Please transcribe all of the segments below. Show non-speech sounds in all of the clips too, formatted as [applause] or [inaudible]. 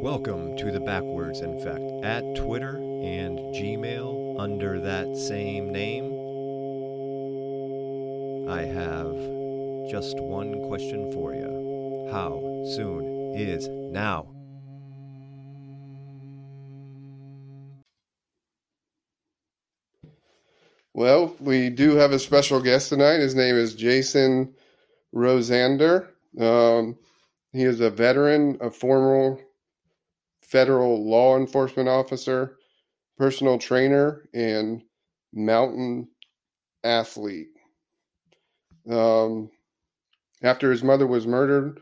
Welcome to the Backwards In fact, at Twitter and Gmail under that same name. I have just one question for you. How soon is now? Well, we do have a special guest tonight. His name is Jason Rosander. Um, he is a veteran, a former federal law enforcement officer, personal trainer, and mountain athlete. Um, after his mother was murdered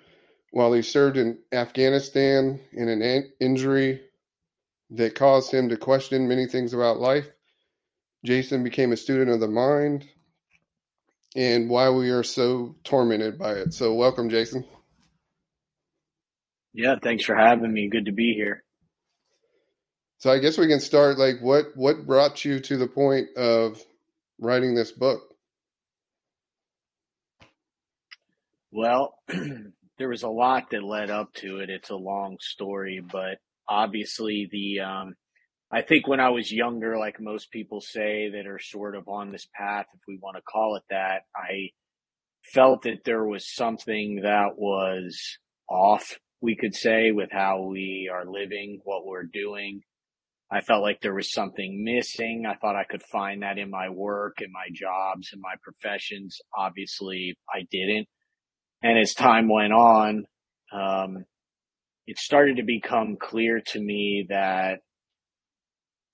while he served in Afghanistan in an injury that caused him to question many things about life, Jason became a student of the mind and why we are so tormented by it. So, welcome, Jason. Yeah, thanks for having me. Good to be here. So, I guess we can start. Like, what what brought you to the point of writing this book? Well, [clears throat] there was a lot that led up to it. It's a long story, but obviously the um, I think when I was younger, like most people say that are sort of on this path, if we want to call it that, I felt that there was something that was off, we could say, with how we are living, what we're doing. I felt like there was something missing. I thought I could find that in my work, in my jobs, in my professions. Obviously, I didn't. And as time went on, um, it started to become clear to me that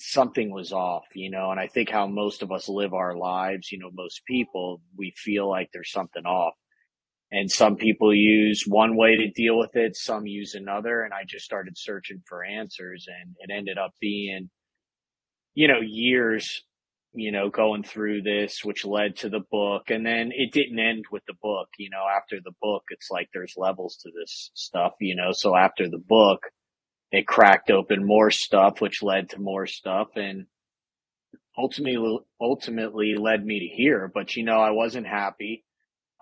something was off, you know, and I think how most of us live our lives, you know, most people, we feel like there's something off. And some people use one way to deal with it, some use another. And I just started searching for answers and it ended up being, you know, years, you know, going through this, which led to the book. And then it didn't end with the book, you know, after the book, it's like there's levels to this stuff, you know, so after the book, it cracked open more stuff, which led to more stuff and ultimately, ultimately led me to here. But, you know, I wasn't happy.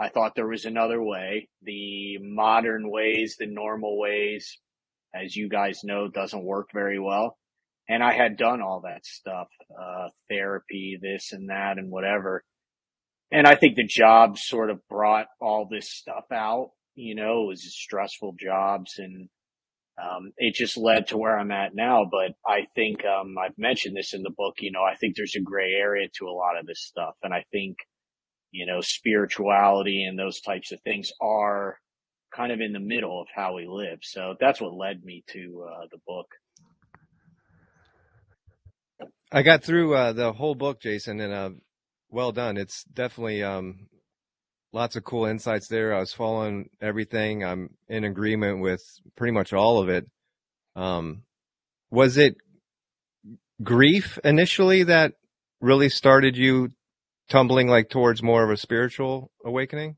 I thought there was another way. The modern ways, the normal ways, as you guys know, doesn't work very well. And I had done all that stuff, uh, therapy, this and that and whatever. And I think the job sort of brought all this stuff out. You know, it was stressful jobs and um, it just led to where I'm at now. But I think um, I've mentioned this in the book. You know, I think there's a gray area to a lot of this stuff, and I think you know spirituality and those types of things are kind of in the middle of how we live. So that's what led me to uh, the book. I got through uh, the whole book, Jason, and uh, well done. It's definitely um, lots of cool insights there. I was following everything. I'm in agreement with pretty much all of it. Um, was it grief initially that really started you tumbling like towards more of a spiritual awakening?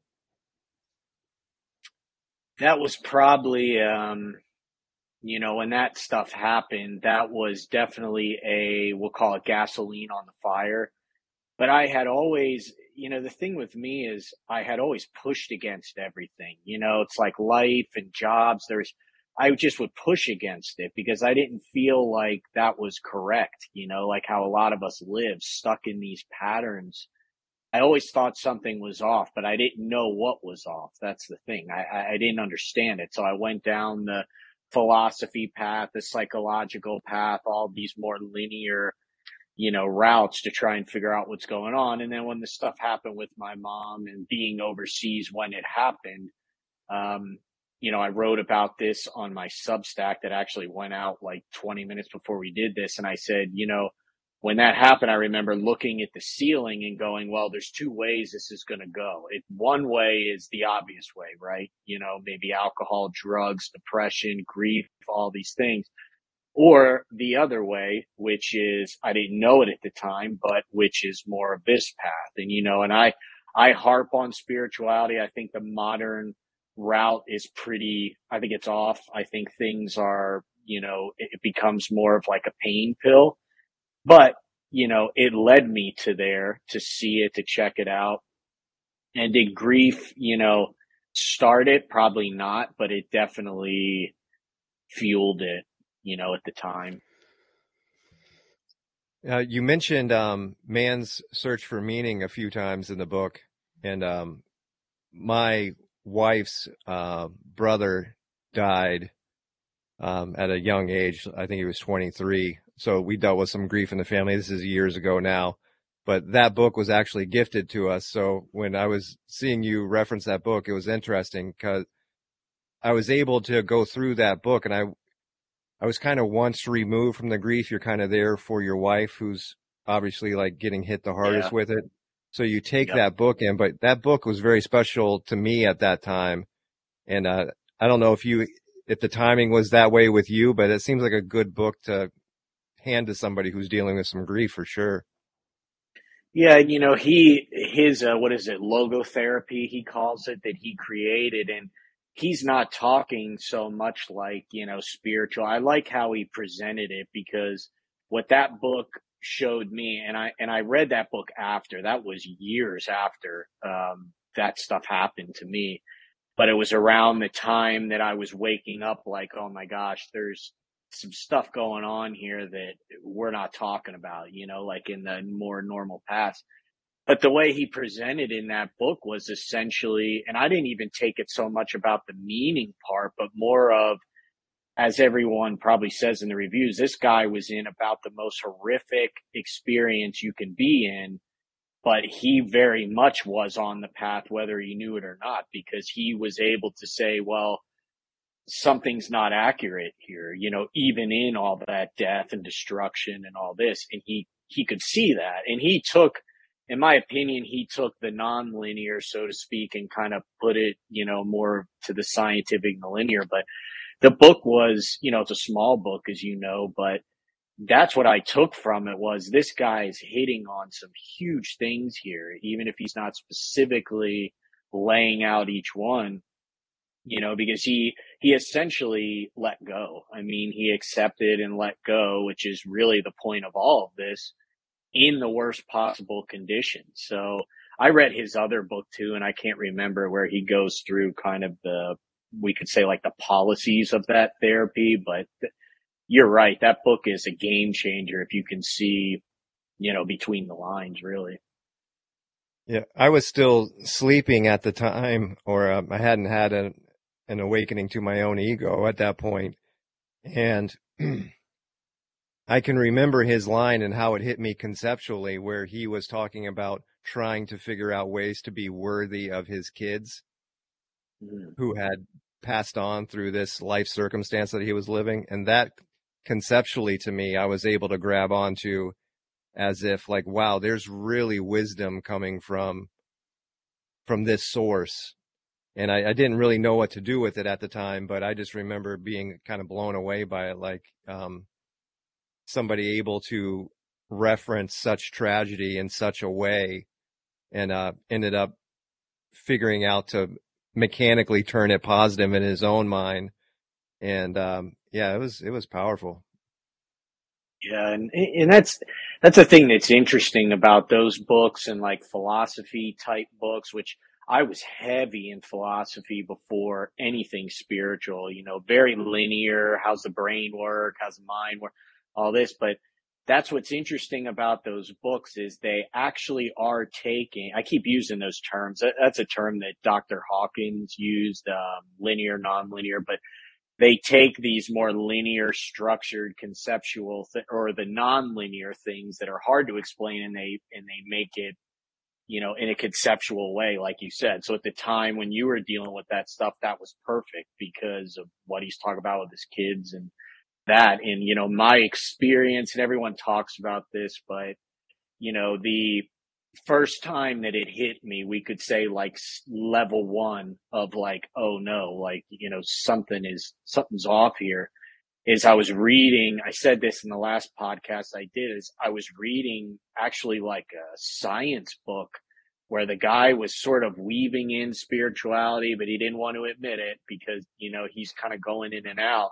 That was probably, um, you know, when that stuff happened, that was definitely a, we'll call it gasoline on the fire. But I had always, you know, the thing with me is I had always pushed against everything. You know, it's like life and jobs. There's, I just would push against it because I didn't feel like that was correct. You know, like how a lot of us live stuck in these patterns. I always thought something was off, but I didn't know what was off. That's the thing. I, I didn't understand it. So I went down the philosophy path, the psychological path, all these more linear you know, routes to try and figure out what's going on. And then when the stuff happened with my mom and being overseas when it happened, um, you know, I wrote about this on my Substack that actually went out like 20 minutes before we did this. And I said, you know, when that happened, I remember looking at the ceiling and going, well, there's two ways this is going to go. It, one way is the obvious way, right? You know, maybe alcohol, drugs, depression, grief, all these things or the other way, which is I didn't know it at the time, but which is more of this path. And you know, and I I harp on spirituality. I think the modern route is pretty. I think it's off. I think things are you know it, becomes more of like a pain pill, but you know it led me to there to see it to check it out. And did grief, you know, start it? Probably not, but it definitely fueled it you know, at the time. Uh, you mentioned um, man's search for meaning a few times in the book, and um, my wife's uh, brother died um, at a young age. I think he was 23. So we dealt with some grief in the family. This is years ago now, but that book was actually gifted to us. So when I was seeing you reference that book, it was interesting because I was able to go through that book and I I was kind of once removed from the grief. You're kind of there for your wife, who's obviously like getting hit the hardest yeah. with it. So you take yep. that book in, but that book was very special to me at that time. And uh, I don't know if you, if the timing was that way with you, but it seems like a good book to hand to somebody who's dealing with some grief for sure. Yeah, you know, he his uh, what is it, logotherapy he calls it that he created and he's not talking so much like, you know, spiritual. I like how he presented it because what that book showed me and I and I read that book after. That was years after um, that stuff happened to me. But it was around the time that I was waking up like, oh my gosh, there's some stuff going on here that we're not talking about, you know, like in the more normal past. But the way he presented in that book was essentially, and I didn't even take it so much about the meaning part, but more of, as everyone probably says in the reviews, this guy was in about the most horrific experience you can be in, but he very much was on the path, whether he knew it or not, because he was able to say, well, something's not accurate here, you know, even in all that death and destruction and all this. And he, he could see that. And he took, in my opinion, he took the non-linear, so to speak, and kind of put it, you know, more to the scientific and the linear. But the book was, you know, it's a small book, as you know, but that's what I took from it was this guy is hitting on some huge things here, even if he's not specifically laying out each one, you know, because he, he essentially let go. I mean, he accepted and let go, which is really the point of all of this in the worst possible condition. So I read his other book too, and I can't remember where he goes through kind of the, we could say like the policies of that therapy, but you're right. That book is a game changer if you can see, you know, between the lines, really. Yeah, I was still sleeping at the time, or uh, I hadn't had a, an awakening to my own ego at that point. And [clears throat] I can remember his line and how it hit me conceptually, where he was talking about trying to figure out ways to be worthy of his kids mm. who had passed on through this life circumstance that he was living. And that conceptually to me, I was able to grab onto as if like, wow, there's really wisdom coming from, from this source. And I, I didn't really know what to do with it at the time, but I just remember being kind of blown away by it. Like, um, somebody able to reference such tragedy in such a way and uh, ended up figuring out to mechanically turn it positive in his own mind and um, yeah it was it was powerful yeah and and that's that's the thing that's interesting about those books and like philosophy type books which I was heavy in philosophy before anything spiritual, you know, very linear. How's the brain work? How's the mind work? all this, but that's what's interesting about those books is they actually are taking, I keep using those terms. That's a term that Dr. Hawkins used, um, linear, nonlinear, but they take these more linear structured conceptual th- or the nonlinear things that are hard to explain and they, and they make it, you know, in a conceptual way, like you said. So at the time when you were dealing with that stuff, that was perfect because of what he's talking about with his kids and, that and you know my experience and everyone talks about this but you know the first time that it hit me we could say like level 1 of like oh no like you know something is something's off here is I was reading I said this in the last podcast I did is I was reading actually like a science book where the guy was sort of weaving in spirituality but he didn't want to admit it because you know he's kind of going in and out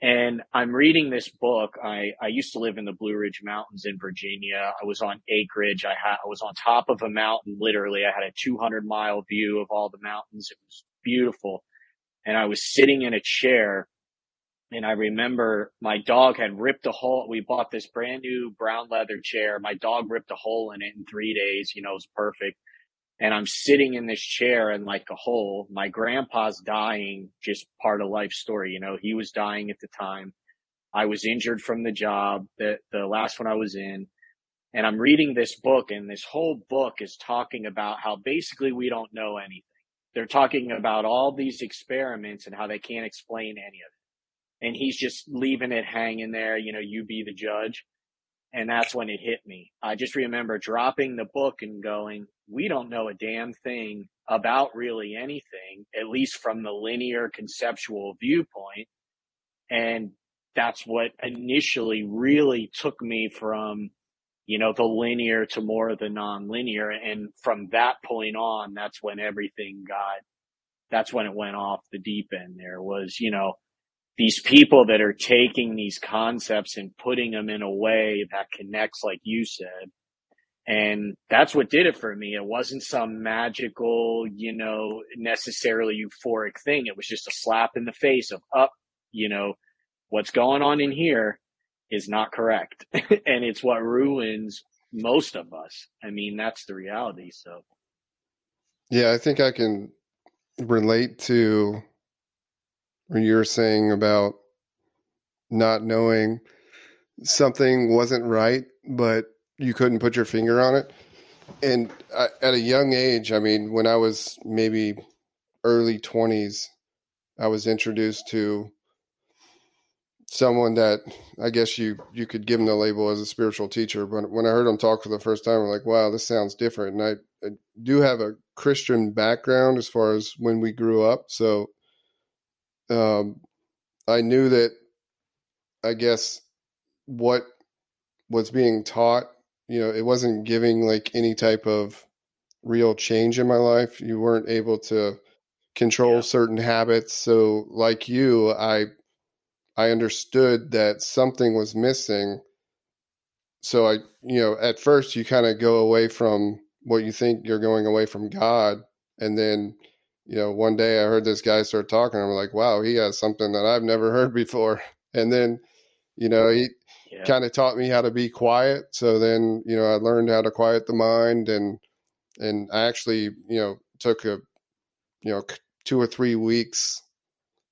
and I'm reading this book. I, I used to live in the Blue Ridge Mountains in Virginia. I was on acreage. I had, I was on top of a mountain. Literally, I had a 200 mile view of all the mountains. It was beautiful. And I was sitting in a chair and I remember my dog had ripped a hole. We bought this brand new brown leather chair. My dog ripped a hole in it in three days. You know, it was perfect. And I'm sitting in this chair in like a hole. My grandpa's dying, just part of life story. You know, he was dying at the time. I was injured from the job, that the last one I was in. And I'm reading this book and this whole book is talking about how basically we don't know anything. They're talking about all these experiments and how they can't explain any of it and he's just leaving it hanging there. You know, you be the judge. And that's when it hit me. I just remember dropping the book and going, we don't know a damn thing about really anything, at least from the linear conceptual viewpoint. And that's what initially really took me from, you know, the linear to more of the nonlinear. And from that point on, that's when everything got, that's when it went off the deep end there was, you know, these people that are taking these concepts and putting them in a way that connects, like you said. And that's what did it for me. It wasn't some magical, you know, necessarily euphoric thing. It was just a slap in the face of up, you know, what's going on in here is not correct. [laughs] and it's what ruins most of us. I mean, that's the reality. So, yeah, I think I can relate to when you're saying about not knowing something wasn't right, but you couldn't put your finger on it. And I, at a young age, I mean, when I was maybe early 20s, I was introduced to someone that I guess you you could give him the label as a spiritual teacher. But when I heard him talk for the first time, I'm like, wow, this sounds different. And I, I do have a Christian background as far as when we grew up, so um, I knew that I guess what was being taught, you know, it wasn't giving like any type of real change in my life. You weren't able to control yeah. certain habits. So like you, I I understood that something was missing. So I, you know, at first you kind of go away from what you think you're going away from God and then you know, one day I heard this guy start talking. I'm like, wow, he has something that I've never heard before. [laughs] And then, you know, he yeah. kind of taught me how to be quiet. So then, you know, I learned how to quiet the mind and, and I actually, you know, took a, you know, two or three weeks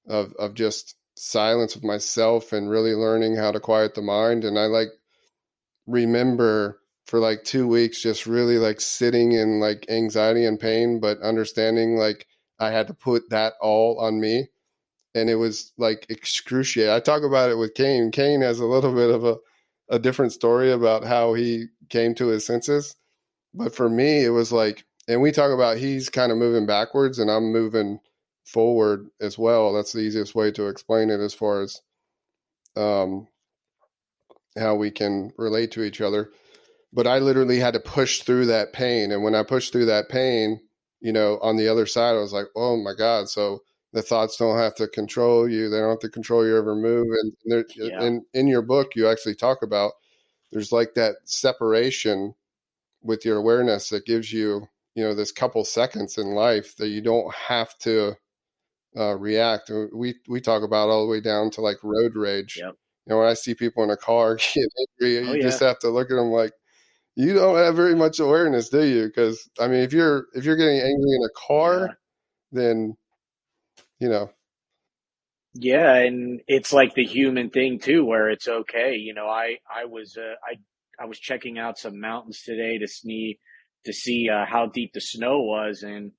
of, of just silence with myself and really learning how to quiet the mind. And I like remember for like two weeks, just really like sitting in like anxiety and pain, but understanding like, I had to put that all on me. And it was like excruciating. I talk about it with Kane. Kane has a little bit of a, a different story about how he came to his senses. But for me, it was like, and we talk about he's kind of moving backwards and I'm moving forward as well. That's the easiest way to explain it as far as um, how we can relate to each other. But I literally had to push through that pain. And when I pushed through that pain, you know, on the other side, I was like, oh my God. So the thoughts don't have to control you. They don't have to control your every move. And, and, yeah. and in your book, you actually talk about there's like that separation with your awareness that gives you, you know, this couple seconds in life that you don't have to uh, react. We we talk about all the way down to like road rage. Yep. You know, when I see people in a car [laughs] get angry, oh, you yeah. just have to look at them like, you don't have very much awareness, do you? Because I mean, if you're if you're getting angry in a car, yeah. then you know. Yeah, and it's like the human thing too, where it's okay. You know, I I was uh, I I was checking out some mountains today to see to see uh, how deep the snow was, and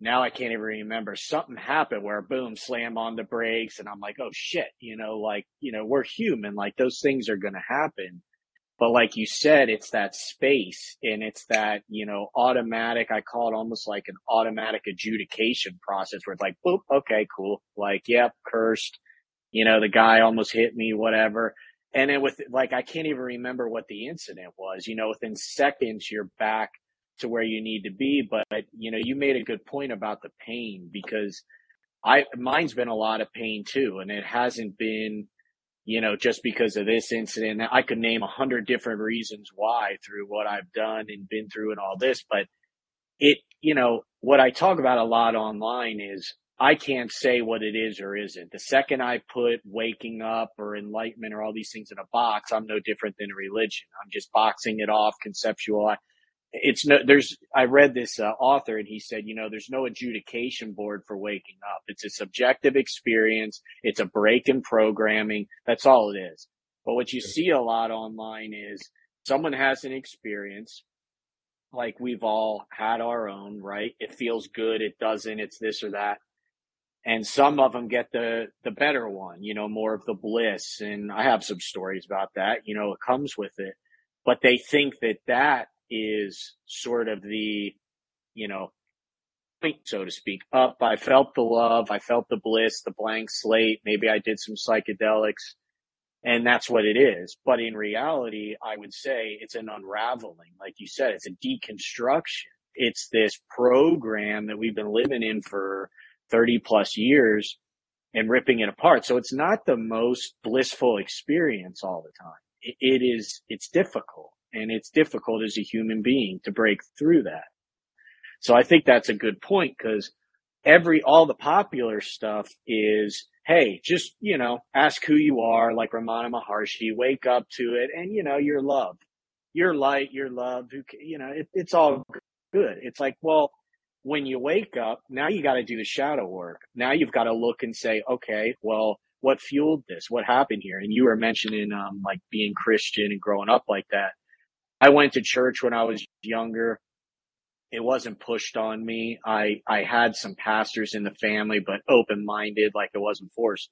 now I can't even remember. Something happened where boom, slam on the brakes, and I'm like, oh shit, you know, like you know, we're human, like those things are gonna happen. But like you said, it's that space and it's that, you know, automatic, I call it almost like an automatic adjudication process where it's like, boop, okay, cool. Like, yep, cursed. You know, the guy almost hit me, whatever. And then with like, I can't even remember what the incident was. You know, within seconds, you're back to where you need to be. But, you know, you made a good point about the pain because I, mine's been a lot of pain too. And it hasn't been, you know, just because of this incident. I could name a hundred different reasons why through what I've done and been through and all this, but it, you know, what I talk about a lot online is I can't say what it is or isn't. The second I put waking up or enlightenment or all these things in a box, I'm no different than a religion. I'm just boxing it off, conceptual. It's no, there's, I read this uh, author and he said, you know, there's no adjudication board for waking up. It's a subjective experience. It's a break in programming. That's all it is. But what you see a lot online is someone has an experience like we've all had our own, right? It feels good. It doesn't. It's this or that and some of them get the the better one you know more of the bliss and i have some stories about that you know it comes with it but they think that that is sort of the you know so to speak up. I felt the love i felt the bliss the blank slate. Maybe i did some psychedelics and that's what it is. But in reality i would say it's an unraveling. Like you said it's a deconstruction. It's this program that we've been living in for 30 plus years and ripping it apart. So it's not the most blissful experience all the time. it, it is, it's difficult and it's difficult as a human being to break through that. So I think that's a good point because every, all the popular stuff is, Hey, just, you know, ask who you are, like Ramana Maharshi, wake up to it and, you know, you're love, you're light, you're love, you know, it, it's all good. It's like, well, when you wake up, now you got to do the shadow work. Now you've got to look and say, okay, well, what fueled this? What happened here? And you were mentioning, um, like being Christian and growing up like that. I went to church when I was younger. It wasn't pushed on me. I, I had some pastors in the family, but open minded, like it wasn't forced.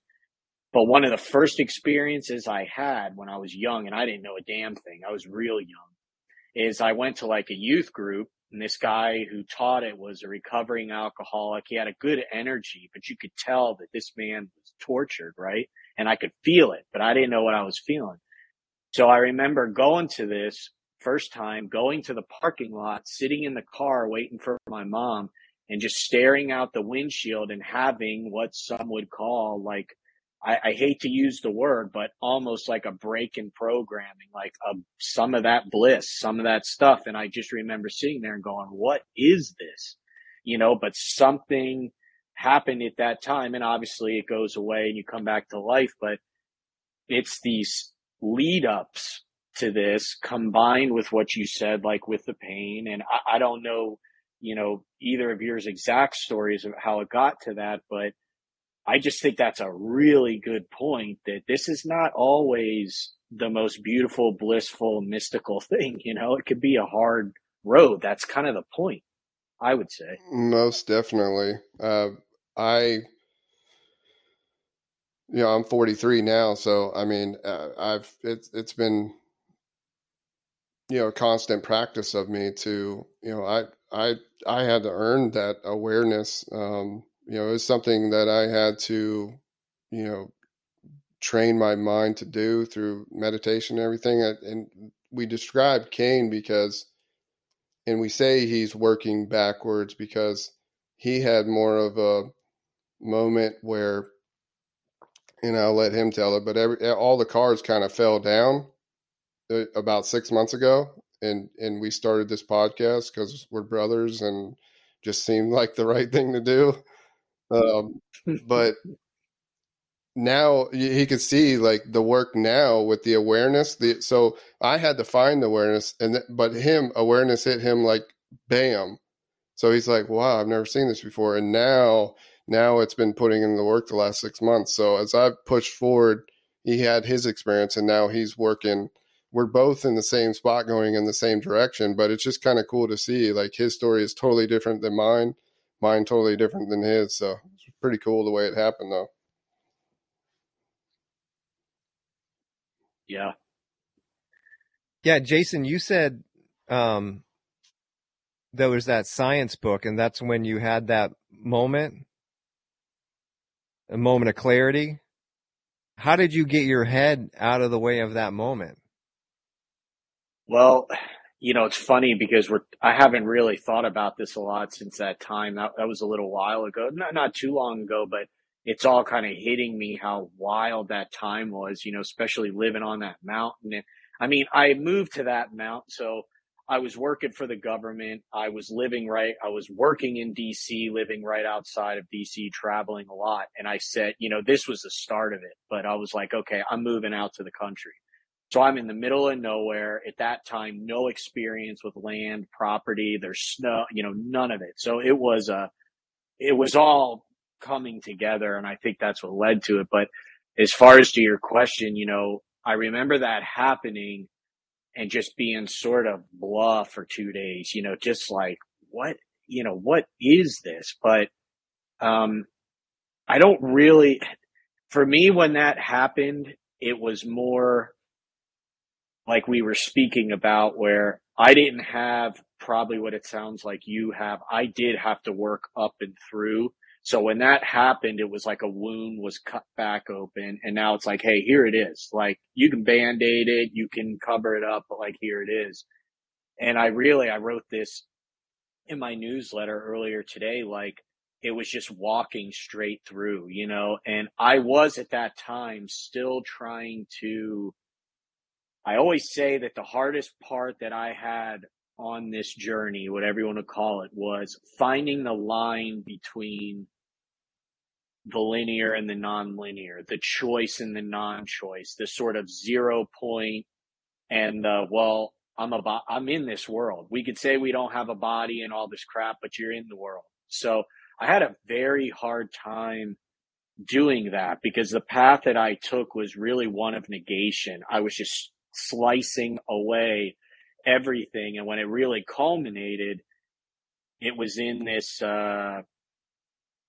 But one of the first experiences I had when I was young, and I didn't know a damn thing, I was real young, is I went to like a youth group and this guy who taught it was a recovering alcoholic. He had a good energy, but you could tell that this man was tortured, right? And I could feel it, but I didn't know what I was feeling. So I remember going to this first time, going to the parking lot, sitting in the car waiting for my mom and just staring out the windshield and having what some would call like I, I, hate to use the word, but almost like a break in programming, like a, some of that bliss, some of that stuff. And I just remember sitting there and going, what is this? You know, but something happened at that time. And obviously it goes away and you come back to life, but it's these lead ups to this combined with what you said, like with the pain. And I, I don't know, you know, either of yours exact stories of how it got to that, but I just think that's a really good point that this is not always the most beautiful, blissful, mystical [laughs] thing. You know, it could be a hard road. That's kind of the point, I would say. Most definitely. Uh, I, you know, I'm 43 now, so I mean, uh, I've it's it's been, you know, constant practice of me to, you know, I I I had to earn that awareness. Um, you know, it was something that I had to, you know, train my mind to do through meditation and everything. And we described Kane because, and we say he's working backwards because he had more of a moment where, and I'll let him tell it, but every, all the cards kind of fell down about six months ago. And, and we started this podcast because we're brothers and just seemed [laughs] like the right thing to do. Um, but now he could see like the work now with the awareness. The so I had to find the awareness, and th- but him awareness hit him like bam. So he's like, wow, I've never seen this before, and now now it's been putting in the work the last six months. So as I've pushed forward, he had his experience, and now he's working. We're both in the same spot, going in the same direction, but it's just kind of cool to see. Like his story is totally different than mine mine totally different than his. So it's pretty cool the way it happened, though. Yeah. Yeah, Jason, you said um, there was that science book, and that's when you had that moment, a moment of clarity. How did you get your head out of the way of that moment? Well, you know, it's funny because we're, I haven't really thought about this a lot since that time. That, that was a little while ago, not, not too long ago, but it's all kind of hitting me how wild that time was, you know, especially living on that mountain. And I mean, I moved to that mountain. So I was working for the government. I was living right. I was working in DC, living right outside of DC, traveling a lot. And I said, you know, this was the start of it, but I was like, okay, I'm moving out to the country. So I'm in the middle of nowhere at that time, no experience with land, property. There's snow, you know, none of it. So it was a, it was all coming together. And I think that's what led to it. But as far as to your question, you know, I remember that happening and just being sort of blah for two days, you know, just like, what, you know, what is this? But, um, I don't really, for me, when that happened, it was more like we were speaking about where I didn't have probably what it sounds like you have. I did have to work up and through so when that happened, it was like a wound was cut back open. And now it's like, Hey, here it is. Like you can band-aid it. You can cover it up, but like here it is. And I really, I wrote this in my newsletter earlier today. Like it was just walking straight through, you know, and I was at that time still trying to, I always say that the hardest part that I had on this journey, whatever you want to call it, was finding the line between the linear and the nonlinear, the choice and the non-choice, the sort of zero point and the, well, I'm a, I'm in this world. We could say we don't have a body and all this crap, but you're in the world. So I had a very hard time doing that because the path that I took was really one of negation. I was just slicing away everything. And when it really culminated, it was in this, uh,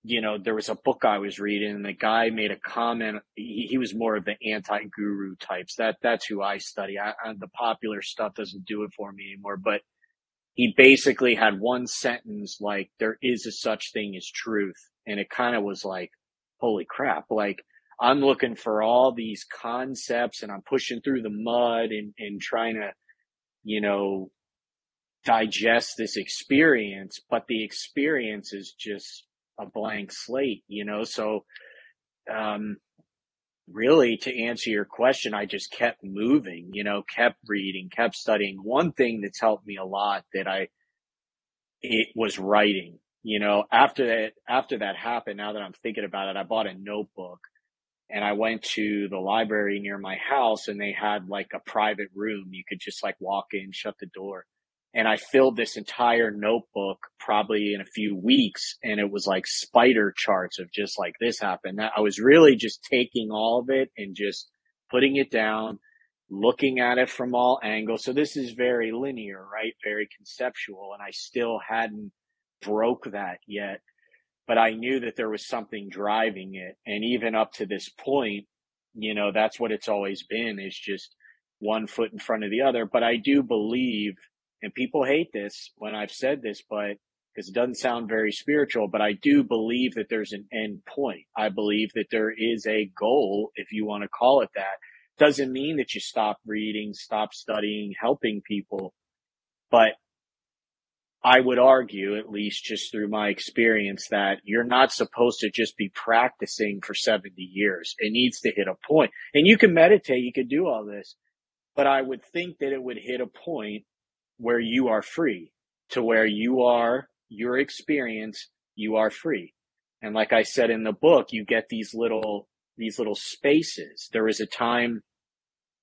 you know, there was a book I was reading and the guy made a comment. He, he was more of the anti-guru types. That, that's who I study. I, I, the popular stuff doesn't do it for me anymore, but he basically had one sentence like, there is a such thing as truth. And it kind of was like, holy crap. Like, I'm looking for all these concepts and I'm pushing through the mud and, and trying to you know, digest this experience, but the experience is just a blank slate, you know? So, um, really to answer your question, I just kept moving, you know, kept reading, kept studying. One thing that's helped me a lot that I, it was writing, you know, after that, after that happened, now that I'm thinking about it, I bought a notebook and I went to the library near my house and they had like a private room. You could just like walk in, shut the door. And I filled this entire notebook probably in a few weeks and it was like spider charts of just like this happened. I was really just taking all of it and just putting it down, looking at it from all angles. So this is very linear, right? Very conceptual. And I still hadn't broke that yet but I knew that there was something driving it. And even up to this point, you know, that's what it's always been is just one foot in front of the other. But I do believe, and people hate this when I've said this, but because it doesn't sound very spiritual, but I do believe that there's an end point. I believe that there is a goal, if you want to call it that. Doesn't mean that you stop reading, stop studying, helping people, but I would argue, at least just through my experience, that you're not supposed to just be practicing for 70 years. It needs to hit a point. And you can meditate, you can do all this, but I would think that it would hit a point where you are free to where you are your experience, you are free. And like I said in the book, you get these little, these little spaces. There was a time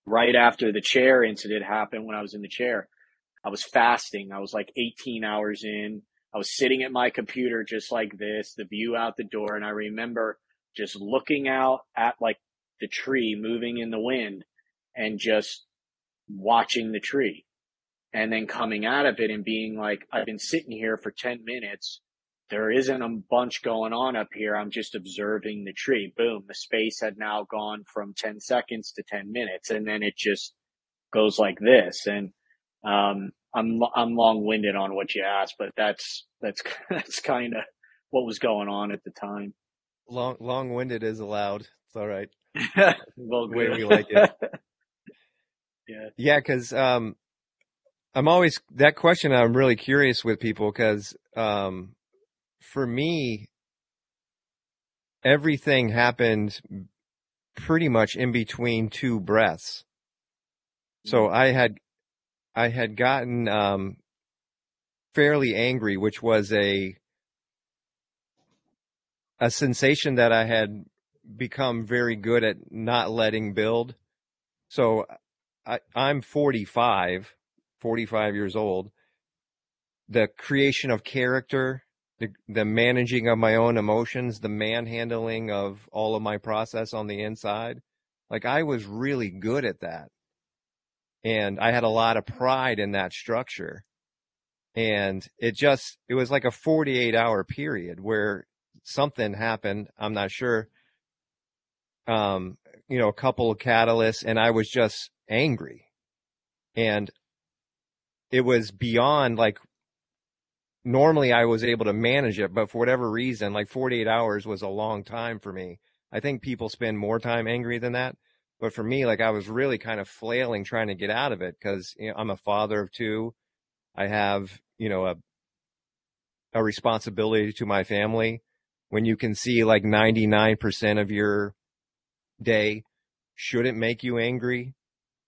right after the chair incident happened when I was in the chair I was fasting. I was like 18 hours in. I was sitting at my computer just like this, the view out the door. And I remember just looking out at like the tree moving in the wind and just watching the tree and then coming out of it and being like, I've been sitting here for 10 minutes. There isn't a bunch going on up here. I'm just observing the tree. Boom. The space had now gone from 10 seconds to 10 minutes. And then it just goes like this. And um, I'm I'm long winded on what you asked, but that's that's [laughs] that's kind of what was going on at the time. Long long winded is allowed. It's all right. [laughs] well, the way we like it. [laughs] yeah, yeah, because um, I'm always that question. I'm really curious with people because um, for me, everything happened pretty much in between two breaths. So mm-hmm. I had I had gotten um, fairly angry, which was a a sensation that I had become very good at not letting build. So I, I'm 45, 45 years old. The creation of character, the, the managing of my own emotions, the manhandling of all of my process on the inside. Like I was really good at that. And I had a lot of pride in that structure. And it just, it was like a 48 hour period where something happened. I'm not sure. Um, you know, a couple of catalysts and I was just angry. And it was beyond like normally I was able to manage it, but for whatever reason, like 48 hours was a long time for me. I think people spend more time angry than that. But for me, like I was really kind of flailing trying to get out of it because you know, I'm a father of two. I have, you know, a, a responsibility to my family when you can see like 99% of your day shouldn't make you angry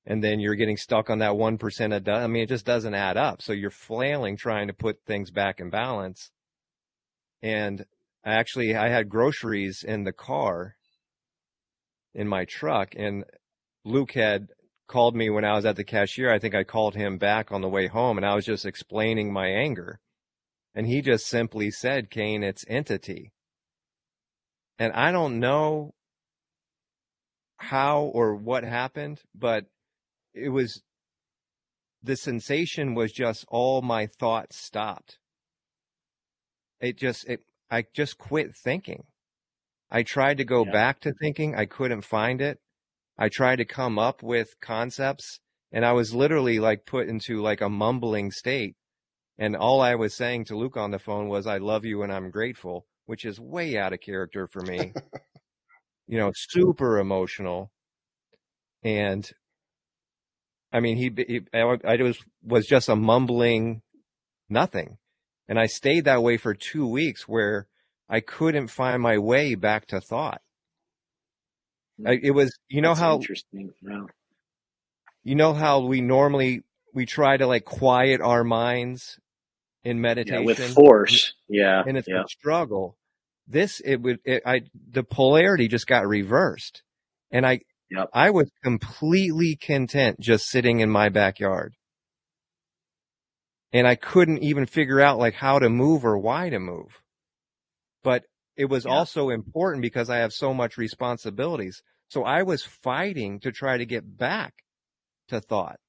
and then you're getting stuck on that 1% of I mean, it just doesn't add up. So you're flailing trying to put things back in balance. And actually, I had groceries in the car in my truck and Luke had called me when I was at the cashier. I think I called him back on the way home and I was just explaining my anger. And he just simply said, Kane, it's entity. And I don't know how or what happened, but it was the sensation was just all my thoughts stopped. It just it I just quit thinking. I tried to go yeah. back to thinking, I couldn't find it. I tried to come up with concepts and I was literally like put into like a mumbling state. And all I was saying to Luke on the phone was I love you and I'm grateful which is way out of character for me. [laughs] you know, super emotional. And I mean, he, he I was, was just a mumbling nothing. And I stayed that way for two weeks where I couldn't find my way back to thought. Hmm. I, it was, you know That's how interesting. Yeah. You know how we normally we try to like quiet our minds in meditation yeah, with force. Yeah, and it's yeah. a struggle this it would it, I the polarity just got reversed, and I yep. I was completely content just sitting in my backyard, and I couldn't even figure out like how to move or why to move, but it was yeah. also important because I have so much responsibilities. So I was fighting to try to get back to thought.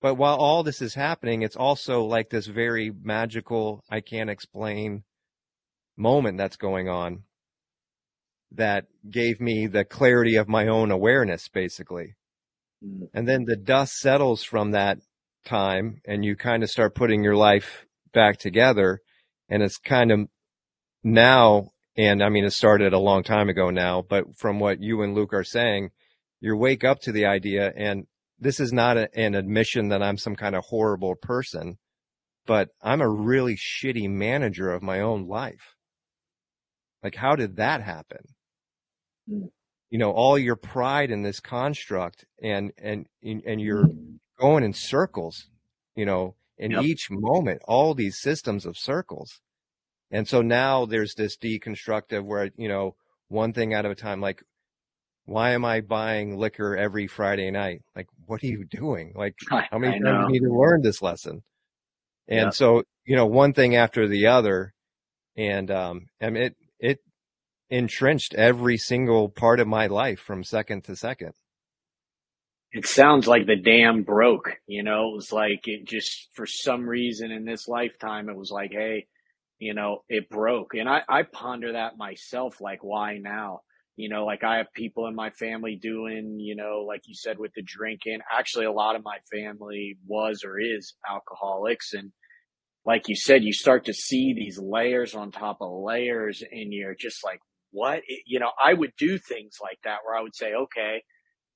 But while all this is happening, it's also like this very magical, I can't explain moment that's going on that gave me the clarity of my own awareness, basically. Mm. And then the dust settles from that time and you kind of start putting your life back together. And it's kind of now, and I mean, it started a long time ago now, but from what you and Luke are saying, you wake up to the idea and this is not a, an admission that I'm some kind of horrible person, but I'm a really shitty manager of my own life. Like, how did that happen? Mm. You know, all your pride in this construct and, and, and you're mm. going in circles, you know, in yep. each moment, all these systems of circles. And so now there's this deconstructive where, you know, one thing at a time, like, why am I buying liquor every Friday night? Like, what are you doing? Like, [laughs] how many times do you need to learn this lesson? And yep. so, you know, one thing after the other. And, um, and it, it entrenched every single part of my life from second to second. It sounds like the dam broke, you know, it was like it just, for some reason in this lifetime, it was like, Hey, you know, it broke. And I, I ponder that myself, like, why now? You know, like I have people in my family doing, you know, like you said with the drinking. Actually, a lot of my family was or is alcoholics. And like you said, you start to see these layers on top of layers and you're just like, what? You know, I would do things like that where I would say, okay,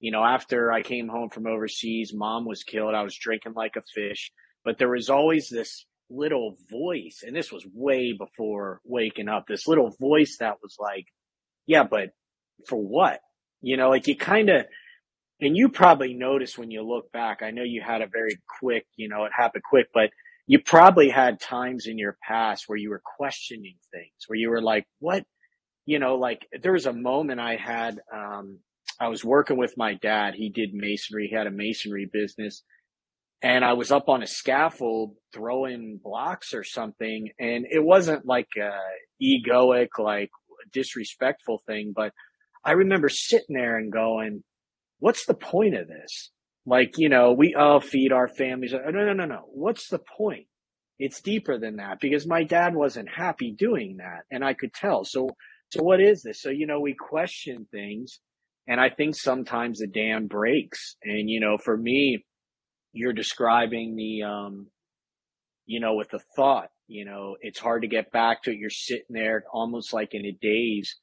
you know, after I came home from overseas, mom was killed. I was drinking like a fish, but there was always this little voice. And this was way before waking up, this little voice that was like, yeah, but for what? You know, like you kind of, and you probably noticed when you look back, I know you had a very quick, you know, it happened quick, but you probably had times in your past where you were questioning things, where you were like, what, you know, like there was a moment I had, um, I was working with my dad. He did masonry. He had a masonry business and I was up on a scaffold throwing blocks or something. And it wasn't like a egoic, like disrespectful thing, but I remember sitting there and going, what's the point of this? Like, you know, we all feed our families. Uh, no, no, no, no. What's the point? It's deeper than that because my dad wasn't happy doing that and I could tell. So, so what is this? So, you know, we question things and I think sometimes the dam breaks. And, you know, for me, you're describing the, um, you know, with the thought, you know, it's hard to get back to it. You're sitting there almost like in a daze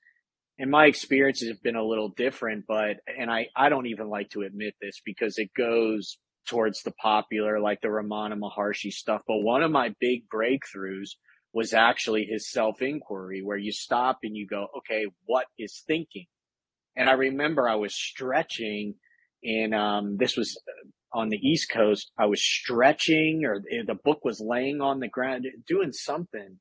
and my experiences have been a little different, but, and I, I don't even like to admit this because it goes towards the popular, like the Ramana Maharshi stuff. But one of my big breakthroughs was actually his self inquiry where you stop and you go, okay, what is thinking? And I remember I was stretching and, um, this was on the East Coast. I was stretching or the book was laying on the ground doing something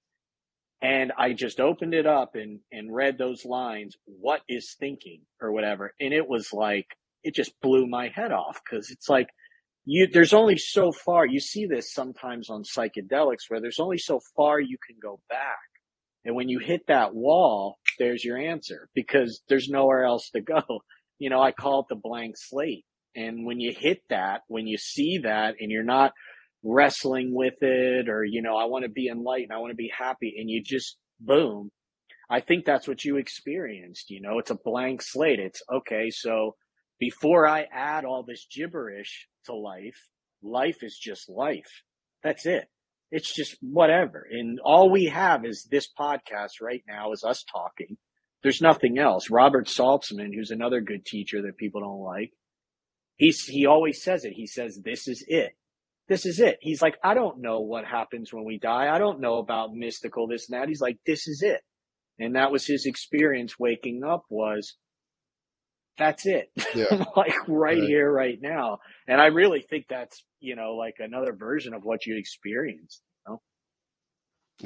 and I just opened it up and, and read those lines, what is thinking or whatever. And it was like, it just blew my head off because it's like, you, there's only so far, you see this sometimes on psychedelics where there's only so far you can go back. And when you hit that wall, there's your answer because there's nowhere else to go. You know, I call it the blank slate. And when you hit that, when you see that and you're not wrestling with it or, you know, I want to be enlightened. I want to be happy. And you just boom. I think that's what you experienced. You know, it's a blank slate. It's okay. So before I add all this gibberish to life, life is just life. That's it. It's just whatever. And all we have is this podcast right now is us talking. There's nothing else. Robert Saltzman, who's another good teacher that people don't like, he's, he always says it. He says, this is it this is it. He's like, I don't know what happens when we die. I don't know about mystical this and that. He's like, this is it. And that was his experience waking up was that's it. Yeah. [laughs] like right, right, here, right now. And I really think that's, you know, like another version of what you experienced. You know?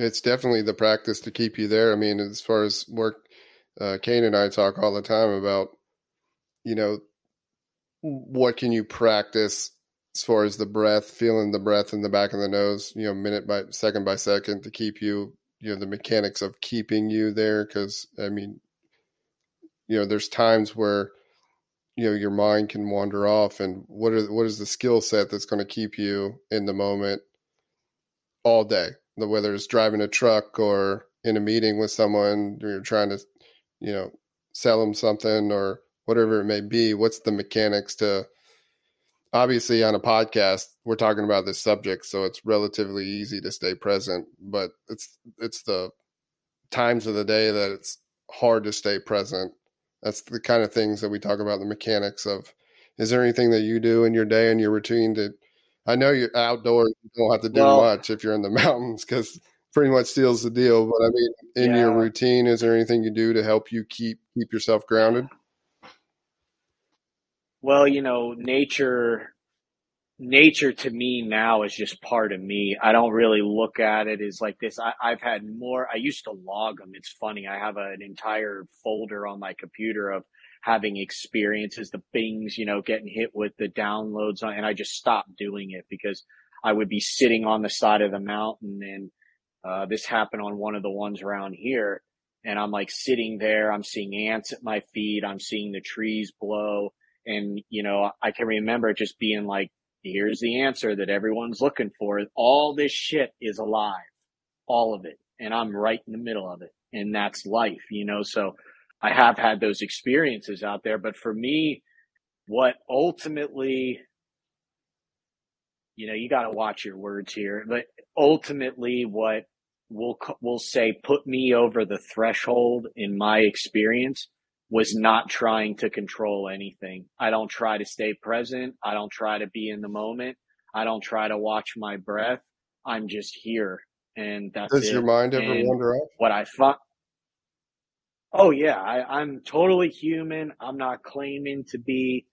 It's definitely the practice to keep you there. I mean, as far as work, uh, Kane and I talk all the time about, you know, what can you practice as far as the breath, feeling the breath in the back of the nose, you know, minute by second by second to keep you, you know, the mechanics of keeping you there. Cause I mean, you know, there's times where, you know, your mind can wander off and what are, what is the skill set that's going to keep you in the moment all day, whether it's driving a truck or in a meeting with someone, or you're trying to, you know, sell them something or whatever it may be. What's the mechanics to, obviously on a podcast we're talking about this subject so it's relatively easy to stay present but it's it's the times of the day that it's hard to stay present that's the kind of things that we talk about the mechanics of is there anything that you do in your day and your routine to i know you're outdoors you don't have to do well, much if you're in the [laughs] mountains because pretty much seals the deal but i mean in yeah. your routine is there anything you do to help you keep keep yourself grounded well, you know, nature nature to me now is just part of me. I don't really look at it as like this. I, have had more. I used to log them. It's funny. I have a, an entire folder on my computer of having experiences, the things, you know, getting hit with the downloads on, and I just stopped doing it because I would be sitting on the side of the mountain and, uh, this happened on one of the ones around here. And I'm like sitting there. I'm seeing ants at my feet. I'm seeing the trees blow and, you know, I can remember just being like, here's the answer that everyone's looking for. All this shit is alive. All of it. And I'm right in the middle of it. And that's life, you know, so I have had those experiences out there. But for me, what ultimately, you know, you got to watch your words here, but ultimately what will, will say put me over the threshold in my experience was not trying to control anything. I don't try to stay present. I don't try to be in the moment. I don't try to watch my breath. I'm just here. And that's Does it. your mind ever and wander off? What I find. Oh yeah, I, I'm totally human. I'm not claiming to be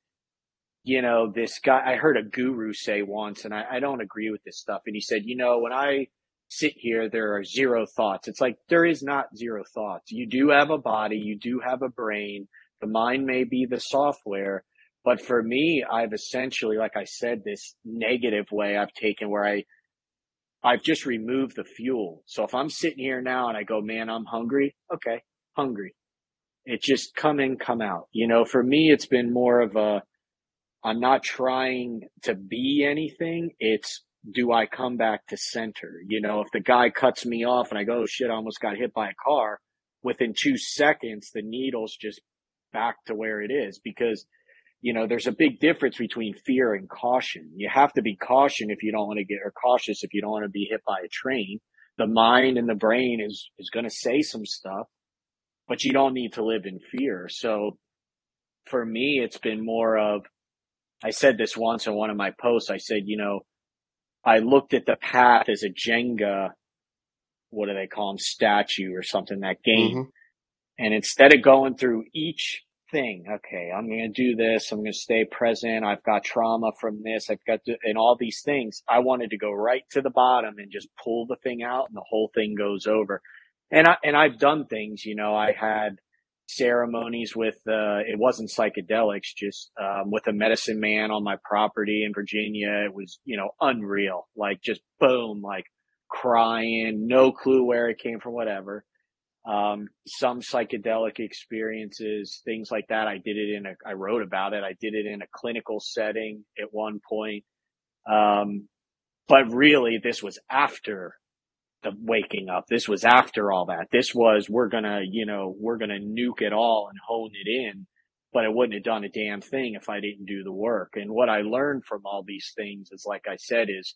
you know, this guy, I heard a guru say once, and I, I don't agree with this stuff. And he said, you know, when I sit here, there are zero thoughts. It's like there is not zero thoughts. You do have a body, you do have a brain. The mind may be the software. But for me, I've essentially, like I said, this negative way I've taken where I, I've just removed the fuel. So if I'm sitting here now and I go, man, I'm hungry. Okay. Hungry. It just come in, come out. You know, for me, it's been more of a, I'm not trying to be anything. It's do I come back to center? You know, if the guy cuts me off and I go, oh, shit, I almost got hit by a car within two seconds, the needle's just back to where it is because, you know, there's a big difference between fear and caution. You have to be caution if you don't want to get, or cautious if you don't want to be hit by a train. The mind and the brain is, is going to say some stuff, but you don't need to live in fear. So for me, it's been more of, I said this once in one of my posts. I said, you know, I looked at the path as a Jenga, what do they call them, statue or something, that game. Mm-hmm. And instead of going through each thing, okay, I'm going to do this. I'm going to stay present. I've got trauma from this. I've got to, and all these things. I wanted to go right to the bottom and just pull the thing out and the whole thing goes over. And I, and I've done things, you know, I had, ceremonies with uh, it wasn't psychedelics, just um, with a medicine man on my property in Virginia. It was you know unreal, like just boom, like crying, no clue where it came from, whatever. Um, some psychedelic experiences, things like that. I did it in a, I wrote about it. I did it in a clinical setting at one point. Um, but really this was after the waking up. This was after all that. This was, we're gonna, you know, we're gonna nuke it all and hone it in, but it wouldn't have done a damn thing if I didn't do the work. And what I learned from all these things is, like I said, is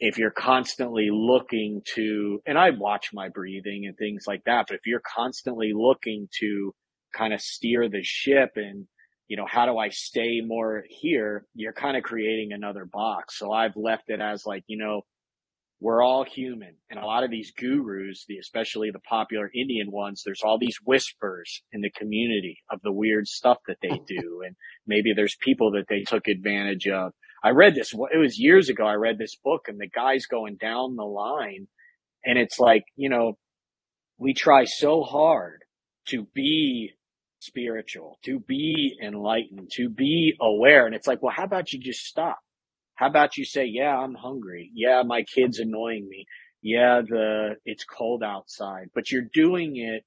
if you're constantly looking to, and I watch my breathing and things like that, but if you're constantly looking to kind of steer the ship and, you know, how do I stay more here? You're kind of creating another box. So I've left it as like, you know, we're all human. And a lot of these gurus, the, especially the popular Indian ones, there's all these whispers in the community of the weird stuff that they [laughs] do. And maybe there's people that they took advantage of. I read this, it was years ago. I read this book and the guy's going down the line and it's like, you know, we try so hard to be spiritual, to be enlightened, to be aware. And it's like, well, how about you just stop? How about you say, yeah, I'm hungry. Yeah, my kid's annoying me. Yeah, the, it's cold outside, but you're doing it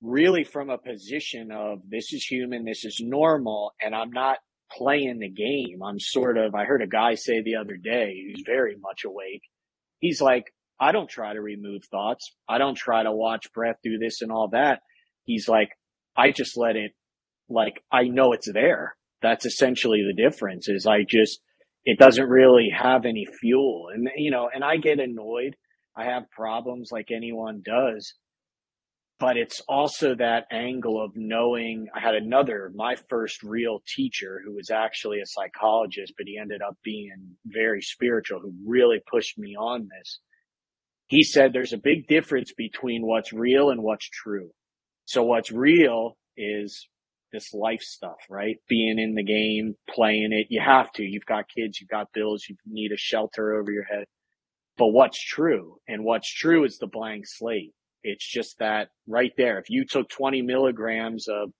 really from a position of this is human, this is normal, and I'm not playing the game. I'm sort of, I heard a guy say the other day who's very much awake. He's like, I don't try to remove thoughts. I don't try to watch breath do this and all that. He's like, I just let it, like, I know it's there. That's essentially the difference is I just, it doesn't really have any fuel. And, you know, and I get annoyed. I have problems like anyone does. But it's also that angle of knowing I had another, my first real teacher who was actually a psychologist, but he ended up being very spiritual, who really pushed me on this. He said there's a big difference between what's real and what's true. So what's real is this life stuff, right? Being in the game, playing it. You have to. You've got kids, you've got bills, you need a shelter over your head. But what's true? And what's true is the blank slate. It's just that right there. If you took 20 milligrams of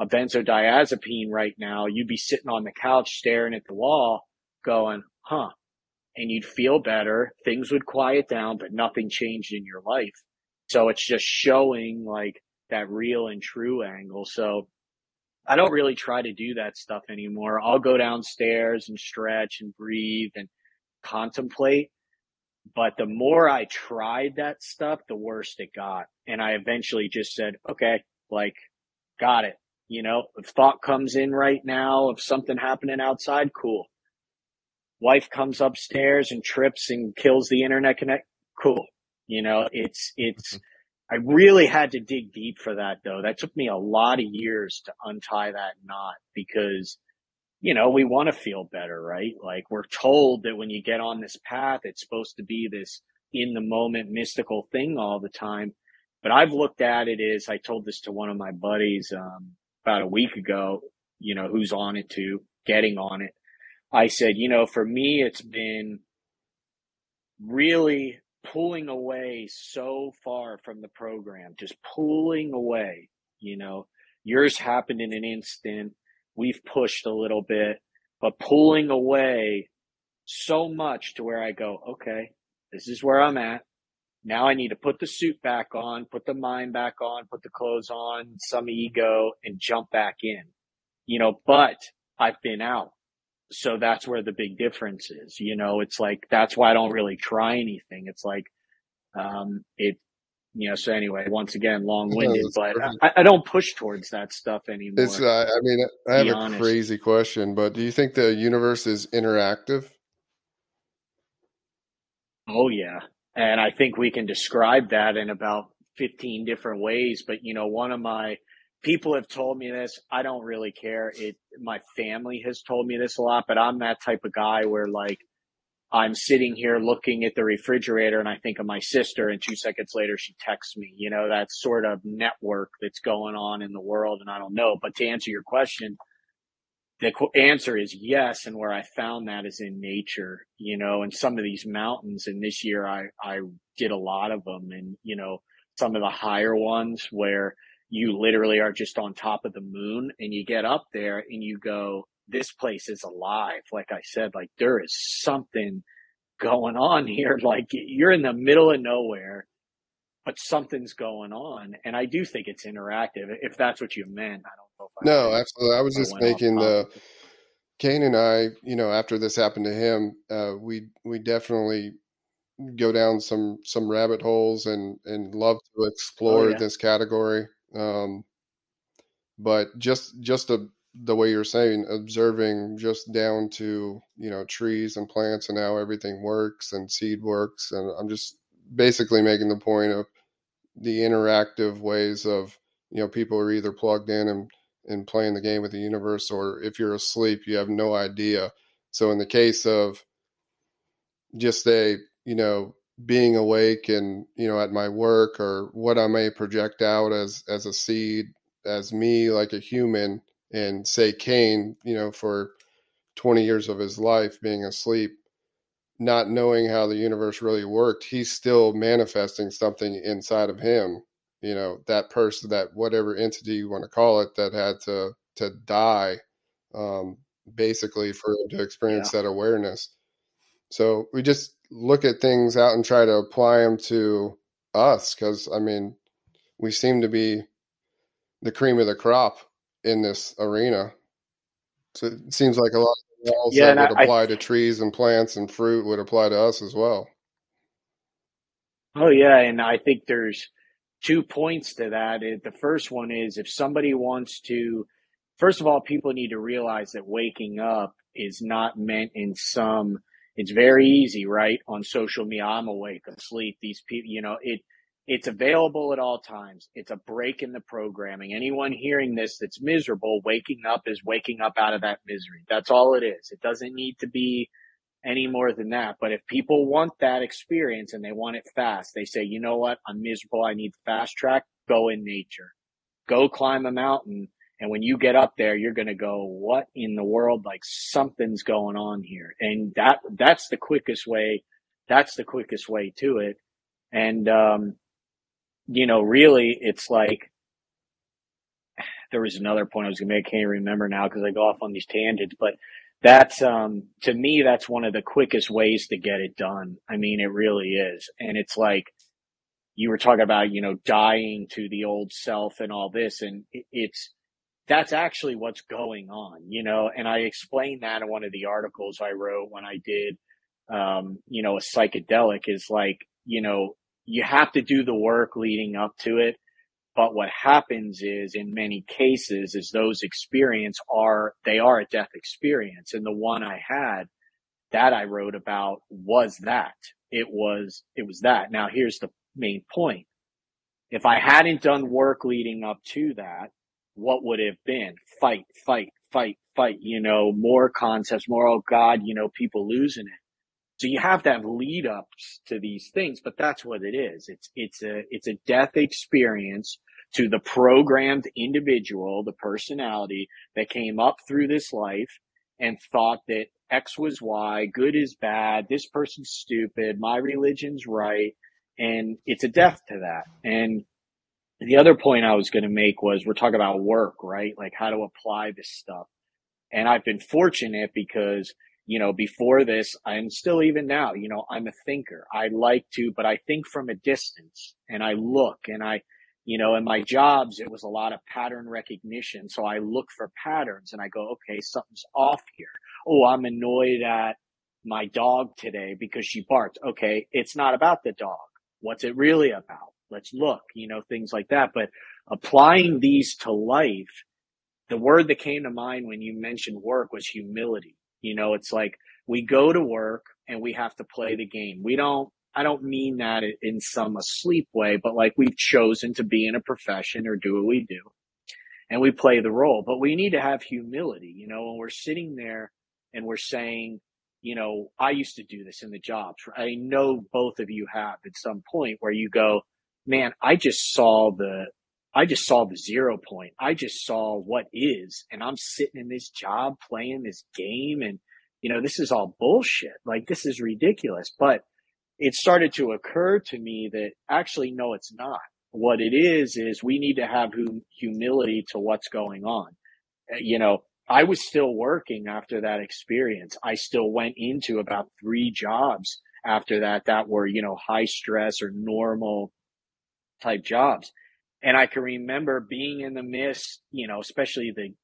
a benzodiazepine right now, you'd be sitting on the couch staring at the wall going, huh? And you'd feel better. Things would quiet down, but nothing changed in your life. So it's just showing like that real and true angle. So I don't really try to do that stuff anymore. I'll go downstairs and stretch and breathe and contemplate. But the more I tried that stuff, the worse it got. And I eventually just said, okay, like, got it. You know, if thought comes in right now of something happening outside, cool. Wife comes upstairs and trips and kills the internet connect, cool. You know, it's, it's, mm-hmm. I really had to dig deep for that though. That took me a lot of years to untie that knot because, you know, we want to feel better, right? Like we're told that when you get on this path, it's supposed to be this in the moment mystical thing all the time. But I've looked at it as I told this to one of my buddies, um, about a week ago. you know, who's on it to getting on it. I said, you know, for me, it's been really pulling away so far from the program, just pulling away, you know, yours happened in an instant. We've pushed a little bit, but pulling away so much to where I go, okay, this is where I'm at. Now I need to put the suit back on, put the mind back on, put the clothes on, some ego and jump back in, you know, but I've been out. So that's where the big difference is. You know, it's like, that's why I don't really try anything. It's like, um, it, you know, so anyway, once again, long winded, but I, I, don't push towards that stuff anymore. It's, uh, I mean, I have a honest. crazy question, but do you think the universe is interactive? Oh yeah. And I think we can describe that in about 15 different ways. But, you know, one of my people have told me this. I don't really care. It, my family has told me this a lot, but I'm that type of guy where like, I'm sitting here looking at the refrigerator and I think of my sister and two seconds later she texts me, you know, that sort of network that's going on in the world. And I don't know, but to answer your question, the answer is yes. And where I found that is in nature, you know, and some of these mountains. And this year I, I did a lot of them and, you know, some of the higher ones where you literally are just on top of the moon and you get up there and you go, this place is alive. Like I said, like there is something going on here. [laughs] Like you're in the middle of nowhere, but something's going on. And I do think it's interactive. If that's what you meant, I don't know. no, absolutely. I was just making the Kane and I, you know, after this happened to him, uh, we we definitely go down some some rabbit holes and and love to oh, explore oh, yeah. this category. Um, but just just a, the way you're saying, observing just down to you know trees and plants and how everything works and seed works, and I'm just basically making the point of the interactive ways of you know people are either plugged in and and playing the game with the universe, or if you're asleep, you have no idea. So in the case of just a, you know, being awake and, you know, at my work or what I may project out as as a seed, as me like a human, and say Kane, you know, for 20 years of his life being asleep, not knowing how the universe really worked, he's still manifesting something inside of him you know that person that whatever entity you want to call it that had to to die um, basically for him to experience yeah. that awareness so we just look at things out and try to apply them to us because i mean we seem to be the cream of the crop in this arena so it seems like a lot of laws yeah, that would I, apply I, to trees and plants and fruit would apply to us as well oh yeah and i think there's two points to that. The first one is if somebody wants to, first of all, people need to realize that waking up is not meant in some, it's very easy, right? On social media, I'm awake, asleep. These people, you know, it, it's available at all times. It's a break in the programming. Anyone hearing this that's miserable, waking up is waking up out of that misery. That's all it is. It doesn't need to be any more than that. But if people want that experience and they want it fast, they say, you know what? I'm miserable. I need fast track. Go in nature. Go climb a mountain. And when you get up there, you're going to go, what in the world? Like something's going on here. And that, that's the quickest way. That's the quickest way to it. And, um, you know, really it's like, there was another point I was going to make. I can't remember now because I go off on these tangents, but that's um to me that's one of the quickest ways to get it done i mean it really is and it's like you were talking about you know dying to the old self and all this and it's that's actually what's going on you know and i explained that in one of the articles i wrote when i did um you know a psychedelic is like you know you have to do the work leading up to it but what happens is in many cases is those experience are, they are a death experience. And the one I had that I wrote about was that it was, it was that. Now here's the main point. If I hadn't done work leading up to that, what would have been? Fight, fight, fight, fight, you know, more concepts, more, oh God, you know, people losing it. So you have to have lead ups to these things, but that's what it is. It's, it's a, it's a death experience to the programmed individual, the personality that came up through this life and thought that X was Y, good is bad, this person's stupid, my religion's right. And it's a death to that. And the other point I was going to make was we're talking about work, right? Like how to apply this stuff. And I've been fortunate because, you know, before this, I'm still even now, you know, I'm a thinker. I like to, but I think from a distance and I look and I, you know, in my jobs, it was a lot of pattern recognition. So I look for patterns and I go, okay, something's off here. Oh, I'm annoyed at my dog today because she barked. Okay. It's not about the dog. What's it really about? Let's look, you know, things like that. But applying these to life, the word that came to mind when you mentioned work was humility. You know, it's like we go to work and we have to play the game. We don't I don't mean that in some asleep way, but like we've chosen to be in a profession or do what we do and we play the role, but we need to have humility, you know, when we're sitting there and we're saying, you know, I used to do this in the jobs. I know both of you have at some point where you go, man, I just saw the, I just saw the zero point. I just saw what is, and I'm sitting in this job playing this game and, you know, this is all bullshit. Like this is ridiculous, but it started to occur to me that actually, no, it's not. What it is, is we need to have hum- humility to what's going on. Uh, you know, I was still working after that experience. I still went into about three jobs after that that were, you know, high stress or normal type jobs. And I can remember being in the midst, you know, especially the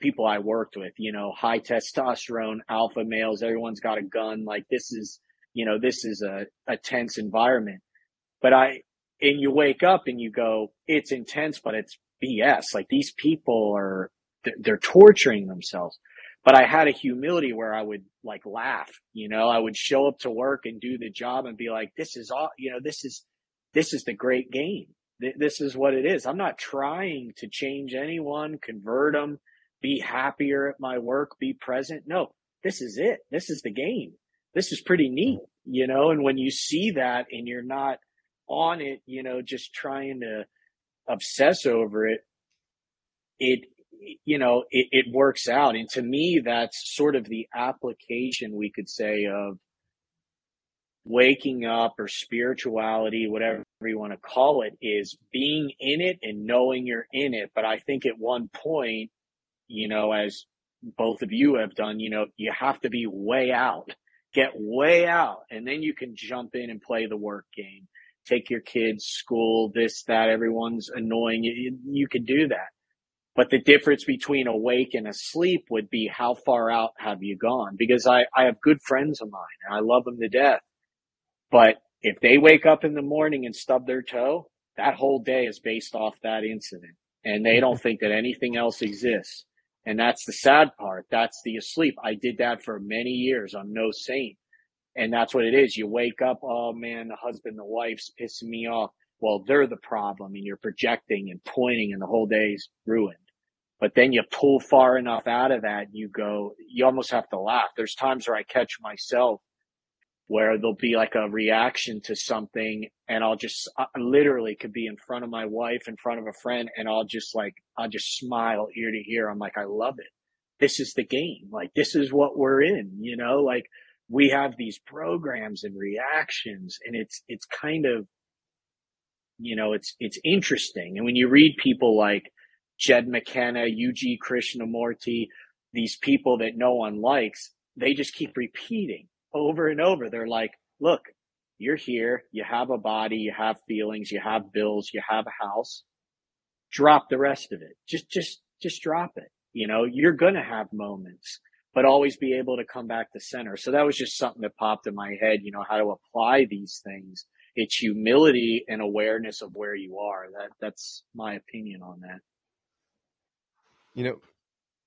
people I worked with, you know, high testosterone, alpha males, everyone's got a gun. Like this is, you know, this is a, a tense environment. But I, and you wake up and you go, it's intense, but it's BS. Like these people are, they're torturing themselves. But I had a humility where I would like laugh, you know, I would show up to work and do the job and be like, this is all, you know, this is, this is the great game. This is what it is. I'm not trying to change anyone, convert them, be happier at my work, be present. No, this is it. This is the game this is pretty neat, mm. you know, and when you see that and you're not on it, you know, just trying to obsess over it, it, you know, it, it works out. And to me, that's sort of the application we could say of waking up or spirituality, whatever you want to call it, is being in it and knowing you're in it. But I think at one point, you know, as both of you have done, you know, you have to be way out. Get way out and then you can jump in and play the work game. Take your kids school this that everyone's annoying you you could do that. But the difference between awake and asleep would be how far out have you gone? Because i i have good friends of mine and i love them to death but if they wake up in the morning and stub their toe that whole day is based off that incident and they don't [laughs] think that anything else exists and that's the sad part. That's the asleep. I did that for many years. I'm no saint. And that's what it is. You wake up, oh man, the husband, the wife's pissing me off. Well, they're the problem and you're projecting and pointing and the whole day's ruined. But then you pull far enough out of that, you go, you almost have to laugh. There's times where I catch myself where there'll be like a reaction to something and I'll just I literally could be in front of my wife, in front of a friend, and I'll just like, I'll just smile ear to ear. I'm like, I love it. This is the game. Like, this is what we're in, you know, like we have these programs and reactions and it's, it's kind of, you know, it's, it's interesting. And when you read people like Jed McKenna, UG Krishnamurti, these people that no one likes, they just keep repeating over and over. They're like, look, you're here. You have a body. You have feelings. You have bills. You have a house. Drop the rest of it. Just, just, just drop it. You know, you're going to have moments, but always be able to come back to center. So that was just something that popped in my head, you know, how to apply these things. It's humility and awareness of where you are. That, that's my opinion on that. You know,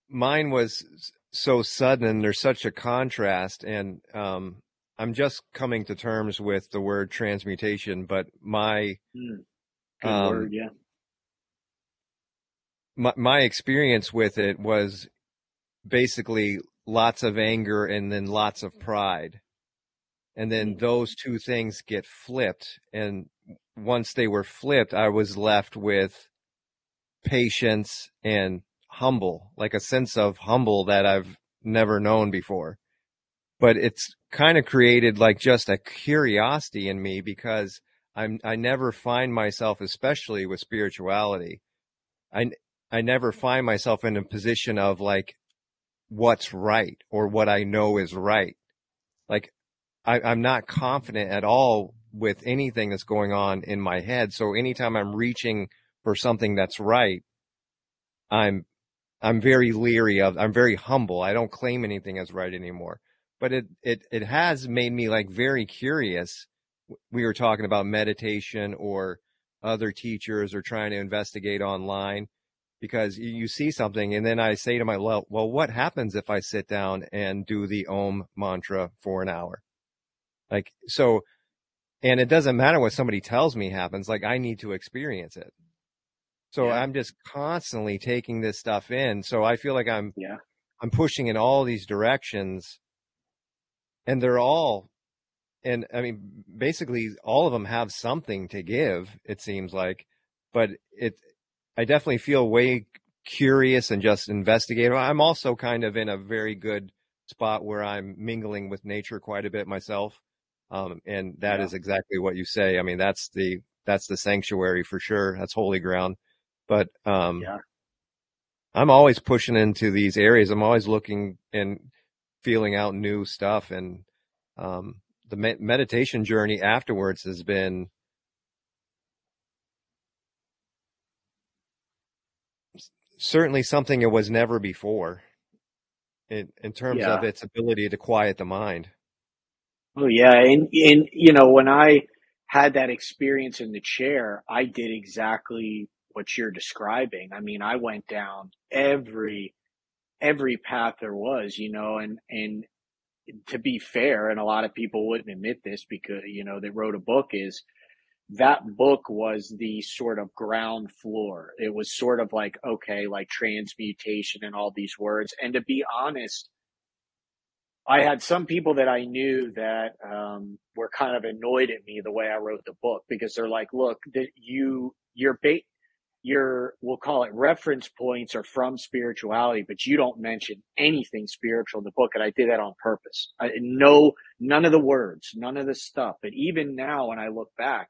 mine was so sudden and there's such a contrast and um, i'm just coming to terms with the word transmutation but my mm, um, word, yeah. my, my experience with it was basically lots of anger and then lots of pride. And then mm. those two things get flipped and once they were flipped i was left with patience and humble, like a sense of humble that I've never known before. But it's kind of created like just a curiosity in me because I'm I never find myself, especially with spirituality, I I never find myself in a position of like what's right or what I know is right. Like I, I'm not confident at all with anything that's going on in my head. So anytime I'm reaching for something that's right, I'm I'm very leery of I'm very humble. I don't claim anything as right anymore. But it it it has made me like very curious. We were talking about meditation or other teachers or trying to investigate online because you see something and then I say to myself, well, what happens if I sit down and do the Om mantra for an hour? Like, so, and it doesn't matter what somebody tells me happens. Like I need to experience it. So yeah. I'm just constantly taking this stuff in. So I feel like I'm, yeah, I'm pushing in all these directions and they're all, and I mean, basically all of them have something to give, it seems like, but it, I definitely feel way curious and just investigative. I'm also kind of in a very good spot where I'm mingling with nature quite a bit myself. Um, and that yeah. is exactly what you say. I mean, that's the, that's the sanctuary for sure. That's holy ground. But um, yeah. I'm always pushing into these areas. I'm always looking and feeling out new stuff. And um, the me- meditation journey afterwards has been certainly something it was never before in, in terms yeah. of its ability to quiet the mind. Oh yeah. And, and, you know, when I had that experience in the chair, I did exactly what you're describing. I mean, I went down every every path there was, you know, and and to be fair, and a lot of people wouldn't admit this because you know they wrote a book is that book was the sort of ground floor. It was sort of like okay, like transmutation and all these words. And to be honest, I had some people that I knew that um, were kind of annoyed at me the way I wrote the book because they're like, "Look, that you you're ba- your we'll call it reference points are from spirituality, but you don't mention anything spiritual in the book, and I did that on purpose. I no none of the words, none of the stuff. But even now, when I look back,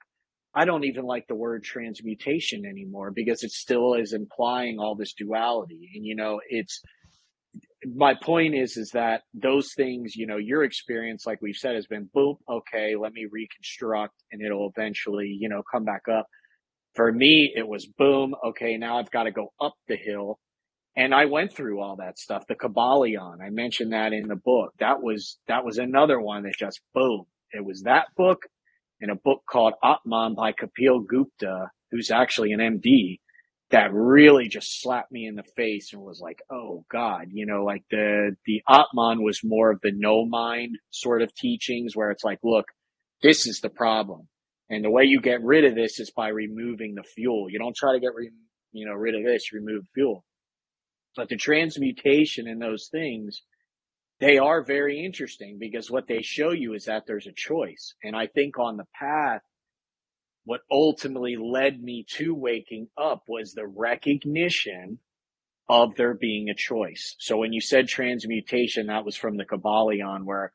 I don't even like the word transmutation anymore because it still is implying all this duality. And you know, it's my point is is that those things, you know, your experience, like we've said, has been boom, okay, let me reconstruct, and it'll eventually, you know, come back up for me, it was boom. Okay. Now I've got to go up the hill. And I went through all that stuff. The Kybalion, I mentioned that in the book. That was, that was another one that just boom. It was that book and a book called Atmamun by Kapil Gupta, who's actually an MD that really just slapped me in the face and was like, Oh God, you know, like the, the Atmamun was more of the no mind sort of teachings where it's like, look, this is the problem. And the way you get rid of this is by removing the fuel. You don't try to get, re, you know, rid of this, remove fuel. But the transmutation and those things, they are very interesting because what they show you is that there's a choice. And I think on the path, what ultimately led me to waking up was the recognition of there being a choice. So when you said transmutation, that was from the Kybalion where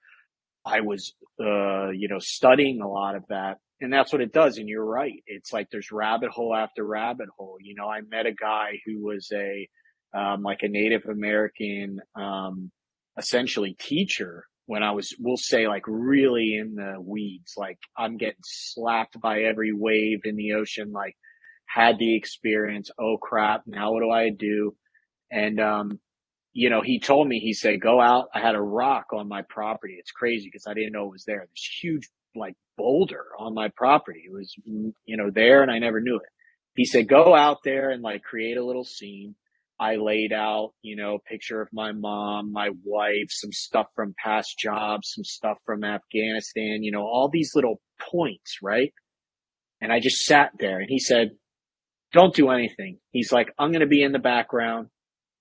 I was, uh, you know, studying a lot of that and that's what it does. And you're right. It's like there's rabbit hole after rabbit hole. You know, I met a guy who was a, um, like a Native American, um, essentially teacher when I was, we'll say like really in the weeds. Like I'm getting slapped by every wave in the ocean. Like had the experience. Oh crap. Now what do I do? And, um, you know, he told me, he said, go out. I had a rock on my property. It's crazy because I didn't know it was there. This huge like boulder on my property. It was, you know, there and I never knew it. He said, go out there and like create a little scene. I laid out, you know, a picture of my mom, my wife, some stuff from past jobs, some stuff from Afghanistan, you know, all these little points, right? And I just sat there and he said, don't do anything. He's like, I'm going to be in the background.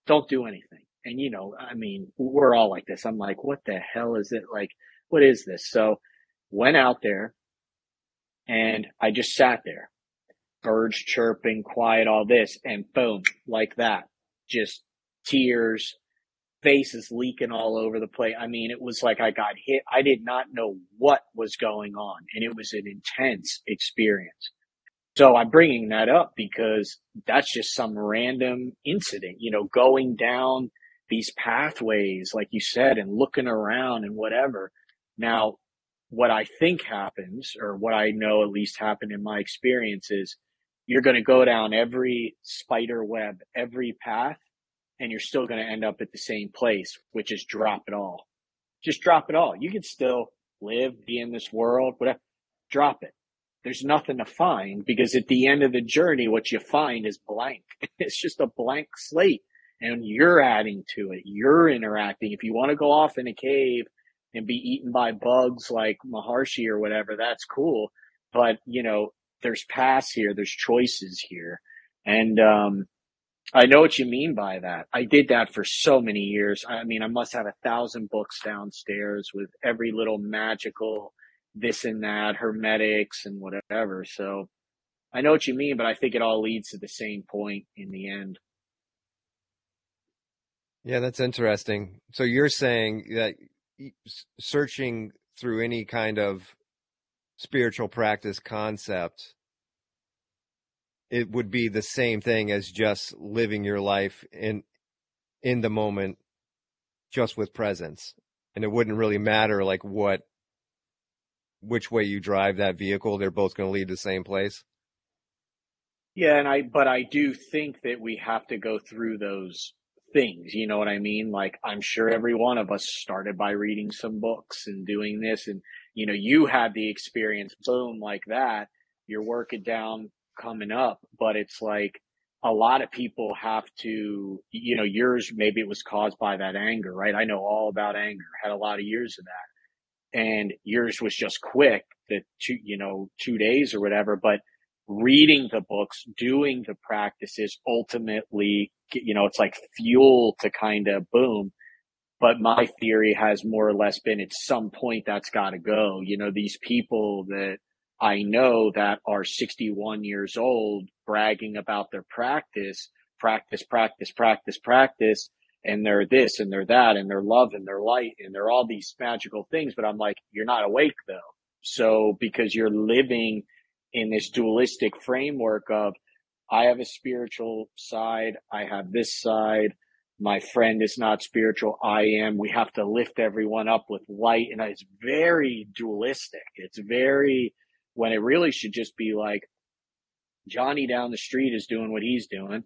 Don't do anything. And you know, I mean, we're all like this. I'm like, what the hell is it? Like, what is this? So went out there and I just sat there. birds chirping, quiet, all this, and boom, like that, just tears, faces leaking all over the place. I mean, it was like I got hit. I did not know what was going on, and it was an intense experience. So I'm bringing that up because that's just some random incident, you know, going down these pathways, like you said, and looking around and whatever. Now, what I think happens, or what I know at least happened in my experience, is you're going to go down every spider web, every path, and you're still going to end up at the same place, which is drop it all. Just drop it all. You can still live, be in this world, whatever. Drop it. There's nothing to find because at the end of the journey, what you find is blank. [laughs] It's just a blank slate and you're adding to it. You're interacting. If you want to go off in a cave and be eaten by bugs like Maharishi or whatever, that's cool. But, you know, there's paths here, there's choices here. And, um, I know what you mean by that. I did that for so many years. I mean, I must have a thousand books downstairs with every little magical this and that, hermetics and whatever. So I know what you mean, but I think it all leads to the same point in the end. Yeah, that's interesting. So you're saying that searching through any kind of spiritual practice concept it would be the same thing as just living your life in in the moment just with presence. And it wouldn't really matter like what which way you drive that vehicle they're both going to lead the same place. Yeah and i but i do think that we have to go through those things you know what i mean like i'm sure every one of us started by reading some books and doing this and you know you had the experience boom like that you're working down coming up, but it's like a lot of people have to, you know, yours, maybe it was caused by that anger, right? I know all about anger, had a lot of years of that. And yours was just quick, the two, you know, two days or whatever, but reading the books, doing the practices ultimately, you know, it's like fuel to kind of boom. But my theory has more or less been at some point that's got to go. You know, these people that I know that are 61 years old bragging about their practice, practice, practice, practice, practice, and they're this and they're that and they're love and they're light and they're all these magical things. But I'm like, you're not awake though. So because you're living in this dualistic framework of, I have a spiritual side. I have this side. My friend is not spiritual. I am. We have to lift everyone up with light. And it's very dualistic. It's very, when it really should just be like Johnny down the street is doing what he's doing.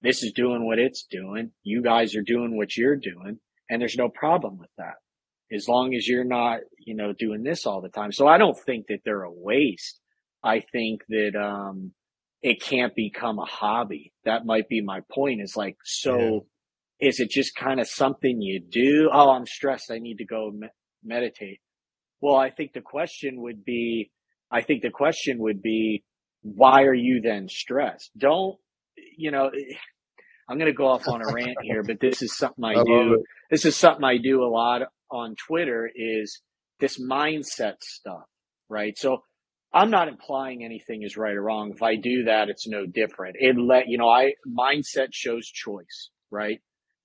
This is doing what it's doing. You guys are doing what you're doing. And there's no problem with that. As long as you're not, you know, doing this all the time. So I don't think that they're a waste. I think that, um, it can't become a hobby. That might be my point is like, so yeah. is it just kind of something you do? Oh, I'm stressed. I need to go me- meditate. Well, I think the question would be, I think the question would be, why are you then stressed? Don't, you know, I'm going to go off on a rant [laughs] here, but this is something I, I do. This is something I do a lot on Twitter is this mindset stuff, right? So I'm not implying anything is right or wrong. If I do that, it's no different. It let, you know, I, mindset shows choice, right?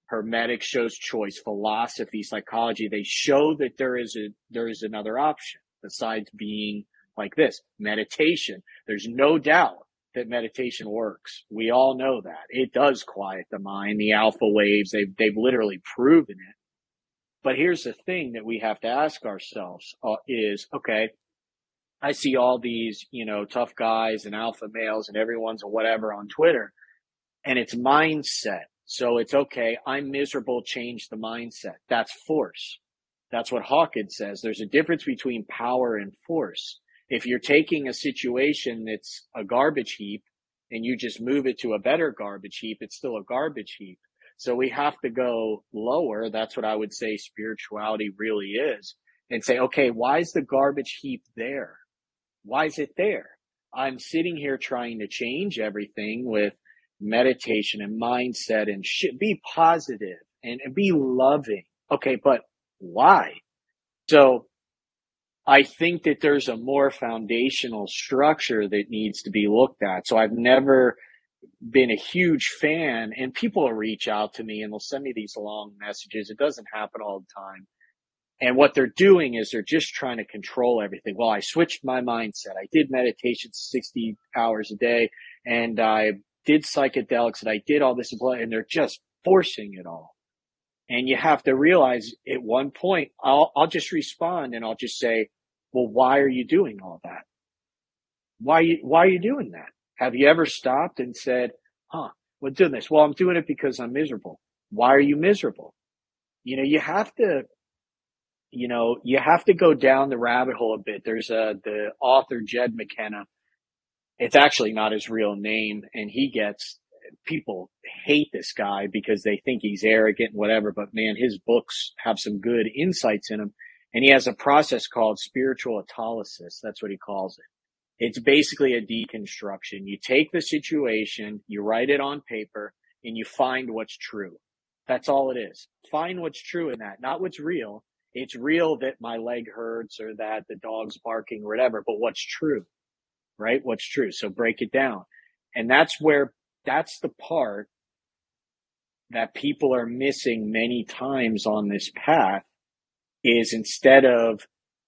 Hermetic shows choice, philosophy, psychology. They show that there is a, there is another option besides being like this meditation. There's no doubt that meditation works. We all know that it does quiet the mind, the alpha waves. They've, they've literally proven it. But here's the thing that we have to ask ourselves uh, is, okay, I see all these, you know, tough guys and alpha males and everyone's a whatever on Twitter and it's mindset. So it's okay. I'm miserable. Change the mindset. That's force. That's what Hawkins says. There's a difference between power and force if you're taking a situation that's a garbage heap and you just move it to a better garbage heap, it's still a garbage heap. So we have to go lower. That's what I would say spirituality really is and say, okay, why is the garbage heap there? Why is it there? I'm sitting here trying to change everything with meditation and mindset and sh- be positive and, and be loving. Okay, but why? So I think that there's a more foundational structure that needs to be looked at. So I've never been a huge fan and people will reach out to me and they'll send me these long messages. It doesn't happen all the time. And what they're doing is they're just trying to control everything. Well, I switched my mindset. I did meditation 60 hours a day and I did psychedelics and I did all this and they're just forcing it all. And you have to realize at one point, I'll, I'll just respond and I'll just say, well, why are you doing all that? Why, why are you doing that? Have you ever stopped and said, huh, we're doing this? Well, I'm doing it because I'm miserable. Why are you miserable? You know, you have to, you know, you have to go down the rabbit hole a bit. There's a, the author, Jed McKenna. It's actually not his real name and he gets people hate this guy because they think he's arrogant and whatever, but man, his books have some good insights in them. And he has a process called spiritual autolysis. That's what he calls it. It's basically a deconstruction. You take the situation, you write it on paper, and you find what's true. That's all it is. Find what's true in that, not what's real. It's real that my leg hurts or that the dog's barking or whatever, but what's true, right? What's true. So break it down. And that's where that's the part that people are missing many times on this path is instead of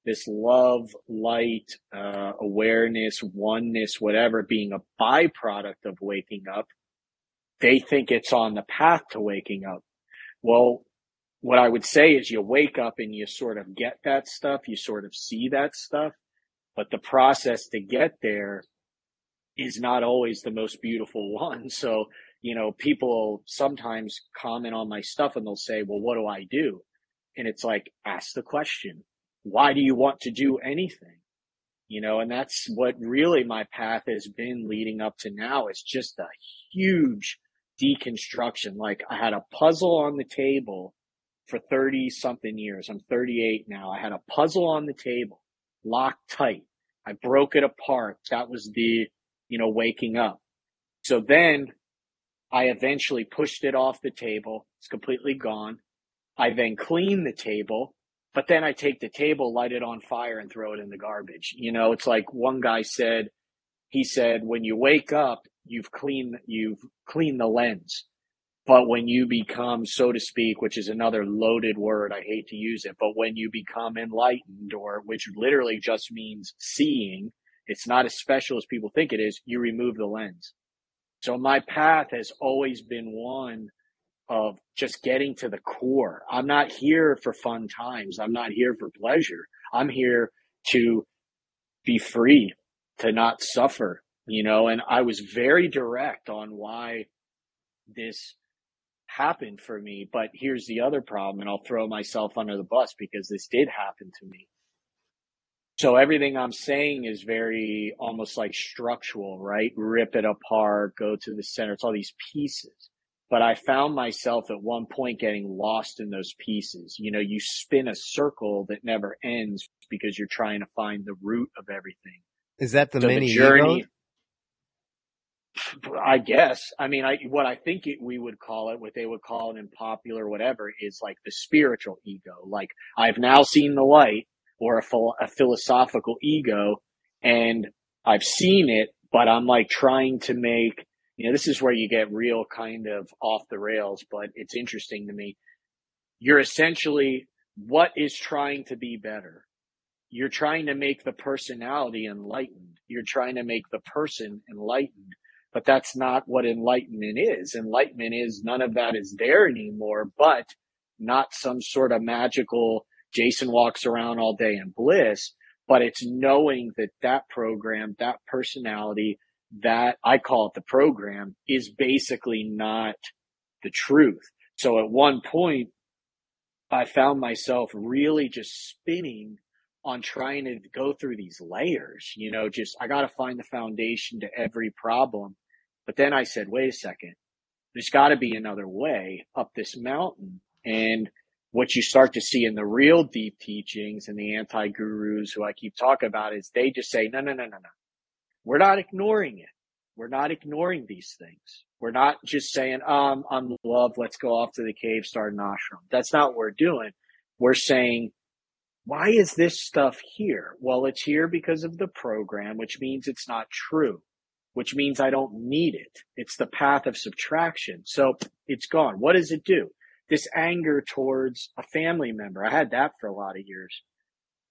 this love, light, uh, awareness, oneness, whatever being a byproduct of waking up, they think it's on the path to waking up. Well, what I would say is you wake up and you sort of get that stuff, you sort of see that stuff, but the process to get there is not always the most beautiful [laughs] one. So, you know, people sometimes comment on my stuff and they'll say, well, what do I do? And it's like, ask the question. Why do you want to do anything? You know, and that's what really my path has been leading up to now. It's just a huge deconstruction. Like I had a puzzle on the table for 30 something years. I'm 38 now. I had a puzzle on the table locked tight. I broke it apart. That was the you know, waking up. So then I eventually pushed it off the table. It's completely gone. I then clean the table, but then I take the table, light it on fire and throw it in the garbage. You know, it's like one guy said, he said, when you wake up, you've cleaned, you've cleaned the lens. But when you become, so to speak, which is another loaded word, I hate to use it, but when you become enlightened or which literally just means seeing, it's not as special as people think it is. You remove the lens. So my path has always been one of just getting to the core. I'm not here for fun times. I'm not here for pleasure. I'm here to be free, to not suffer, you know, and I was very direct on why this happened for me. But here's the other problem, and I'll throw myself under the bus because this did happen to me. So everything I'm saying is very almost like structural, right? Rip it apart, go to the center. It's all these pieces. But I found myself at one point getting lost in those pieces. You know, you spin a circle that never ends because you're trying to find the root of everything. Is that the so mini the journey? Ego? I guess. I mean, I what I think it, we would call it, what they would call it in popular, whatever, is like the spiritual ego. Like I've now seen the light or a, a philosophical ego and I've seen it, but I'm like trying to make, you know, this is where you get real kind of off the rails, but it's interesting to me. You're essentially what is trying to be better. You're trying to make the personality enlightened. You're trying to make the person enlightened, but that's not what enlightenment is. Enlightenment is none of that is there anymore, but not some sort of magical Jason walks around all day in bliss, but it's knowing that that program, that personality, that I call it the program is basically not the truth. So at one point, I found myself really just spinning on trying to go through these layers, you know, just I got to find the foundation to every problem. But then I said, wait a second, there's got to be another way up this mountain. And what you start to see in the real deep teachings and the anti gurus who I keep talking about is they just say, no, no, no, no, no. We're not ignoring it. We're not ignoring these things. We're not just saying, um, I'm love. Let's go off to the cave, start an ashram. That's not what we're doing. We're saying why is this stuff here? Well, it's here because of the program, which means it's not true, which means I don't need it. It's the path of subtraction. So it's gone. What does it do? This anger towards a family member. I had that for a lot of years.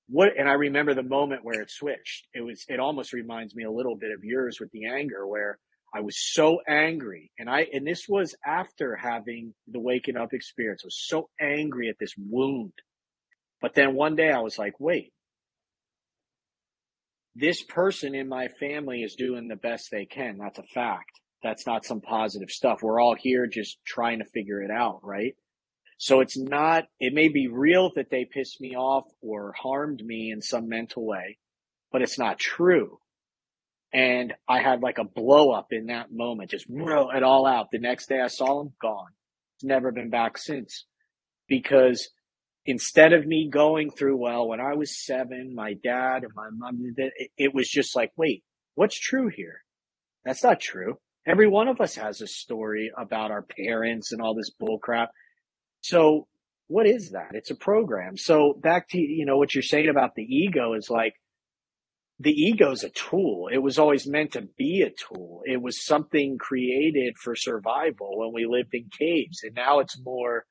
What, and I remember the moment where it switched. It was, it almost reminds me a little bit of yours with the anger where I was so angry. And I, and this was after having the waking up experience. I was so angry at this wound but then one day I was like, wait, this person in my family is doing the best they can. That's a fact. That's not some positive stuff. We're all here just trying to figure it out, right? So it's not, it may be real that they pissed me off or harmed me in some mental way, but it's not true. And I had like a blow up in that moment, just it all out. The next day I saw him gone. It's never been back since because instead of me going through, well, when I was seven, my dad and my mom, it was just like, wait, what's true here? That's not true. Every one of us has a story about our parents and all this bullcrap. So what is that? It's a program. So back to, you know, what you're saying about the ego is like, the ego is a tool. It was always meant to be a tool. It was something created for survival when we lived in caves. And now it's more,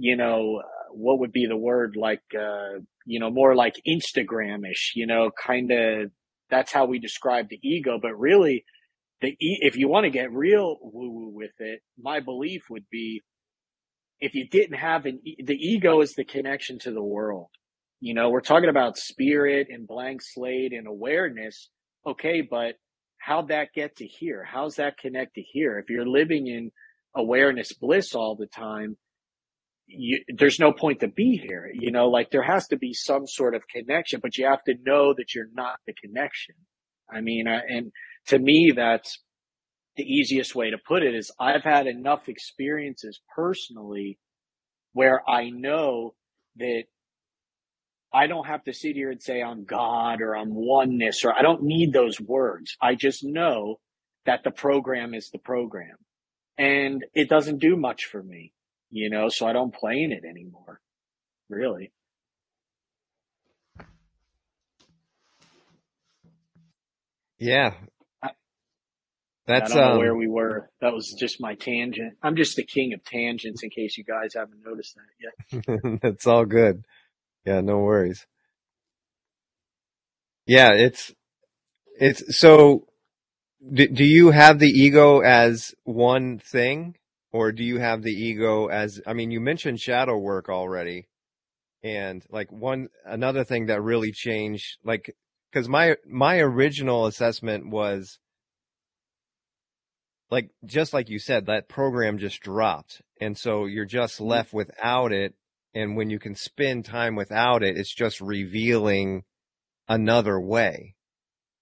you know, what would be the word like, uh, you know, more like Instagramish, you know, kind of that's how we describe the ego. But really, the e- if you want to get real woo woo with it, my belief would be if you didn't have an e- the ego is the connection to the world. You know, we're talking about spirit and blank slate and awareness. Okay, but how'd that get to here? How's that connect to here? If you're living in awareness bliss all the time, you, there's no point to be here. You know, like there has to be some sort of connection, but you have to know that you're not the connection. I mean, uh, and to me, that's the easiest way to put it is I've had enough experiences personally where I know that I don't have to sit here and say I'm God or I'm oneness or I don't need those words. I just know that the program is the program and it doesn't do much for me you know, so I don't play in it anymore, really. Yeah. That's I know um, where we were. That was just my tangent. I'm just the king of tangents in case you guys haven't noticed that yet. [laughs] That's all good. Yeah, no worries. Yeah, it's it's so do, do you have the ego as one thing or do you have the ego as i mean you mentioned shadow work already. And like one another thing that really changed like because my my original assessment was like just like you said that program just dropped. And so you're just mm-hmm. left without it. And when you can spend time without it it's just revealing another way.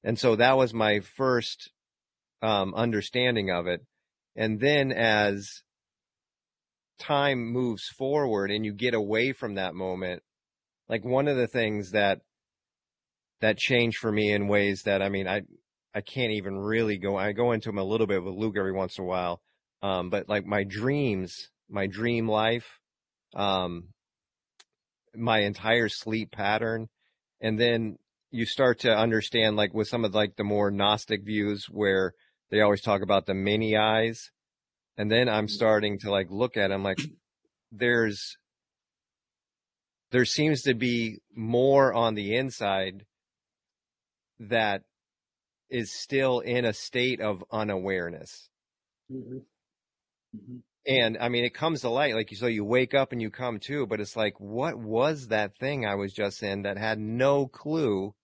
And so that was my first um, understanding of it and then as time moves forward and you get away from that moment, like one of the things that that changed for me in ways that I mean I I can't even really go I go into them a little bit with Luke every once in a while. Um, but like my dreams, my dream life, um, my entire sleep pattern, and then you start to understand like with some of like the more gnostic views where they always talk about the many eyes and then i'm mm. starting to like look at them like there's there seems to be more on the inside that is still in a state of unawareness mm-hmm. Mm-hmm. and i mean it comes to light like you so you wake up and you come to but it's like what was that thing i was just in that had no clue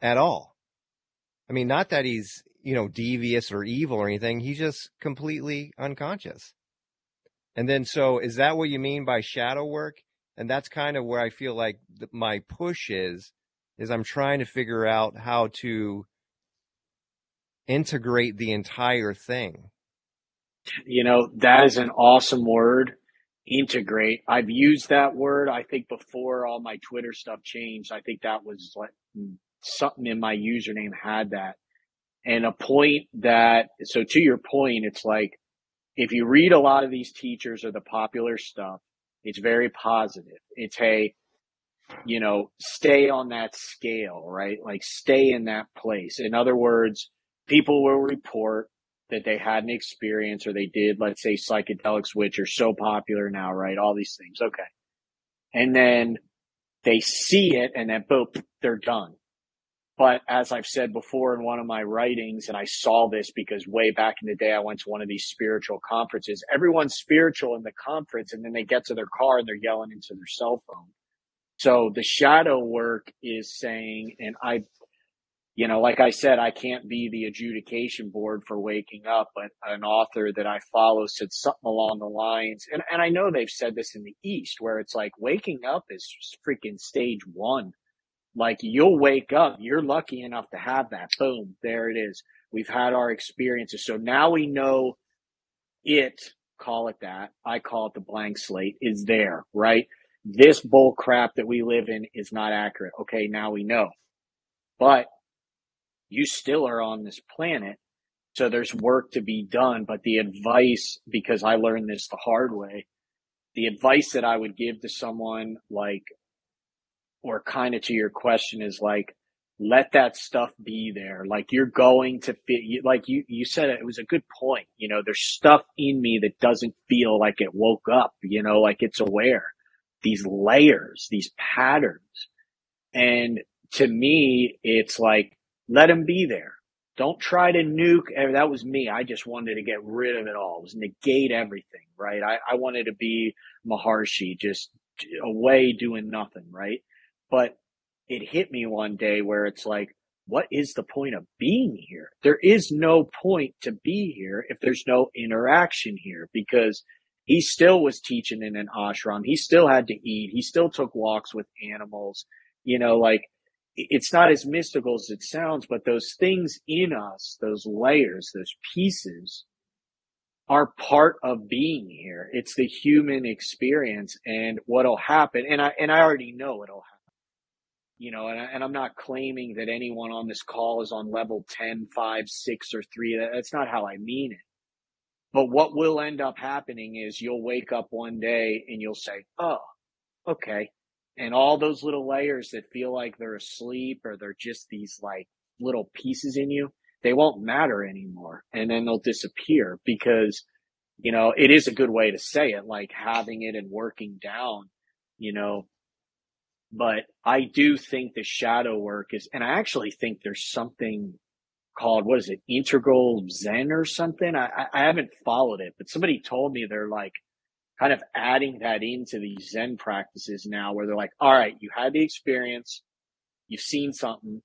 at all i mean not that he's you know, devious or evil or anything. He's just completely unconscious. And then, so is that what you mean by shadow work? And that's kind of where I feel like my push is, is I'm trying to figure out how to integrate the entire thing. You know, that is an awesome word. Integrate. I've used that word. I think before all my Twitter stuff changed, I think that was like something in my username had that and a point that, so to your point, it's like, if you read a lot of these teachers or the popular stuff, it's very positive. It's, hey, you know, stay on that scale, right? Like stay in that place. In other words, people will report that they had an experience or they did, let's say psychedelics, which are so popular now, right? All these things. Okay. And then they see it and then boom, they're done. But as I've said before in one of my writings, and I saw this because way back in the day, I went to one of these spiritual conferences. Everyone's spiritual in the conference, and then they get to their car and they're yelling into their cell phone. So the shadow work is saying, and I, you know, like I said, I can't be the adjudication board for waking up, but an author that I follow said something along the lines, and, and I know they've said this in the East where it's like waking up is freaking stage one like you'll wake up, you're lucky enough to have that. Boom, there it is. We've had our experiences. So now we know it, call it that. I call it the blank slate is there, right? This bull crap that we live in is not accurate. Okay. Now we know, but you still are on this planet. So there's work to be done. But the advice, because I learned this the hard way, the advice that I would give to someone like or kind of to your question is like, let that stuff be there. Like you're going to fit, like you, you said it, it was a good point. You know, there's stuff in me that doesn't feel like it woke up, you know, like it's aware. These layers, these patterns. And to me, it's like, let them be there. Don't try to nuke. That was me. I just wanted to get rid of it all. It was negate everything, right? I, I wanted to be Maharshi, just away doing nothing, right? But it hit me one day where it's like, what is the point of being here? There is no point to be here if there's no interaction here because he still was teaching in an ashram. He still had to eat. He still took walks with animals. You know, like it's not as mystical as it sounds, but those things in us, those layers, those pieces are part of being here. It's the human experience and what'll happen. And I, and I already know it'll happen you know, and, and, I'm not claiming that anyone on this call is on level 10, 5, 6, or 3. That's not how I mean it. But what will end up happening is you'll wake up one day and you'll say, oh, okay. And all those little layers that feel like they're asleep or they're just these like little pieces in you, they won't matter anymore. And then they'll disappear because, you know, it is a good way to say it, like having it and working down, you know, but I do think the shadow work is, and I actually think there's something called, what is it, integral Zen or something? I, I haven't followed it, but somebody told me they're like kind of adding that into these Zen practices now where they're like, all right, you had the experience, you've seen something,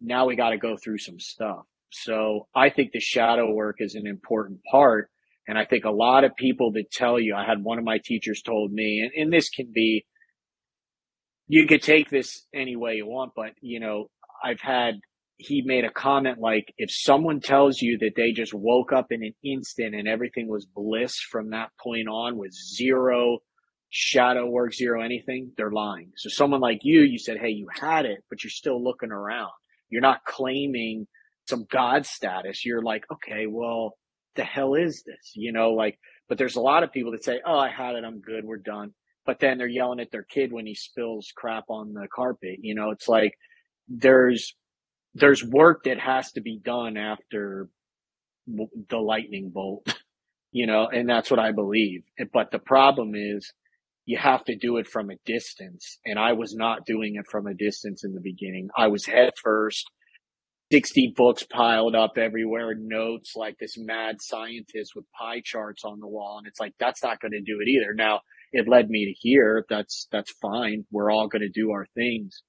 now we got to go through some stuff. So I think the shadow work is an important part. And I think a lot of people that tell you, I had one of my teachers told me, and, and this can be, you could take this any way you want, but you know, I've had he made a comment like if someone tells you that they just woke up in an instant and everything was bliss from that point on with zero shadow work, zero anything, they're lying. So someone like you, you said, Hey, you had it, but you're still looking around. You're not claiming some God status. You're like, okay, well, the hell is this? You know, like, but there's a lot of people that say, Oh, I had it. I'm good. We're done but then they're yelling at their kid when he spills crap on the carpet. You know, it's like there's there's work that has to be done after the lightning bolt, [laughs] you know, and that's what I believe. But the problem is you have to do it from a distance. And I was not doing it from a distance in the beginning. I was head first, 60 books piled up everywhere, notes like this mad scientist with pie charts on the wall. And it's like, that's not going to do it either. Now, it led me to here. That's, that's fine. We're all going to do our things.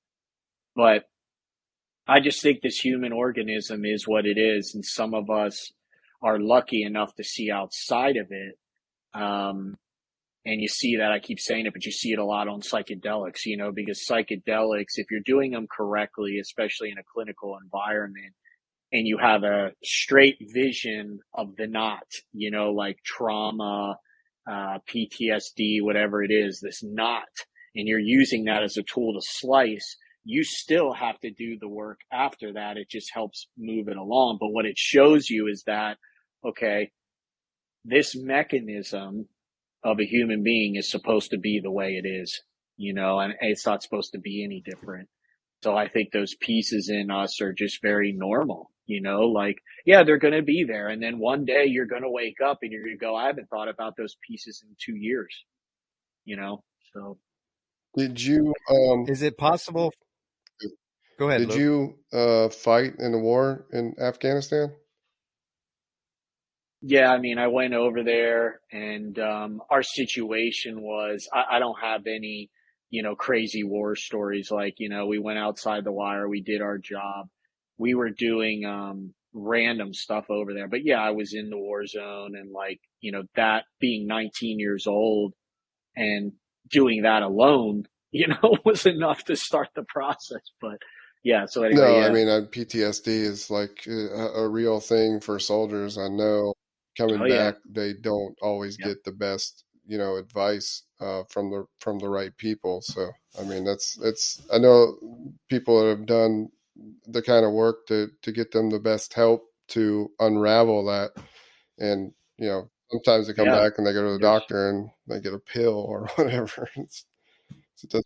But I just think this human organism is what it is. And some of us are lucky enough to see outside of it. Um, and you see that I keep saying it, but you see it a lot on psychedelics, you know, because psychedelics, if you're doing them correctly, especially in a clinical environment, and you have a straight vision of the knot, you know, like trauma, uh, PTSD, whatever it is, this knot, and you're using that as a tool to slice, you still have to do the work after that. It just helps move it along. But what it shows you is that, okay, this mechanism of a human being is supposed to be the way it is. you know, and it's not supposed to be any different. So I think those pieces in us are just very normal, you know, like, yeah, they're going to be there. And then one day you're going to wake up and you're going to go, I haven't thought about those pieces in two years, you know? So did you, um, is it possible? Go ahead. Did Luke. you, uh, fight in the war in Afghanistan? Yeah, I mean, I went over there and um, our situation was I, I don't have any, you know, crazy war stories. Like, you know, we went outside the wire, we did our job. We were doing um, random stuff over there. But yeah, I was in the war zone and like, you know, that being 19 years old and doing that alone, [laughs] you know, was enough to start the process. But yeah, so anyway, No, yeah. I mean, uh, PTSD is like a, a real thing for soldiers. I know coming Oh, yeah. back, they don't always Yeah. get the best, you know, advice uh, from the from the right people. So, I mean, that's it's. I know people that have done the kind of work to to get them the best help to unravel that, and you know, sometimes they come Yeah. back and they go to the Yes. doctor and they get a pill or [laughs] whatever. It's, it doesn't,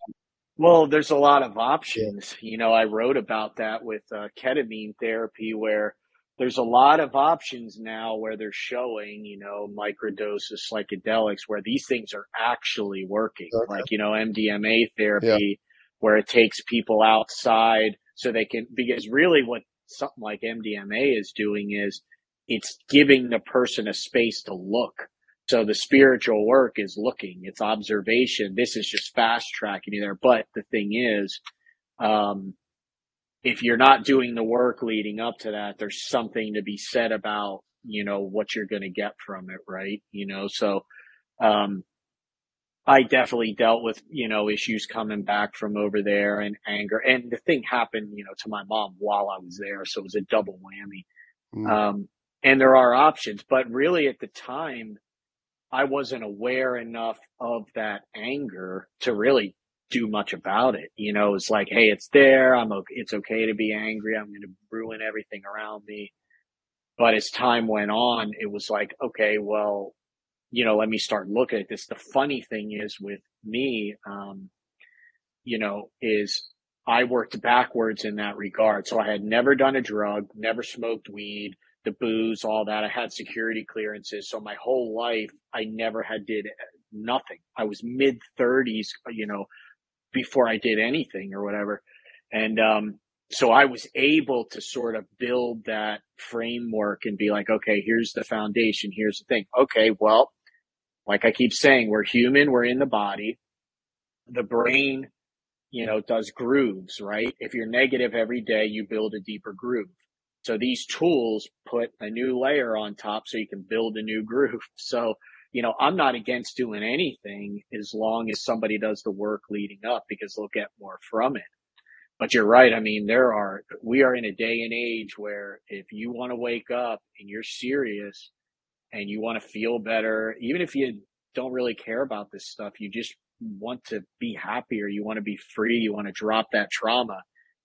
Well, there's a lot of options. You know, I wrote about that with uh, ketamine therapy, where there's a lot of options now where they're showing, you know, microdoses, psychedelics, where these things are actually working. Okay. Like, you know, MDMA therapy, where it takes people outside so they can, because really what something like MDMA is doing is it's giving the person a space to look. So the spiritual work is looking, it's observation. This is just fast tracking you there. But the thing is, um, if you're not doing the work leading up to that, there's something to be said about, you know, what you're going to get from it, right? You know, so, um, I definitely dealt with, you know, issues coming back from over there and anger. And the thing happened, you know, to my mom while I was there. So it was a double whammy. mm, Um, and there are options, but really at the time, I wasn't aware enough of that anger to really do much about it. You know, it's like, hey, it's there. I'm okay. It's okay to be angry. I'm going to ruin everything around me. But as time went on, it was like, okay, well, you know, let me start looking at this. The funny thing is with me, um, you know, is I worked backwards in that regard. So I had never done a drug, never smoked weed, the booze, all that. I had security clearances. So my whole life, I never had did nothing. I was mid thirties, you know, before I did anything or whatever. And, um, so I was able to sort of build that framework and be like, okay, here's the foundation. Here's the thing. Okay. Well, like I keep saying, we're human. We're in the body. The brain, you know, does grooves, right? If you're negative every day, you build a deeper groove. So these tools put a new layer on top so you can build a new groove. [laughs] So, you know, I'm not against doing anything as long as somebody does the work leading up because they'll get more from it. But you're right. I mean, there are, we are in a day and age where if you want to wake up and you're serious and you want to feel better, even if you don't really care about this stuff, you just want to be happier, you want to be free, you want to drop that trauma.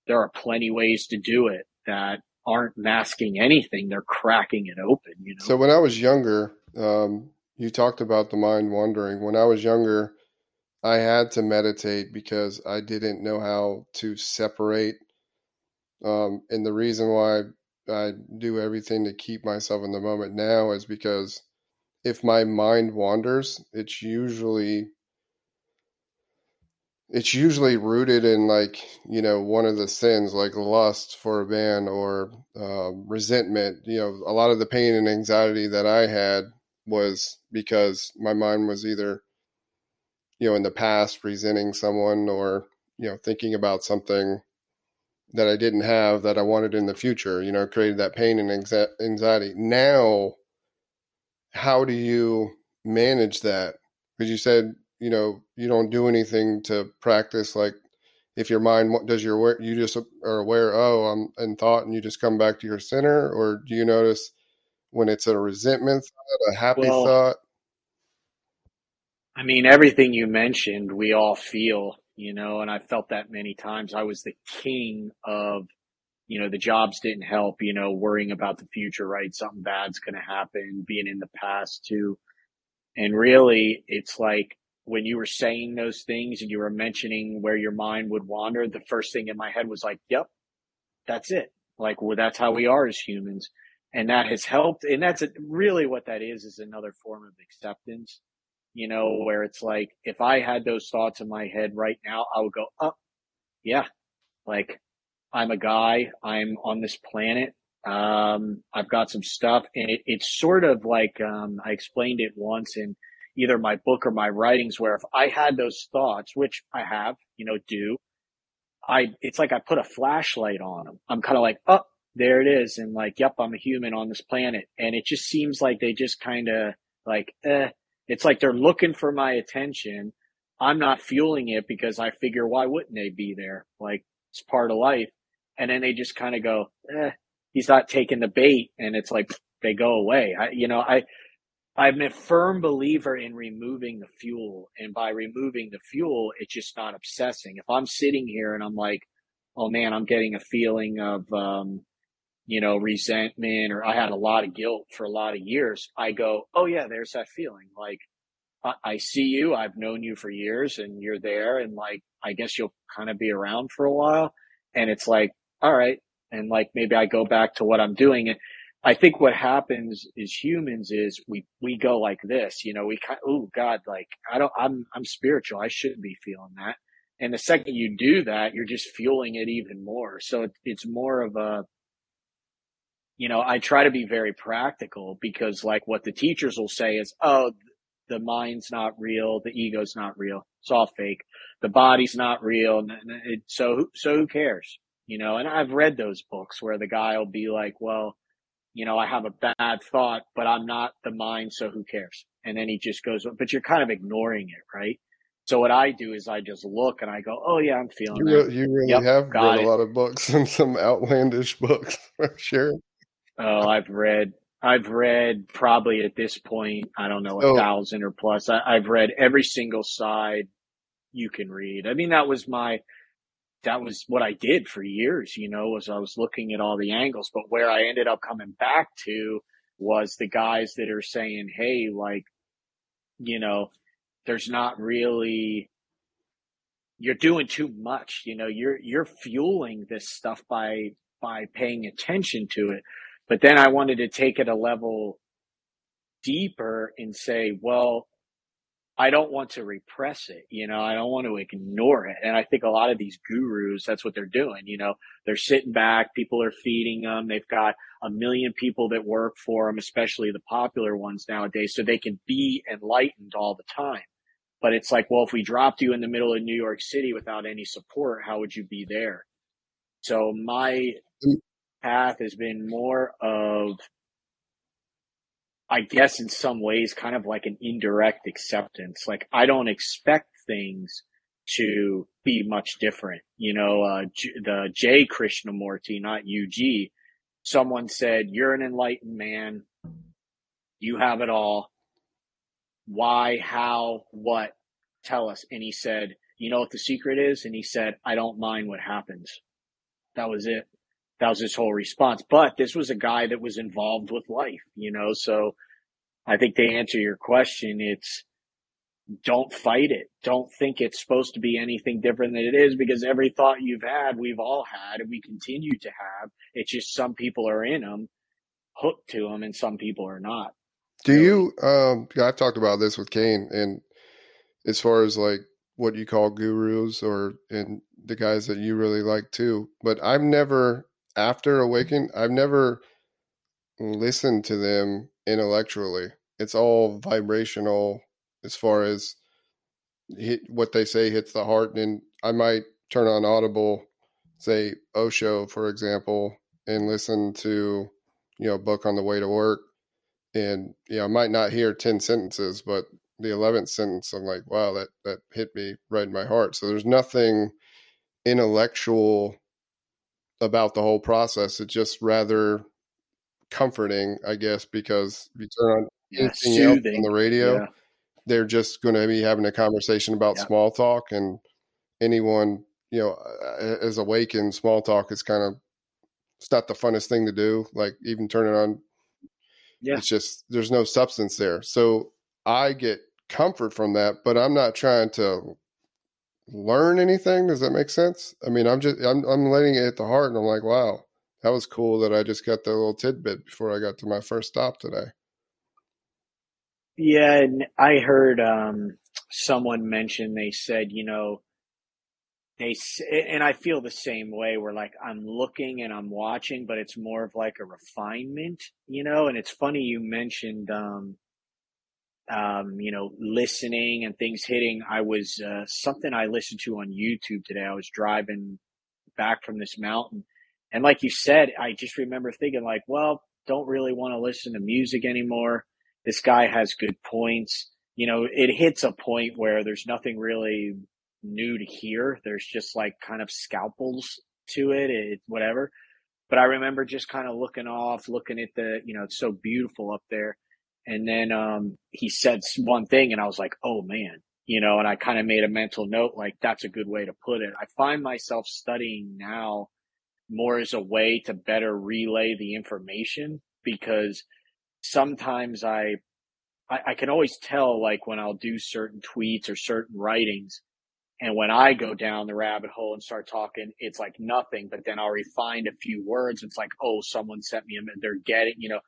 There are plenty ways to do it that aren't masking anything. They're cracking it open, you know? So when I was younger, um, you talked about the mind wandering. When I was younger, I had to meditate because I didn't know how to separate. Um, and the reason why I do everything to keep myself in the moment now is because if my mind wanders, it's usually it's usually rooted in like you know one of the sins like lust for a man or um, resentment. You know a lot of the pain and anxiety that i had was because my mind was either you know in the past resenting someone or you know thinking about something that i didn't have that i wanted in the future you know created that pain and anxiety. Now how do you manage that? Because you said you know you don't do anything to practice like if your mind does your work you just are aware oh i'm in thought and you just come back to your center or do you notice when it's a resentment thought a happy Well, thought? I mean, everything you mentioned, we all feel, you know, and I felt that many times. I was the king of, you know, the jobs didn't help, you know, worrying about the future, right? Something bad's going to happen, being in the past too. And really, it's like when you were saying those things and you were mentioning where your mind would wander, the first thing in my head was like, yep, that's it. Like, well, that's how we are as humans. And that has helped. And that's really what that is, is another form of acceptance, you know, where it's like, if I had those thoughts in my head right now, I would go, oh, yeah, like I'm a guy, I'm on this planet. Um, I've got some stuff and it, it's sort of like, um, I explained it once in either my book or my writings where if I had those thoughts, which I have, you know, do, I, it's like I put a flashlight on them. I'm kind of like, oh, there it is. And like, yep, I'm a human on this planet. And it just seems like they just kind of like, eh, it's like they're looking for my attention. I'm not fueling it because I figure why wouldn't they be there? Like it's part of life. And then they just kind of go, eh, he's not taking the bait. And it's like they go away. I, you know, I, I'm a firm believer in removing the fuel. And by removing the fuel, it's just not obsessing. If I'm sitting here and I'm like, oh man, I'm getting a feeling of, um, you know, resentment or I had a lot of guilt for a lot of years, I go, oh yeah, there's that feeling. Like, I, I see you. I've known you for years and you're there. And like, I guess you'll kind of be around for a while. And it's like, all right. And like, maybe I go back to what I'm doing. And I think what happens is humans is we, we go like this, you know, we kind oh God, like I don't, I'm, I'm spiritual. I shouldn't be feeling that. And the second you do that, you're just fueling it even more. So it, it's more of a, you know, I try to be very practical because like what the teachers will say is, oh, the mind's not real, the ego's not real. It's all fake. The body's not real. So, so who cares? You know, and I've read those books where the guy will be like, well, you know, I have a bad thought, but I'm not the mind, so who cares? And then he just goes, but you're kind of ignoring it, right? So what I do is I just look and I go, oh yeah, I'm feeling you that. Really, you really yep, have read it. a lot of books [laughs] and some outlandish books for sure. Oh, I've read, I've read probably at this point, I don't know, a oh. thousand or plus. I, I've read every single side you can read. I mean, that was my, that was what I did for years, you know, was I was looking at all the angles. But where I ended up coming back to was the guys that are saying, Hey, like, you know, there's not really, you're doing too much, you know, you're, you're fueling this stuff by, by paying attention to it. But then I wanted to take it a level deeper and say, well, I don't want to repress it. You know, I don't want to ignore it. And I think a lot of these gurus, that's what they're doing. You know, they're sitting back. People are feeding them. They've got a million people that work for them, especially the popular ones nowadays. So they can be enlightened all the time. But it's like, well, if we dropped you in the middle of New York City without any support, how would you be there? So my mm. Path has been more of I guess in some ways kind of like an indirect acceptance. Like I don't expect things to be much different. You know, uh, J- the J Krishnamurti, not UG, someone said, you're an enlightened man. You have it all. Why, how, what? Tell us. And he said, you know what the secret is? And he said, I don't mind what happens. That was it that was his whole response. But this was a guy that was involved with life, you know, so I think to answer your question, it's don't fight it. Don't think it's supposed to be anything different than it is because every thought you've had, we've all had and we continue to have. It's just some people are in them, hooked to them, and some people are not. Do you, um, I've talked about this with Kane and as far as like what you call gurus or, and the guys that you really like too, but I've never after Awaken, I've never listened to them intellectually. It's all vibrational as far as hit, what they say hits the heart. And I might turn on Audible, say Osho, for example, and listen to, you know, book on the way to work. And, you know, I might not hear 10 sentences, but the 11th sentence, I'm like, wow, that, that hit me right in my heart. So there's nothing intellectual about the whole process. It's just rather comforting, I guess, because if you turn on yeah, anything soothing. else on the radio, yeah. they're just going to be having a conversation about yeah. small talk, and anyone you know is awakened. Small talk is kind of it's not the funnest thing to do. Like even turning on, yeah. it's just there's no substance there. So I get comfort from that, but I'm not trying to learn anything. Does that make sense? I mean, I'm just I'm I'm letting it hit the heart, and I'm like, wow, that was cool that I just got that little tidbit before I got to my first stop today. Yeah, and I heard um, someone mention they said, you know, they and I feel the same way. Where like I'm looking and I'm watching, but it's more of like a refinement, you know. And it's funny you mentioned, um, um, you know, listening and things hitting. I was uh, something I listened to on YouTube today. I was driving back from this mountain, and like you said, I just remember thinking like, well, don't really want to listen to music anymore. This guy has good points. You know, it hits a point where there's nothing really new to hear. There's just like kind of scalpels to it, it whatever. But I remember just kind of looking off, looking at the, you know, it's so beautiful up there. And then um, he said one thing, and I was like, oh man, you know, and I kind of made a mental note, like, that's a good way to put it. I find myself studying now more as a way to better relay the information because sometimes I, I, I can always tell, like, when I'll do certain tweets or certain writings, and when I go down the rabbit hole and start talking, it's like nothing, but then I'll refine a few words. It's like, oh, someone sent me a, they're getting, you know,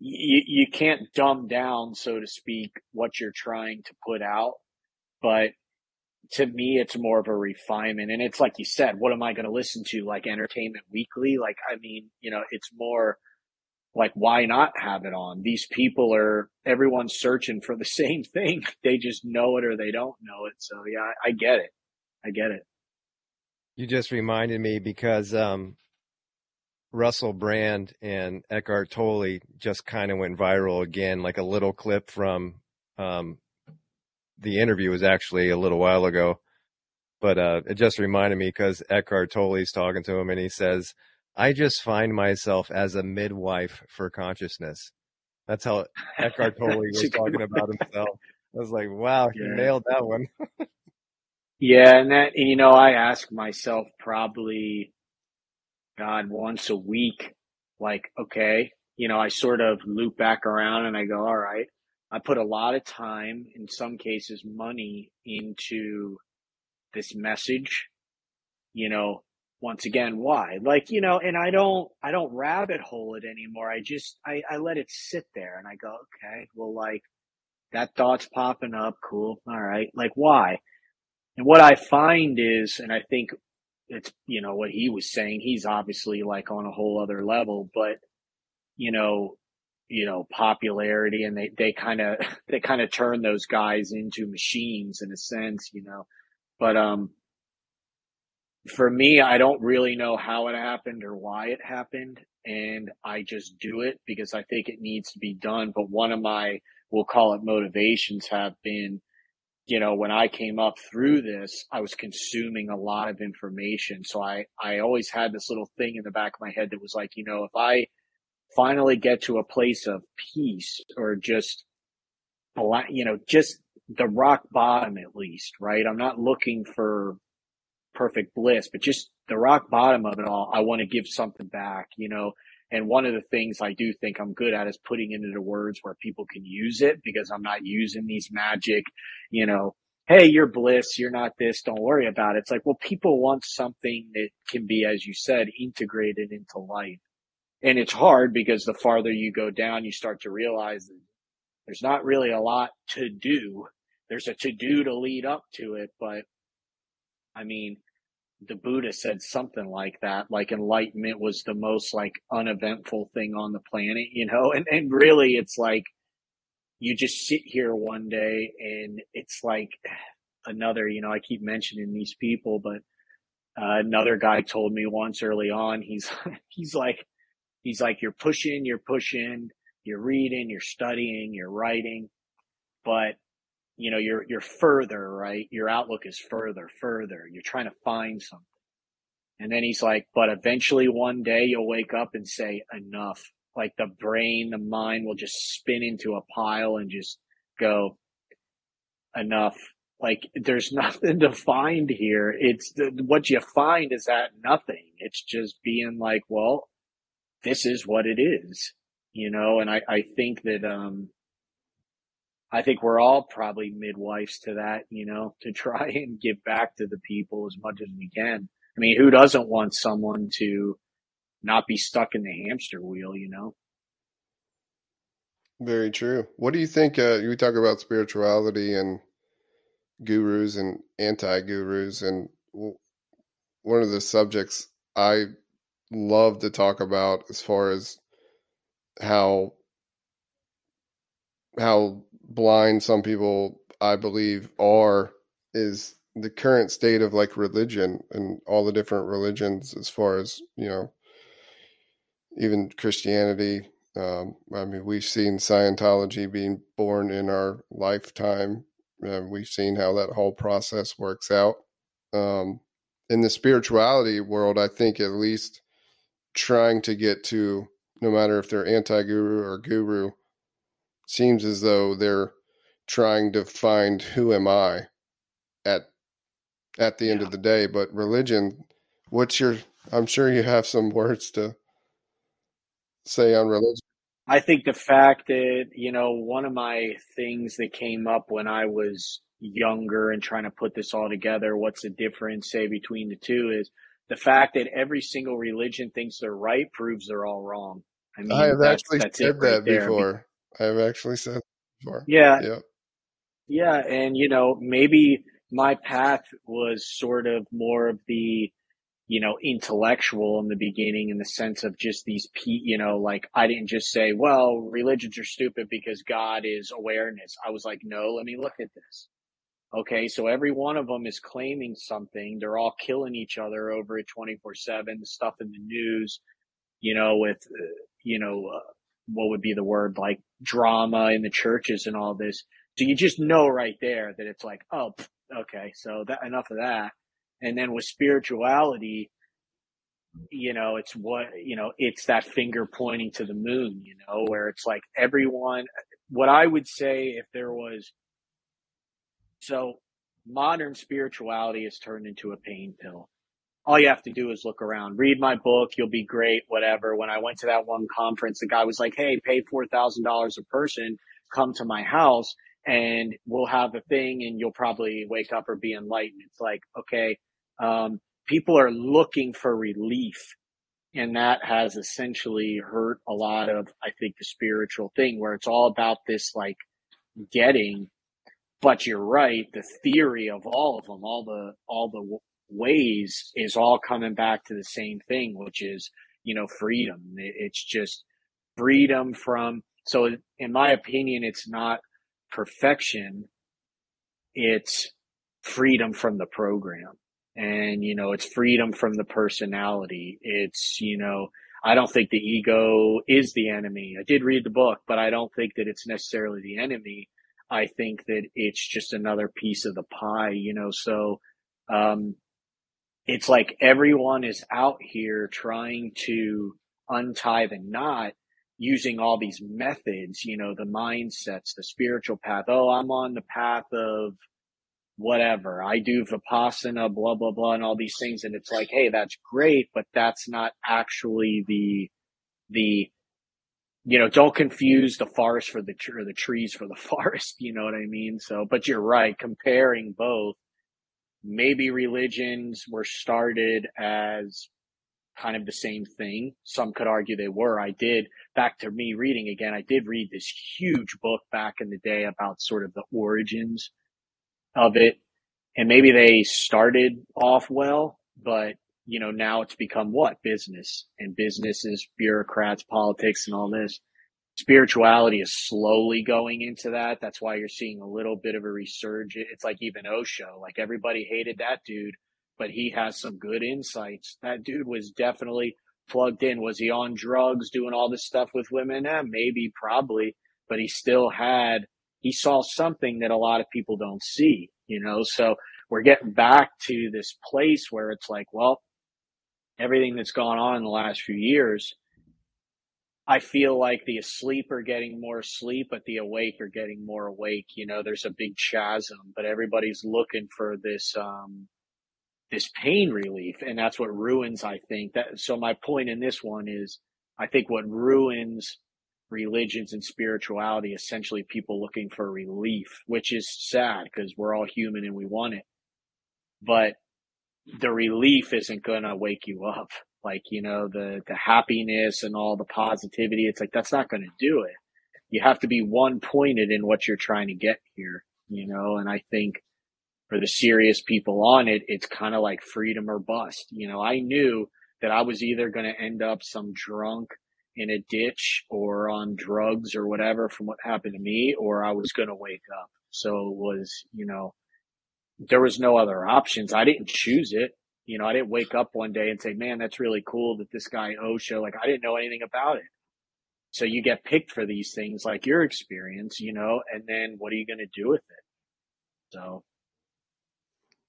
you, you can't dumb down, so to speak, what you're trying to put out. But to me, it's more of a refinement. And it's like you said, what am I going to listen to? Like Entertainment Weekly? Like, I mean, you know, it's more like, why not have it on? These people are, everyone's searching for the [laughs] same thing. They just know it or they don't know it. So yeah, I, I get it. I get it. You just reminded me because, um, Russell Brand and Eckhart Tolle just kind of went viral again, like a little clip from, um, the interview was actually a little while ago, but, uh, it just reminded me because Eckhart Tolle's talking to him and he says, I just find myself as a midwife for consciousness. That's how Eckhart [laughs] Tolle was talking about himself. I was like, wow, he yeah. nailed that one. [laughs] yeah, and that and you know, I ask myself probably God once a week, like, okay, you know, I sort of loop back around and I go, all right, I put a lot of time, in some cases money into this message. You know, once again why? Like you know and i don't i don't rabbit hole it anymore. I just i i let it sit there and i go okay well like that thought's popping up. Cool. All right. Like why? And what i find is and i think it's you know what he was saying he's obviously like on a whole other level but you know you know popularity and they they kind of [laughs] they kind of turn those guys into machines in a sense you know but um for me, I don't really know how it happened or why it happened. And I just do it because I think it needs to be done. But one of my, we'll call it motivations have been, you know, when I came up through this, I was consuming a lot of information. So I, I always had this little thing in the back of my head that was like, you know, if I finally get to a place of peace or just, you know, just the rock bottom at least, right? I'm not looking for perfect bliss, but just the rock bottom of it all, I want to give something back, you know. And one of the things I do think I'm good at is putting into words where people can use it because I'm not using these magic, you know, hey, you're bliss, you're not this, don't worry about it. It's like, well, people want something that can be, as you said, integrated into life. And it's hard because the farther you go down, you start to realize that there's not really a lot to do. There's a to do to lead up to it, but I mean, the Buddha said something like that, like enlightenment was the most like uneventful thing on the planet, you know? And, and really it's like you just sit here one day and it's like another, you know, I keep mentioning these people, but uh, another guy told me once early on, he's, [laughs] he's like, he's like, you're pushing, you're pushing, you're reading, you're studying, you're writing, but you know, you're, you're further, right? Your outlook is further, further. You're trying to find something. And then he's like, but eventually one day you'll wake up and say enough. Like the brain, the mind will just spin into a pile and just go enough. Like there's [laughs] nothing to find here. It's what you find is that nothing. It's just being like, well, this is what it is, you know? And I, I think that, um, I think we're all probably midwives to that, you know, [laughs] to try and give back to the people as much as we can. I mean, who doesn't want someone to not be stuck in the hamster wheel, you know? Very true. What do you think? Uh, you talk about spirituality and gurus and anti gurus, and one of the subjects I love to talk about as far as how how blind some people I believe are is the current state of like religion and all the different religions as far as you know even Christianity um, I mean, we've seen Scientology being born in our lifetime. Uh, we've seen how that whole process works out. Um, in the spirituality world, I think at least trying to get to, no matter if they're anti guru or guru, seems as though they're trying to find who am I at at the end of the day. But religion, what's your? I'm sure you have some words to say on religion? I think the fact that, you know, one of my things that came up when I was younger and trying to put this all together, what's the difference, say, between the two is the fact that every single religion thinks they're right proves they're all wrong. I mean, I have that's, actually that's said right that there. before. I have actually said before. Yeah. Yeah. Yeah. And, you know, maybe my path was sort of more of the, you know, intellectual in the beginning in the sense of just these, you know, like I didn't just say, well, religions are stupid because God is awareness. I was like, no, let me look at this. Okay. So every one of them is claiming something. They're all killing each other over it 24 seven, stuff in the news, you know, with, uh, you know, uh, what would be the word like drama in the churches and all this. So you just know right there that it's like, oh, okay. So that enough of that. And then with spirituality, you know, it's what, you know, it's that finger pointing to the moon, you know, where it's like everyone, what I would say if there was, so modern spirituality is turned into a pain pill. All you have to do is look around, read my book, you'll be great, whatever. When I went to that one conference, the guy was like, Hey, pay $4,000 a person, come to my house and we'll have a thing and you'll probably wake up or be enlightened. It's like, okay, um, people are looking for relief. And that has essentially hurt a lot of, I think, the spiritual thing where it's all about this like getting. But you're right. The theory of all of them, all the, all the ways is all coming back to the same thing, which is, you know, freedom. It's just freedom from, so in my opinion, it's not perfection. It's freedom from the program and you know it's freedom from the personality it's you know i don't think the ego is the enemy i did read the book but i don't think that it's necessarily the enemy i think that it's just another piece of the pie you know so um it's like everyone is out here trying to untie the knot using all these methods you know the mindsets the spiritual path oh i'm on the path of whatever. I do Vipassana, blah, blah, blah, and all these things. And it's like, hey, that's great, but that's not actually the, the, you know, don't confuse the forest for the, or the trees for the [laughs] forest. You know what I mean? So, but you're right. Comparing both, maybe religions were started as kind of the same thing. Some could argue they were. I did, back to me reading again, I did read this huge book back in the day about sort of the origins of it. And maybe they started off well, but you know, now it's become what business and business is bureaucrats, politics and all this. Spirituality is slowly going into that. That's why you're seeing a little bit of a resurgence. It's like even Osho, like everybody hated that dude, but he has some good insights. That dude was definitely plugged in. Was he on drugs doing all this stuff with women? Eh, maybe, probably, but he still had he saw something that a lot of people don't see, you know? So we're getting back to this place where it's like, well, everything that's gone on in the last few years, I feel like the asleep are getting more asleep, but the awake are getting more awake. You know, there's a big chasm, but everybody's looking for this, um, this pain relief. And that's what ruins, I think that. So my point in this one is, I think what ruins religions and spirituality essentially people looking for relief, which is sad because we're all human and we want it. But the relief isn't going to wake you up. Like, you know, the, the happiness and all the positivity. It's like, that's not going to do it. You have to be one pointed in what you're trying to get here, you know, and I think for the serious people on it, it's kind of like freedom or bust. You know, I knew that I was either going to end up some drunk in a ditch or on drugs or whatever from what happened to me, or I was going to wake up. So it was, you know, there was no other options. I didn't choose it. You know, I didn't wake up one day and say, man, that's really cool that this guy Osho, like I didn't know anything about it. So you get picked for these things like your experience, you know, and then what are you going to do with it? So.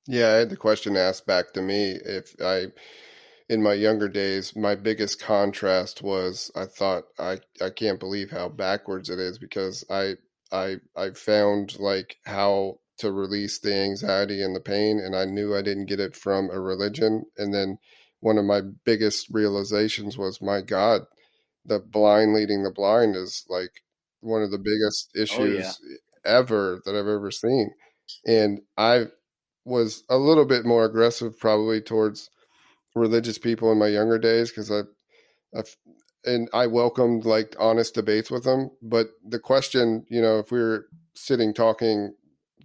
Yeah, I had the question asked back to me if I, in my younger days, my biggest contrast was I thought I I can't believe how backwards it is because I I I found like how to release the anxiety and the pain and I knew I didn't get it from a religion and then one of my biggest realizations was my god the blind leading the blind is like one of the biggest issues oh, yeah. ever that I've ever seen and I was a little bit more aggressive probably towards religious people in my younger days because I, I, and I welcomed like honest debates with them. But the question, you know, if we were sitting talking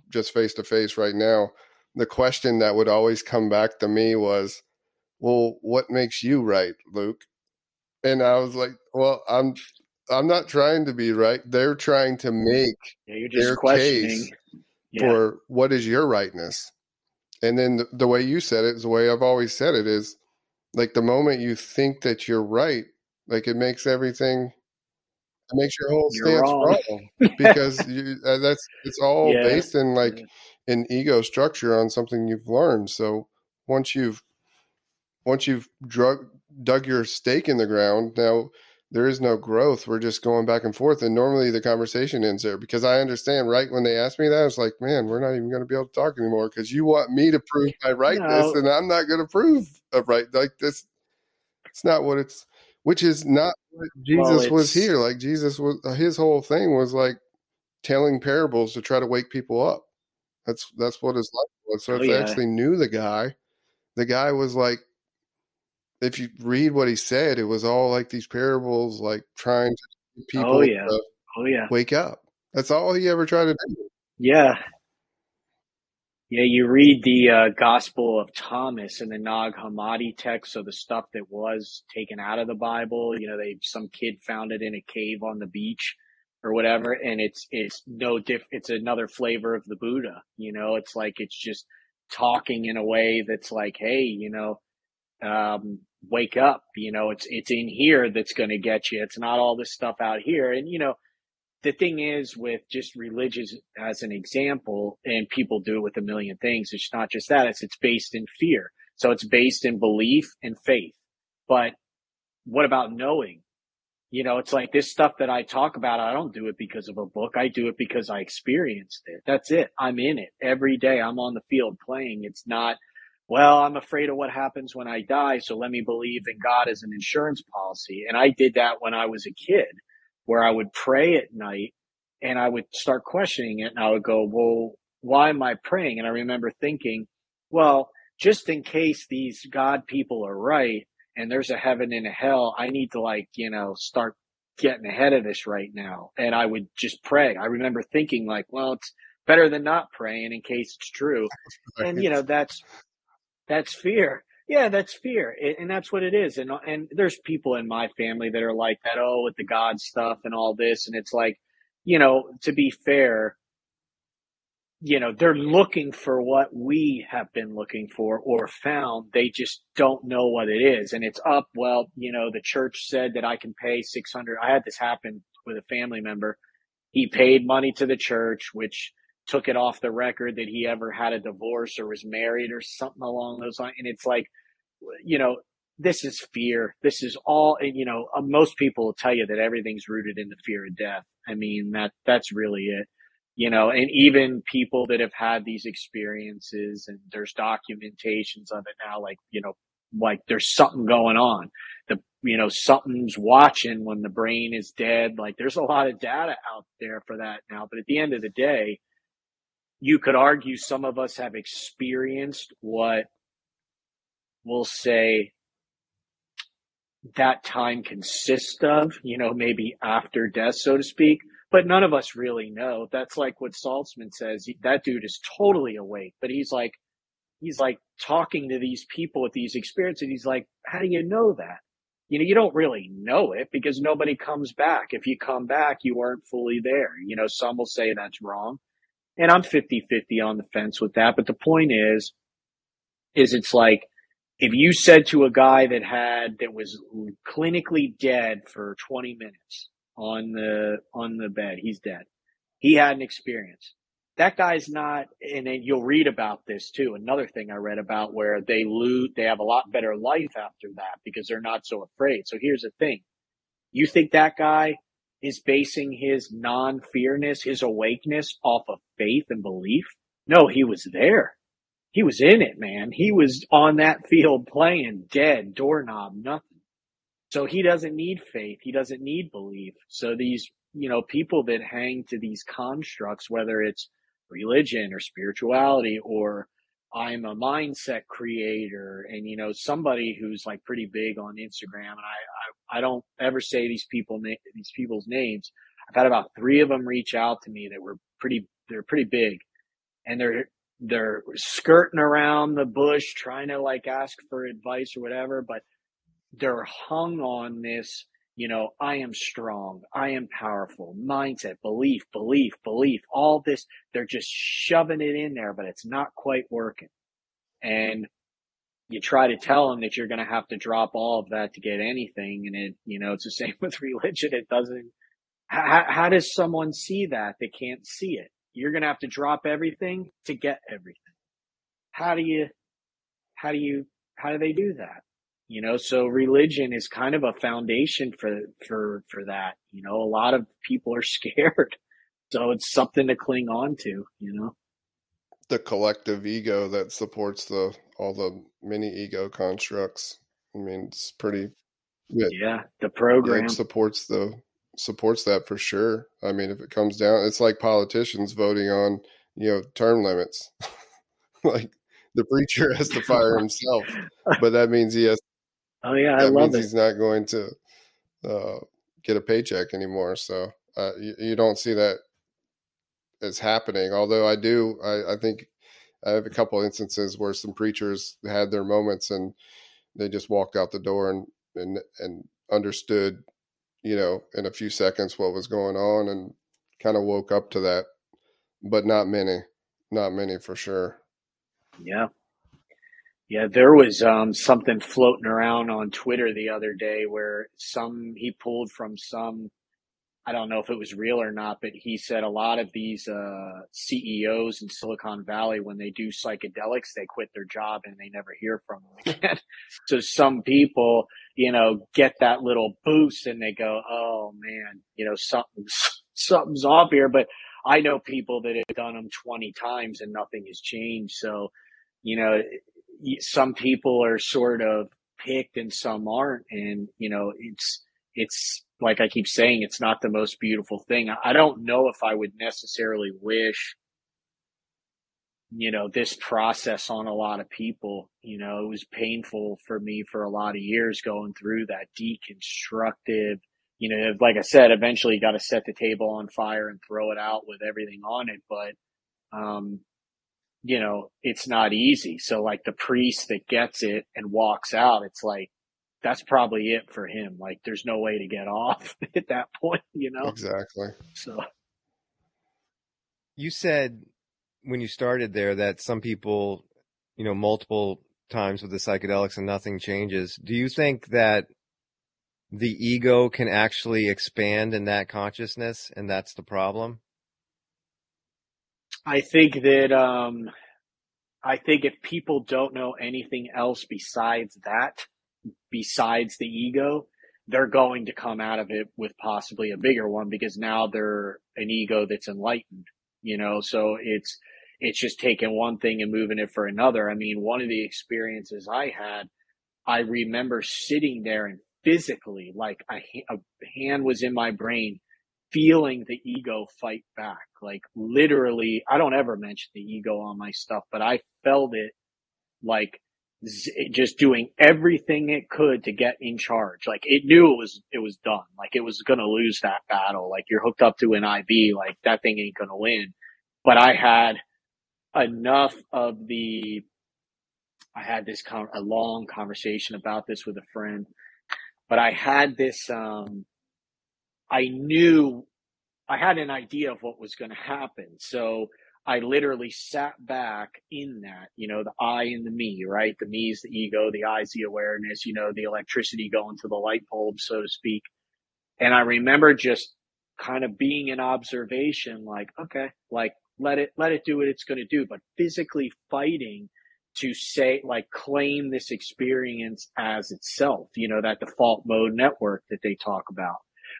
just face to face right now, the question that would always come back to me was, "Well, what makes you right, Luke?" And I was like, "Well, I'm." I'm not trying to be right. They're trying to make yeah, their case yeah. for what is your rightness and then the, the way you said it is the way I've always said it is like the moment you think that you're right, like it makes everything it makes your whole you're stance wrong, wrong [laughs] because you, uh, that's it's all yeah. based in like an ego structure on something you've learned. So once you've once you've drug dug your stake in the ground, now there is no growth. We're just going back and forth. And normally the conversation ends there because I understand right when they asked me that, it's like, man, we're not even going to be able to talk anymore because you want me to prove my rightness no. and I'm not going to prove a right. Like this, it's not what it's, which is not what Jesus well, was here. Like Jesus was, uh, his whole thing was like telling parables to try to wake people up. That's, that's what his life was. So oh, if yeah. they actually knew the guy, the guy was like, if you read what he said, it was all like these parables, like trying to oh, people oh, yeah. oh, yeah. wake up. That's all he ever tried to do. Yeah. Yeah, you read the uh, Gospel of Thomas and the Nag Hammadi text, so the stuff that was taken out of the Bible. You know, they some kid found it in a cave on the beach or whatever, and it's it's no diff. It's another flavor of the Buddha. You know, it's like it's just talking in a way that's like, hey, you know, um, wake up. You know, it's, it's in here that's going to get you. It's not all this stuff out here. And, you know, the thing is with just religious as an example, and people do it with a million things. It's not just that. It's, it's based in fear. So it's based in belief and faith. But what about knowing? You know, it's like this stuff that I talk about. I don't do it because of a book. I do it because I experienced it. That's it. I'm in it every day. I'm on the field playing. It's not, well, I'm afraid of what happens when I die. So let me believe in God as an insurance policy. And I did that when I was a kid where I would pray at night and I would start questioning it and I would go, well, why am I praying? And I remember thinking, well, just in case these God people are right and there's a heaven and a hell, I need to like, you know, start getting ahead of this right now. And I would just pray. I remember thinking like, well, it's better than not praying in case it's true. And you know, that's that's fear. Yeah, that's fear, and that's what it is. And and there's people in my family that are like that. Oh, with the God stuff and all this, and it's like, you know, to be fair, you know, they're looking for what we have been looking for or found. They just don't know what it is, and it's up. Well, you know, the church said that I can pay six hundred. I had this happen with a family member. He paid money to the church, which took it off the record that he ever had a divorce or was married or something along those lines. And it's like, you know, this is fear. This is all, and you know, uh, most people will tell you that everything's rooted in the fear of death. I mean, that, that's really it, you know, and even people that have had these experiences and there's documentations of it now, like, you know, like there's something going on. The, you know, something's watching when the brain is dead. Like there's a lot of data out there for that now. But at the end of the day, you could argue some of us have experienced what we'll say that time consists of, you know, maybe after death, so to speak. But none of us really know. That's like what Saltzman says. That dude is totally awake, but he's like, he's like talking to these people with these experiences. He's like, how do you know that? You know, you don't really know it because nobody comes back. If you come back, you weren't fully there. You know, some will say that's wrong. And I'm 50 50 on the fence with that. But the point is, is it's like, if you said to a guy that had, that was clinically dead for 20 minutes on the, on the bed, he's dead. He had an experience that guy's not, and then you'll read about this too. Another thing I read about where they lose, they have a lot better life after that because they're not so afraid. So here's the thing. You think that guy is basing his non-fearness, his awakeness off of faith and belief? No, he was there. He was in it, man. He was on that [laughs] field playing dead, doorknob, nothing. So he doesn't need faith. He doesn't need belief. So these, you know, people that hang to these constructs, whether it's religion or spirituality or I'm a mindset creator and you know somebody who's like pretty big on Instagram and I I, I don't ever say these people these people's names. I've had about 3 of them reach out to me that were pretty they're pretty big and they're they're skirting around the bush trying to like ask for advice or whatever but they're hung on this you know, I am strong. I am powerful. Mindset, belief, belief, belief, all this. They're just shoving it in there, but it's not quite working. And you try to tell them that you're going to have to drop all of that to get anything. And it, you know, it's the [laughs] same with religion. It doesn't, how, how does someone see that? They can't see it. You're going to have to drop everything to get everything. How do you, how do you, how do they do that? You know so religion is kind of a foundation for for for that you know a lot of people are [laughs] scared. So it's something to cling on to you know? The collective ego that supports the all the mini ego constructs. I mean it's pretty good. yeah the program. It supports the supports that for sure. I mean if it comes down it's like politicians voting on you know term limits. [laughs] Like the preacher has to fire himself [laughs] but that means he has Oh yeah, I that love means it. He's not going to uh, get a paycheck anymore. So uh, you, you, don't see that as happening. Although I do, I, I think I have a couple instances where some preachers had their moments and they just walked out the door and and and understood, you know, in a few seconds what was going on and kind of woke up to that. But not many, not many for sure. Yeah, yeah, there was um, something floating around on Twitter the other day where some he pulled from some I don't know if it was real or not, but he said a lot of these uh, CEOs in Silicon Valley, when they do psychedelics, they quit their job and they never hear from them [laughs] again. so some people, you know, get that little boost and they go, "Oh man, you know, something's [laughs] something's off here." But I know people that have done them twenty times and nothing has changed. So, you know, some people are sort of picked and some aren't. And, you know, it's, it's like I keep saying, it's not the most beautiful thing. I don't know if I would necessarily wish, you know, this process on a lot of people. You know, it was painful for me for a lot of years going through that deconstructive, you know, like I said, eventually you got to set the table on fire and throw it out with everything on it. But, um, you know, it's not easy. So like the priest that gets it and walks out, it's like, that's probably it for him. Like there's no way to get [laughs] off at that point, you know? Exactly. So you said when you started there that some people, you know, multiple times with the psychedelics and nothing changes. Do you think that the ego can actually expand in that consciousness and that's the problem? I think that um, I think if people don't know anything else besides that, besides the ego, they're going to come out of it with possibly a bigger one because now they're an ego that's enlightened, you know, so it's, it's just taking one thing and moving it for another. I mean, one of the experiences I had, I remember sitting there and physically, like a, a hand was in my brain, feeling the ego fight back. Like literally, I don't ever mention the ego on my stuff, but I felt it like just doing everything it could to get in charge. Like it knew it was, it was done. Like it was going to lose that battle. Like you're hooked up to an IV, like that thing ain't going to win. But I had enough of the, I had this con- a long conversation about this with a friend, but I had this, um, I knew I had an idea of what was going to happen. So I literally sat back in that, you know, the I and the me, right? The me is the ego, the I is the awareness, you know, the electricity going to the light bulb, so to speak. And I remember just kind of being in observation, like, okay, like let it, let it do what it's going to do, but physically fighting to say, like, claim this experience as itself, you know, that default mode network that they talk about.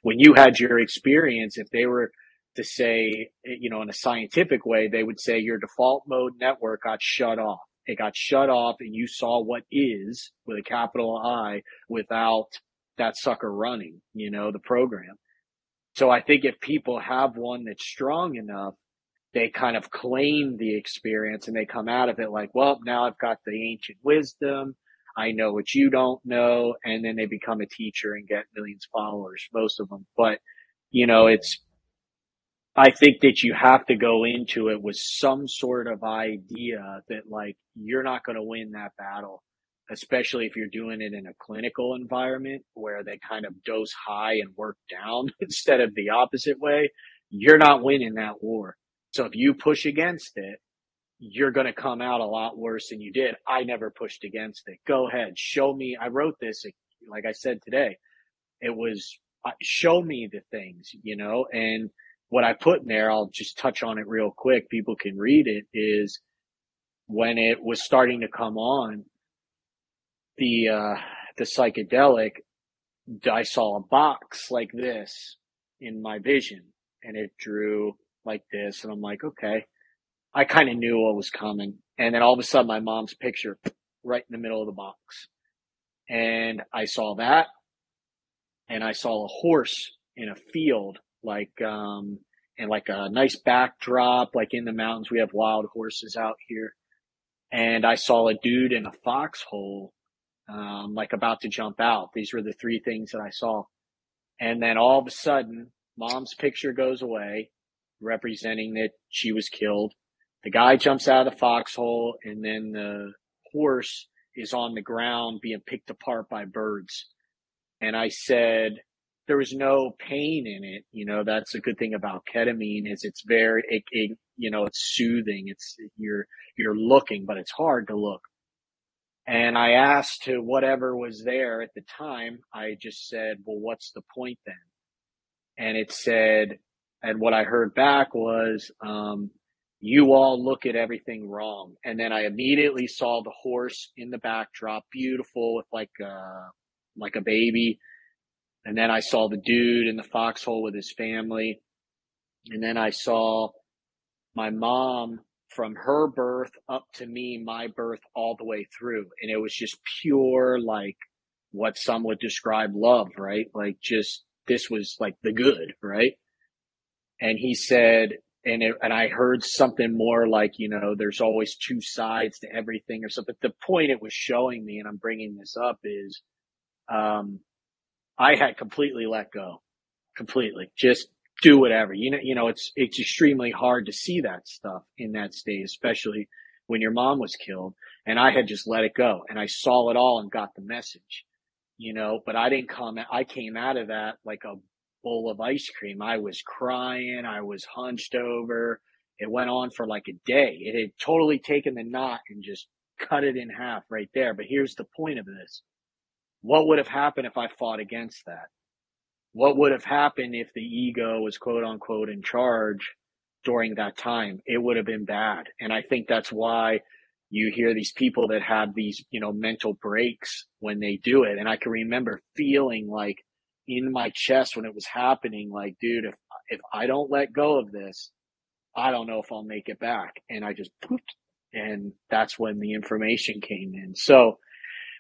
When you had your experience, if they were to say, you know, in a scientific way, they would say your default mode network got shut off. It got shut off and you saw what is with a capital I without that sucker running, you know, the program. So I think if people have one that's strong enough, they kind of claim the experience and they come out of it like, well, now I've got the ancient wisdom. I know what you don't know. And then they become a teacher and get millions of followers, most of them. But, you know, it's, I think that you have to go into it with some sort of idea that like you're not going to win that battle, especially if you're doing it in a clinical environment where they kind of dose high and work down [laughs] instead of the opposite way. You're not winning that war. So if you push against it, you're going to come out a lot worse than you did. I never pushed against it. Go ahead. Show me. I wrote this, like I said today, it was uh, show me the things, you know, and what I put in there, I'll just touch on it real quick. People can read it is when it was starting to come on the, uh, the psychedelic, I saw a box like this in my vision and it drew like this. And I'm like, okay, I kind of knew what was coming. And then all of a sudden my mom's picture right in the middle of the box. And I saw that. And I saw a horse in a field like um and like a nice backdrop like in the mountains. We have wild horses out here. And i saw a dude in a foxhole um like about to jump out. These were the three things that i saw. And then all of a sudden mom's picture goes away representing that she was killed the guy jumps out of the foxhole and then the horse is on the ground being picked apart by birds and i said there was no pain in it. You know, that's a good thing about ketamine is it's very, it, it, you know, it's soothing. It's, you're, you're looking, but it's hard to look. And I asked to whatever was there at the time, I just said, well, what's the point then? And it said, and what I heard back was, um, you all look at everything wrong. And then I immediately saw the horse in the backdrop, beautiful with like, uh, like a baby and then I saw the dude in the foxhole with his family. And then I saw my mom from her birth up to me, my birth all the way through. And it was just pure, like what some would describe love, right? Like just, this was like the good, right? And he said, and it, and I heard something more like, you know, there's always two sides to everything or something. But The point it was showing me, and I'm bringing this up is, um, I had completely let go, completely. Just do whatever. You know, you know, it's it's extremely hard to see that stuff in that state, especially when your mom was killed. And I had just let it go, and I saw it all and got the message. You know, but I didn't comment. I came out of that like a bowl of ice cream. I was crying. I was hunched over. It went on for like a day. It had totally taken the knot and just cut it in half right there. But here's the point of this what would have happened if I fought against that? What would have happened if the ego was quote unquote in charge during that time? It would have been bad. And I think that's why you hear these people that have these, you know, mental breaks when they do it. And I can remember feeling like in my chest when it was happening, like, dude, if, if I don't let go of this, I don't know if I'll make it back. And I just pooped. And that's when the information came in. So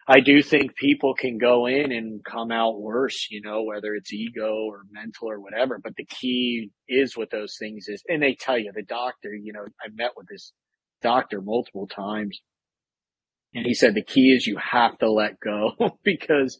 I do think people can go in and come out worse, you know, whether it's ego or mental or whatever. But the key is what those things is. And they tell you, the doctor, you know, I met with this doctor multiple times. And he said the key is you have to let go [laughs] because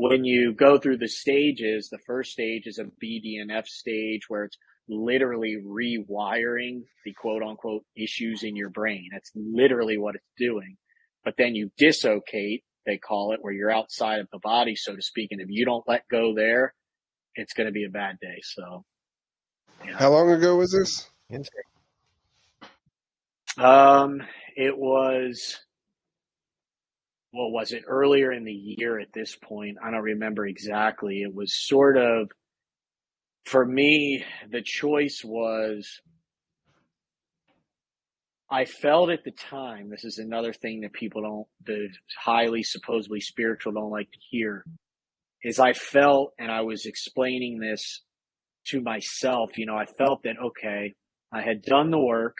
when you go through the stages, the first stage is a BDNF stage where it's literally rewiring the quote unquote issues in your brain. That's literally what it's doing. But then you dislocate they call it, where you're outside of the body, so to speak. And if you don't let go there, it's going to be a bad day. So, yeah. how long ago was this? Um, it was, what was it? Earlier in the year at this point. I don't remember exactly. It was sort of, for me, the choice was I felt at the time, this is another thing that people don't, the highly supposedly spiritual don't like to hear, is I felt, and I was explaining this to myself, you know, I felt that, okay, I had done the work.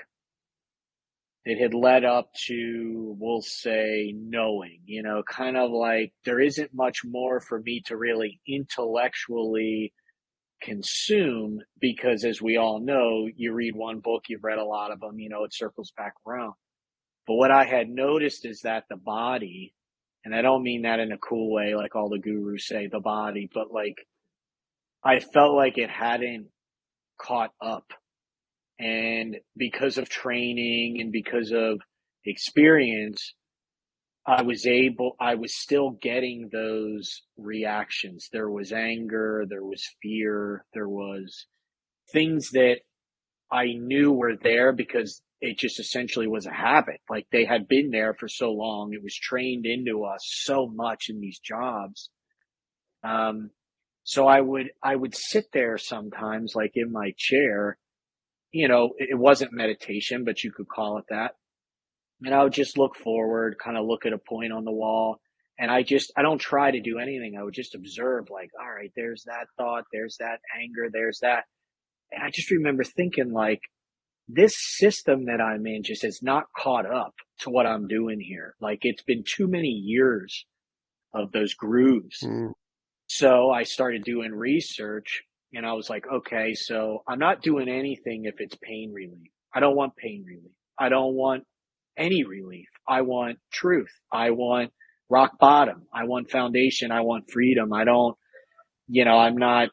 It had led up to, we'll say, knowing, you know, kind of like there isn't much more for me to really intellectually consume because as we all know, you read one book, you've read a lot of them, you know, it circles back around. But what I had noticed is that the body, and I don't mean that in a cool way, like all the gurus say, the body, but like, I felt like it hadn't caught up. And because of training and because of experience, I was able, I was still getting those reactions. There was anger, there was fear, there was things that I knew were there because it just essentially was a habit. Like they had been there for so long. It was trained into us so much in these jobs. Um, so I would, I would sit there sometimes, like in my chair, you know, it wasn't meditation, but you could call it that and I would just look forward, kind of look at a point on the wall. And I just, I don't try to do anything. I would just observe, like, all right, there's that thought, there's that anger, there's that. And I just remember thinking, like, this system that I'm in just has not caught up to what I'm doing here. Like, it's been too many years of those grooves. Mm. So I started doing research and I was like, okay, so I'm not doing anything if it's pain relief. I don't want pain relief. I don't want any relief. I want truth. I want rock bottom. I want foundation. I want freedom. I don't, you know, I'm not,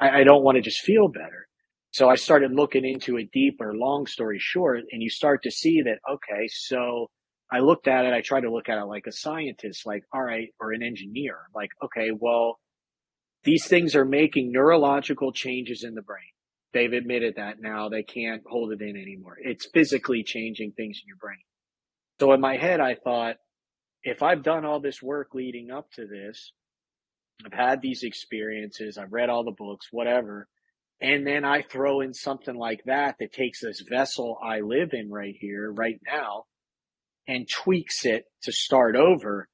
I, I don't want to just feel better. So I started looking into it deeper, long story short, and you start to see that, okay, so I looked at it, I tried to look at it like a scientist, like, all right, or an engineer, like, okay, well, these things are making neurological changes in the brain. They've admitted that now. They can't hold it in anymore. It's physically changing things in your brain. So in my head, I thought, if I've done all this work leading up to this, I've had these experiences, I've read all the books, whatever, and then I throw in something like that that takes this vessel I live in right here, right now, and tweaks it to start over.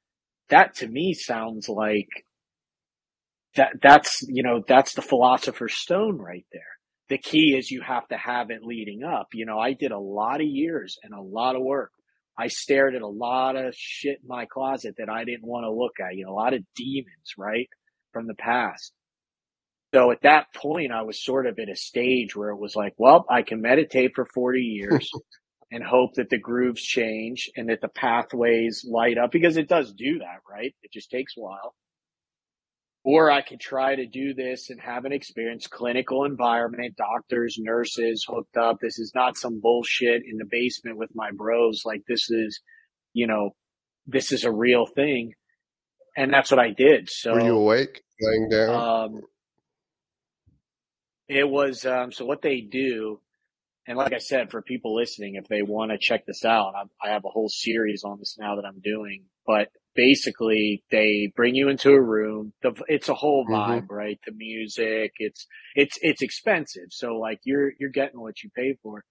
That to me sounds like that, that's, you know, that's the philosopher's stone right there the key is you have to have it leading up. You know, I did a lot of years and a lot of work. I stared at a lot of shit in my closet that I didn't want to look at, you know, a lot of demons, right? From the past. So at that point, I was sort of at a stage where it was like, well, I can meditate for 40 years [laughs] and hope that the grooves change and that the pathways light up because it does do that, right? It just takes a while. Or I could try to do this and have an experience, clinical environment, doctors, nurses hooked up. This is not some bullshit in the basement with my bros. Like this is, you know, this is a real thing. And that's what I did. So were you awake, laying down? Um, it was, um, so what they do, and like I said, for people listening, if they want to check this out, I, I have a whole series on this now that I'm doing, but basically they bring you into a room. The, it's a whole mm-hmm. vibe, mm-hmm. right? The music, it's, it's, it's expensive. So like you're, you're getting what you pay for.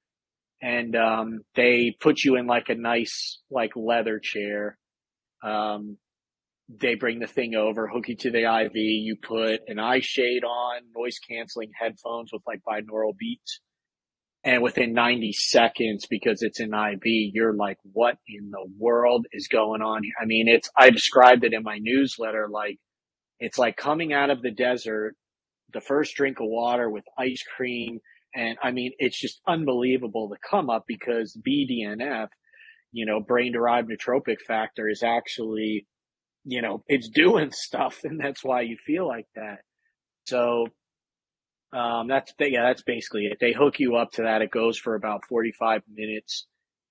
And, um, they put you in like a nice, like leather chair. Um, they bring the thing over, hook you to the IV. You put an eye shade on, noise canceling headphones with like binaural beats. And within 90 seconds because it's an IV, you're like, what in the world is going on? Here? I mean, it's, I described it in my newsletter like, it's like coming out of the desert, the first drink of water with ice cream. And I mean, it's just unbelievable to come up because BDNF, you know, brain derived neurotrophic factor is actually, you know, it's doing [laughs] stuff and that's why you feel like that. So um, that's yeah, that's basically it. They hook you up to that. It goes for about 45 minutes.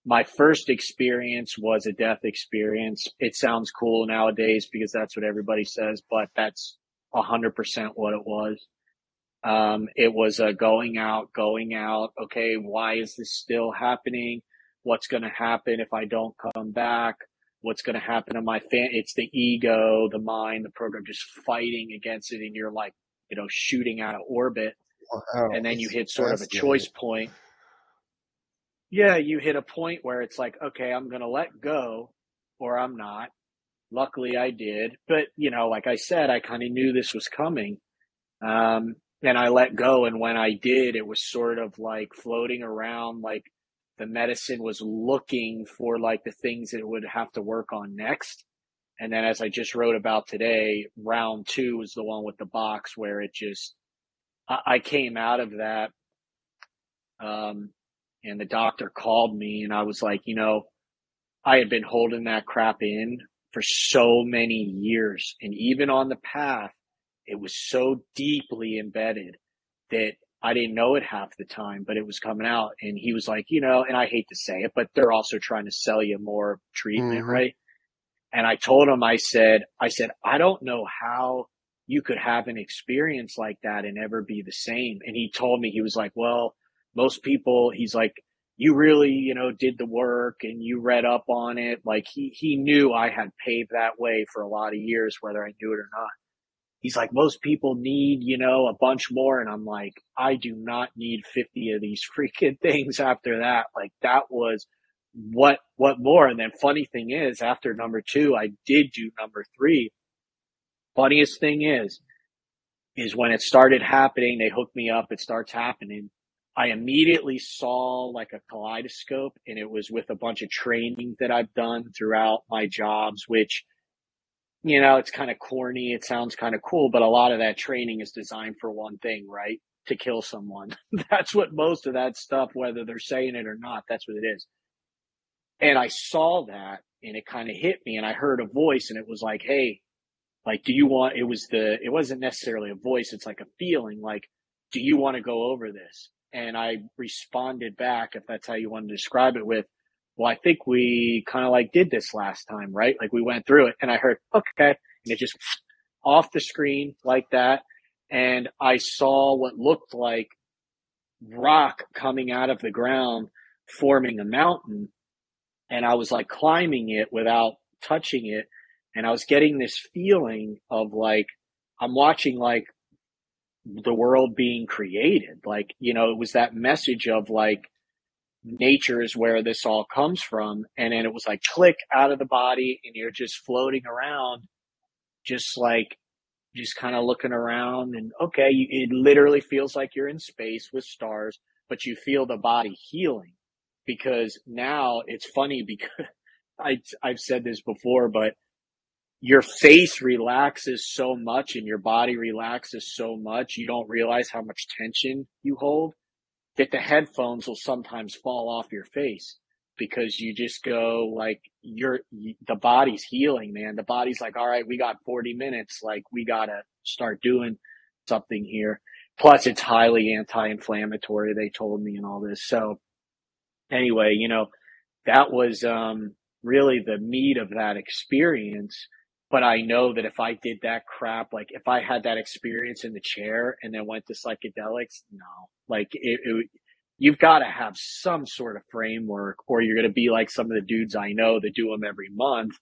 My first experience was a death experience. It sounds cool nowadays because that's what everybody says, but that's 100% what it was. Um, it was a going out, going out. Okay, why is this still happening? What's going to happen if I don't come back? What's going to happen to my fan? It's the ego, the mind, the program just fighting against it. And you're like, you know, shooting out of orbit. Wow. And then you hit sort of a choice point. Yeah, you hit a point where it's like, okay, I'm going to let go or I'm not. Luckily I did. But, you know, like I said, I kind of knew this was coming. Um, and I let go. And when I did, it was sort of like floating around, like the medicine was looking for like the things that it would have to work on next. And then as I just wrote about today, round two was the one with the box where it just, I, I came out of that. Um, and the doctor called me and I was like, you know, I had been holding that crap in for so many years. And even on the path, it was so deeply embedded that I didn't know it half the time, but it was coming out. And he was like, you know, and I hate to say it, but they're also trying to sell you more treatment, mm-hmm. right? And I told him, I said, I said, I don't know how you could have an experience like that and ever be the same. And he told me, he was like, well, most people, he's like, you really, you know, did the work and you read up on it. Like he, he knew I had paved that way for a lot of years, whether I knew it or not. He's like, most people need, you know, a bunch more. And I'm like, I do not need 50 of these [laughs] freaking things after that. Like that was, what what more? And then funny thing is, after number two, I did do number three. Funniest thing is, is when it started happening, they hooked me up. It starts happening. I immediately saw like a kaleidoscope, and it was with a bunch of training that I've done throughout my jobs, which you know, it's kind of corny. It sounds kind of cool, but a lot of that training is designed for one thing, right? To kill someone. [laughs] that's what most of that stuff, whether they're saying it or not, that's what it is. And I saw that and it kind of hit me and I heard a voice and it was like, Hey, like, do you want, it was the, it wasn't necessarily a voice. It's like a feeling like, do you want to go over this? And I responded back, if that's how you want to describe it with, well, I think we kind of like did this last time, right? Like we went through it and I heard, okay. And it just off the screen like that. And I saw what looked like rock coming out of the ground, forming a mountain and I was like climbing it without touching it. And I was getting this feeling of like, I'm watching like the world being created. Like, you know, it was that message of like, nature is where this all comes from. And then it was like click out of the body and you're just floating around, just like, just kind of looking around and okay, you, it literally feels like you're in space with stars, but you feel the body healing because now it's funny because [laughs] I, I've said this before, but your face relaxes so much and your body relaxes so much. You don't realize how much tension you hold that the headphones will sometimes fall off your face because you just go like you're the body's healing, man. The body's like, all right, we got 40 minutes. Like we got to start doing something here. Plus it's highly anti-inflammatory. They told me and all this. So anyway, you know, that was um, really the meat of that experience. But I know that if I did that crap, like if I had that experience in the chair and then went to psychedelics, no, like it, it you've got to have some sort of framework or you're going to be like some of the dudes I know that do them every month.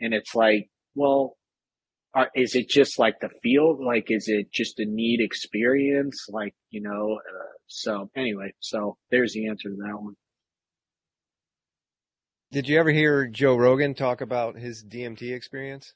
And it's like, well, are, is it just like the feel? Like, is it just a neat experience? Like, you know, uh, so anyway, so there's the answer to that one. Did you ever hear Joe Rogan talk about his DMT experience?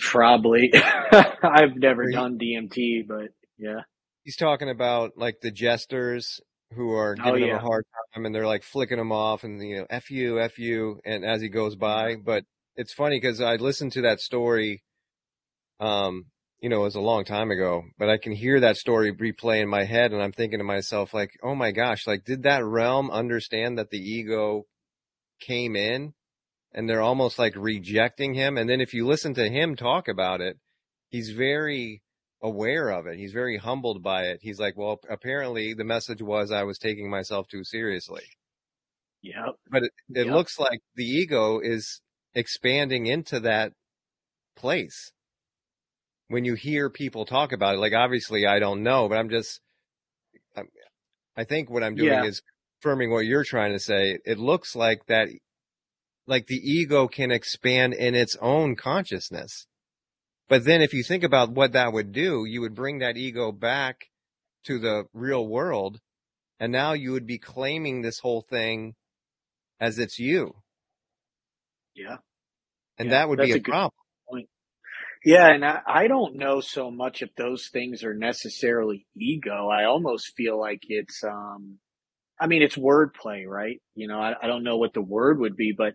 Probably. [laughs] I've never he, done DMT, but yeah. He's talking about like the jesters who are Oh, giving him a hard time and they're like flicking him off and you know f you f you and as he goes by but it's funny because i listened to that story um you know it was a long time ago but i can hear that story replay in my head and i'm thinking to myself like oh my gosh like did that realm understand that the ego came in and they're almost like rejecting him and then if you listen to him talk about it he's very aware of it he's very humbled by it he's like well apparently the message was i was taking myself too seriously Yep. but it, it Yep. looks like the ego is expanding into that place when you hear people talk about it like obviously i don't know but i'm just I'm, i think what i'm doing Yeah. is confirming what you're trying to say it looks like that like the ego can expand in its own consciousness but then if you think about what that would do you would bring that ego back to the real world and now you would be claiming this whole thing as it's you Yeah. and Yeah, that would be a, a problem Yeah, and I, I don't know so much if those things are necessarily ego. I almost feel like it's, um, I mean, it's wordplay, right? You know, I, I don't know what the word would be, but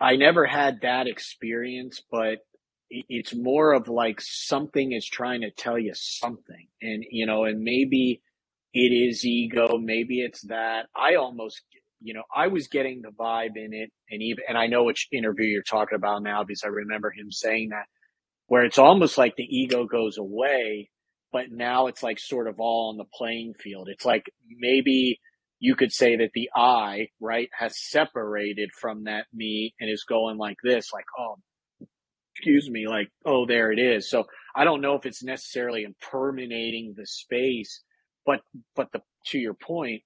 I never had that experience, but it's more of like something is trying to tell you something. And, you know, and maybe it is ego, maybe it's that. I almost, you know, I was getting the vibe in it and even, and I know which interview you're talking about now because I remember him saying that where it's almost like the ego goes away, but now it's like sort of all on the playing field. It's like maybe you could say that the I, right, has separated from that me and is going like this, like, oh, excuse me, like, oh, there it is. So I don't know if it's necessarily impermeating the space, but, but the, to your point,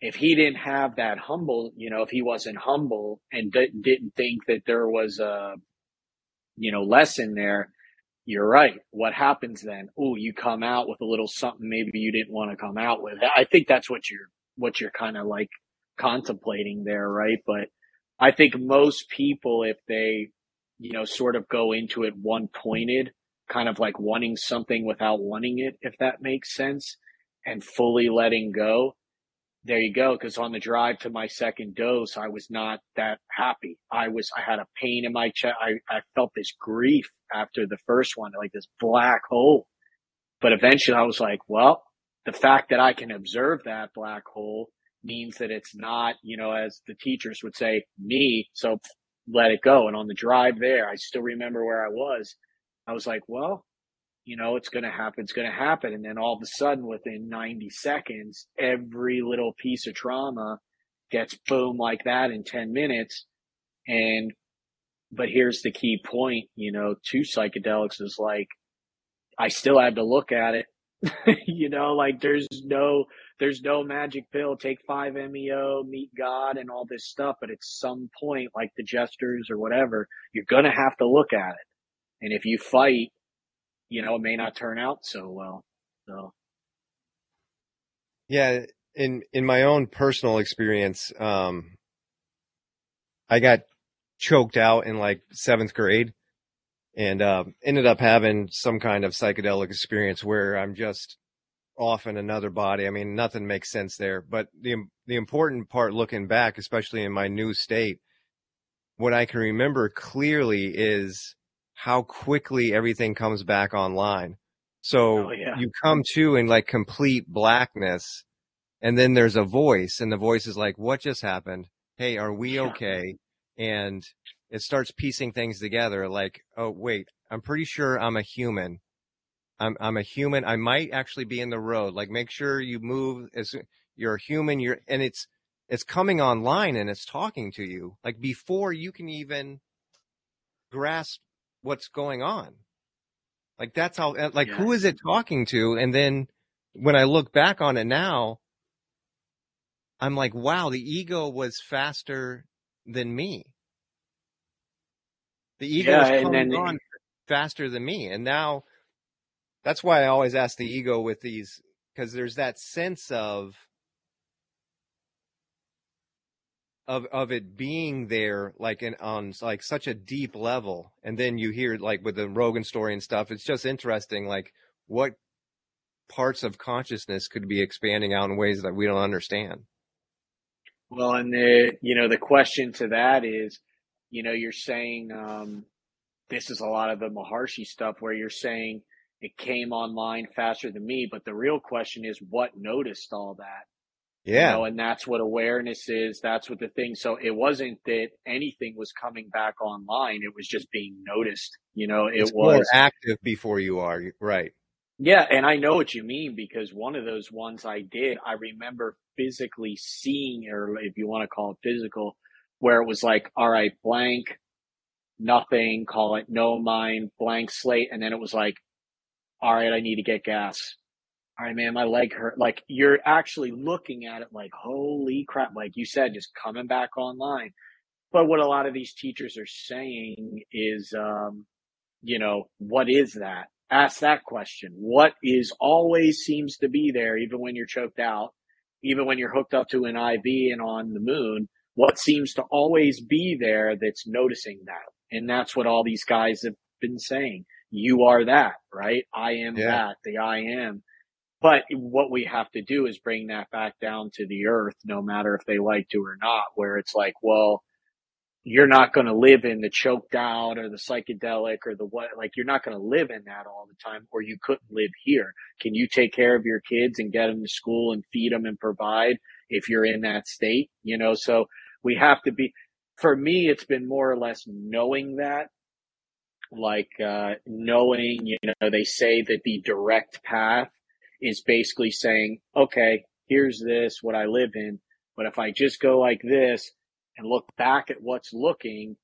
if he didn't have that humble, you know, if he wasn't humble and di- didn't think that there was a, you know, lesson there, you're right. What happens then? Oh, you come out with a little something maybe you didn't want to come out with. I think that's what you're, what you're kind of like contemplating there, right? But I think most people, if they, you know, sort of go into it one pointed, kind of like wanting something without wanting it, if that makes sense, and fully letting go, there you go. Cause on the drive to my second dose, I was not that happy. I was, I had a pain in my chest. I, I felt this grief after the first one, like this black hole. But eventually I was like, well, the fact that I can observe that black hole means that it's not, you know, as the teachers would say, me. So let it go. And on the drive there, I still remember where I was. I was like, well, you know, it's going to happen. It's going to happen. And then all of a sudden, within 90 seconds, every little piece of trauma gets boom like that in 10 minutes. And, but here's the key point, you know, to psychedelics is like, I still had to look at it. [laughs] you know, like there's no, there's no magic pill, take five MEO, meet God and all this stuff. But at some point, like the gestures or whatever, you're going to have to look at it. And if you fight, you know, it may not turn out so well. So, yeah in in my own personal experience um i got choked out in like seventh grade and uh, ended up having some kind of psychedelic experience where i'm just off in another body i mean nothing makes sense there but the the important part looking back especially in my new state what i can remember clearly is how quickly everything comes back online. So Oh, yeah. you come to in like complete blackness and then there's a voice and the voice is like what just happened? Hey are we okay? And it starts piecing things together like oh wait i'm pretty sure i'm a human. I'm i'm a human. I might actually be in the road. Like make sure you move as you're a human you're and it's it's coming online and it's talking to you. Like before you can even grasp what's going on. Like that's how like Yeah. who is it talking to? And then when i look back on it now i'm like wow the ego was faster than me. The ego Yeah, was coming then- on faster than me. And now that's why i always ask the ego with these because there's that sense of of of it being there like in on like such a deep level and then you hear like with the rogan story and stuff it's just interesting like what parts of consciousness could be expanding out in ways that we don't understand. Well, and the you know the question to that is, you know, you're saying um, this is a lot of the Maharishi stuff where you're saying it came online faster than me, but the real question is what noticed all that? Yeah. You know, and that's what awareness is. That's what the thing. So it wasn't that anything was coming back online. It was just being noticed. You know, it it's was more active before you are right. Yeah, and I know what you mean because one of those ones I did, I remember physically seeing, or if you want to call it physical, where it was like, all right, blank, nothing, call it no mind, blank slate, and then it was like, all right, I need to get gas. All right, man, my leg hurt. Like you're actually looking at it like, holy crap, like you said, just coming back online. But what a lot of these teachers are saying is, um, you know, what is that? ask that question. What is always seems to be there, even when you're choked out, even when you're hooked up to an IV and on the moon, what seems to always be there that's noticing that? And that's what all these guys have been saying. You are that, right? I am yeah. that, the I am. But what we have to do is bring that back down to the earth, no matter if they like to or not, where it's like, well, you're not going to live in the choked out or the psychedelic or the what like you're not going to live in that all the time or you couldn't live here. Can you take care of your kids and get them to school and feed them and provide if you're in that state you know? So we have to be for me it's been more or less knowing that like uh knowing you know they say that the direct path is basically saying okay here's this what i live in but if i just go like this and look back at what's looking,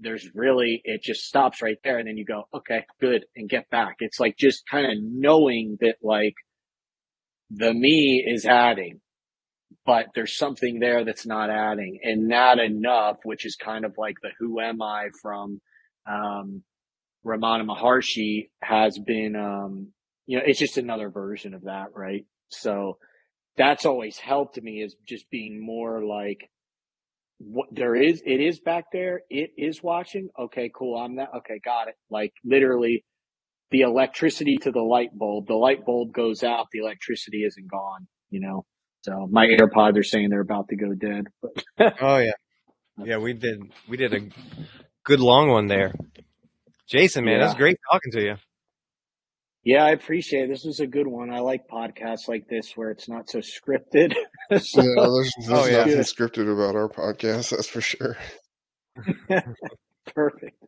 there's really, it just stops right there. And then you go, okay, good. And get back. It's like just kind of knowing that like the me is adding, but there's something there that's not adding and not enough, which is kind of like the who am I from, um, Ramana Maharshi has been, um, you know, it's just another version of that, right? So that's always helped me is just being more like, what there is it is back there. It is watching. Okay cool. I'm that okay got it. Like literally the electricity to the light bulb the light bulb goes out the electricity isn't gone you know? So my airpods are saying they're about to go dead but [laughs] oh yeah. Yeah we did we did a good long one there. Jason man yeah. it was great talking to you yeah, I appreciate it. This was a good one. I like podcasts like this where it's not so scripted. [laughs] so, yeah, there's, there's oh, yeah. nothing scripted about our podcast, that's for sure. [laughs] Perfect.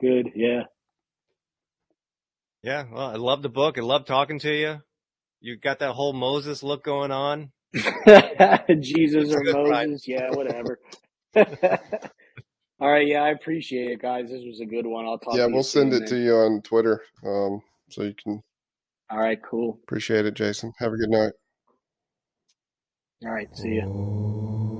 Good, yeah. Yeah, well, I love the book. I love talking to you. You got that whole Moses look going on. [laughs] Jesus or Moses, yeah, whatever. All right, yeah, I appreciate it, guys. This was a good one. I'll talk. Yeah, we'll send it to you on Twitter. Um, so you can. All right, cool. Appreciate it, Jason. Have a good night. All right, see you.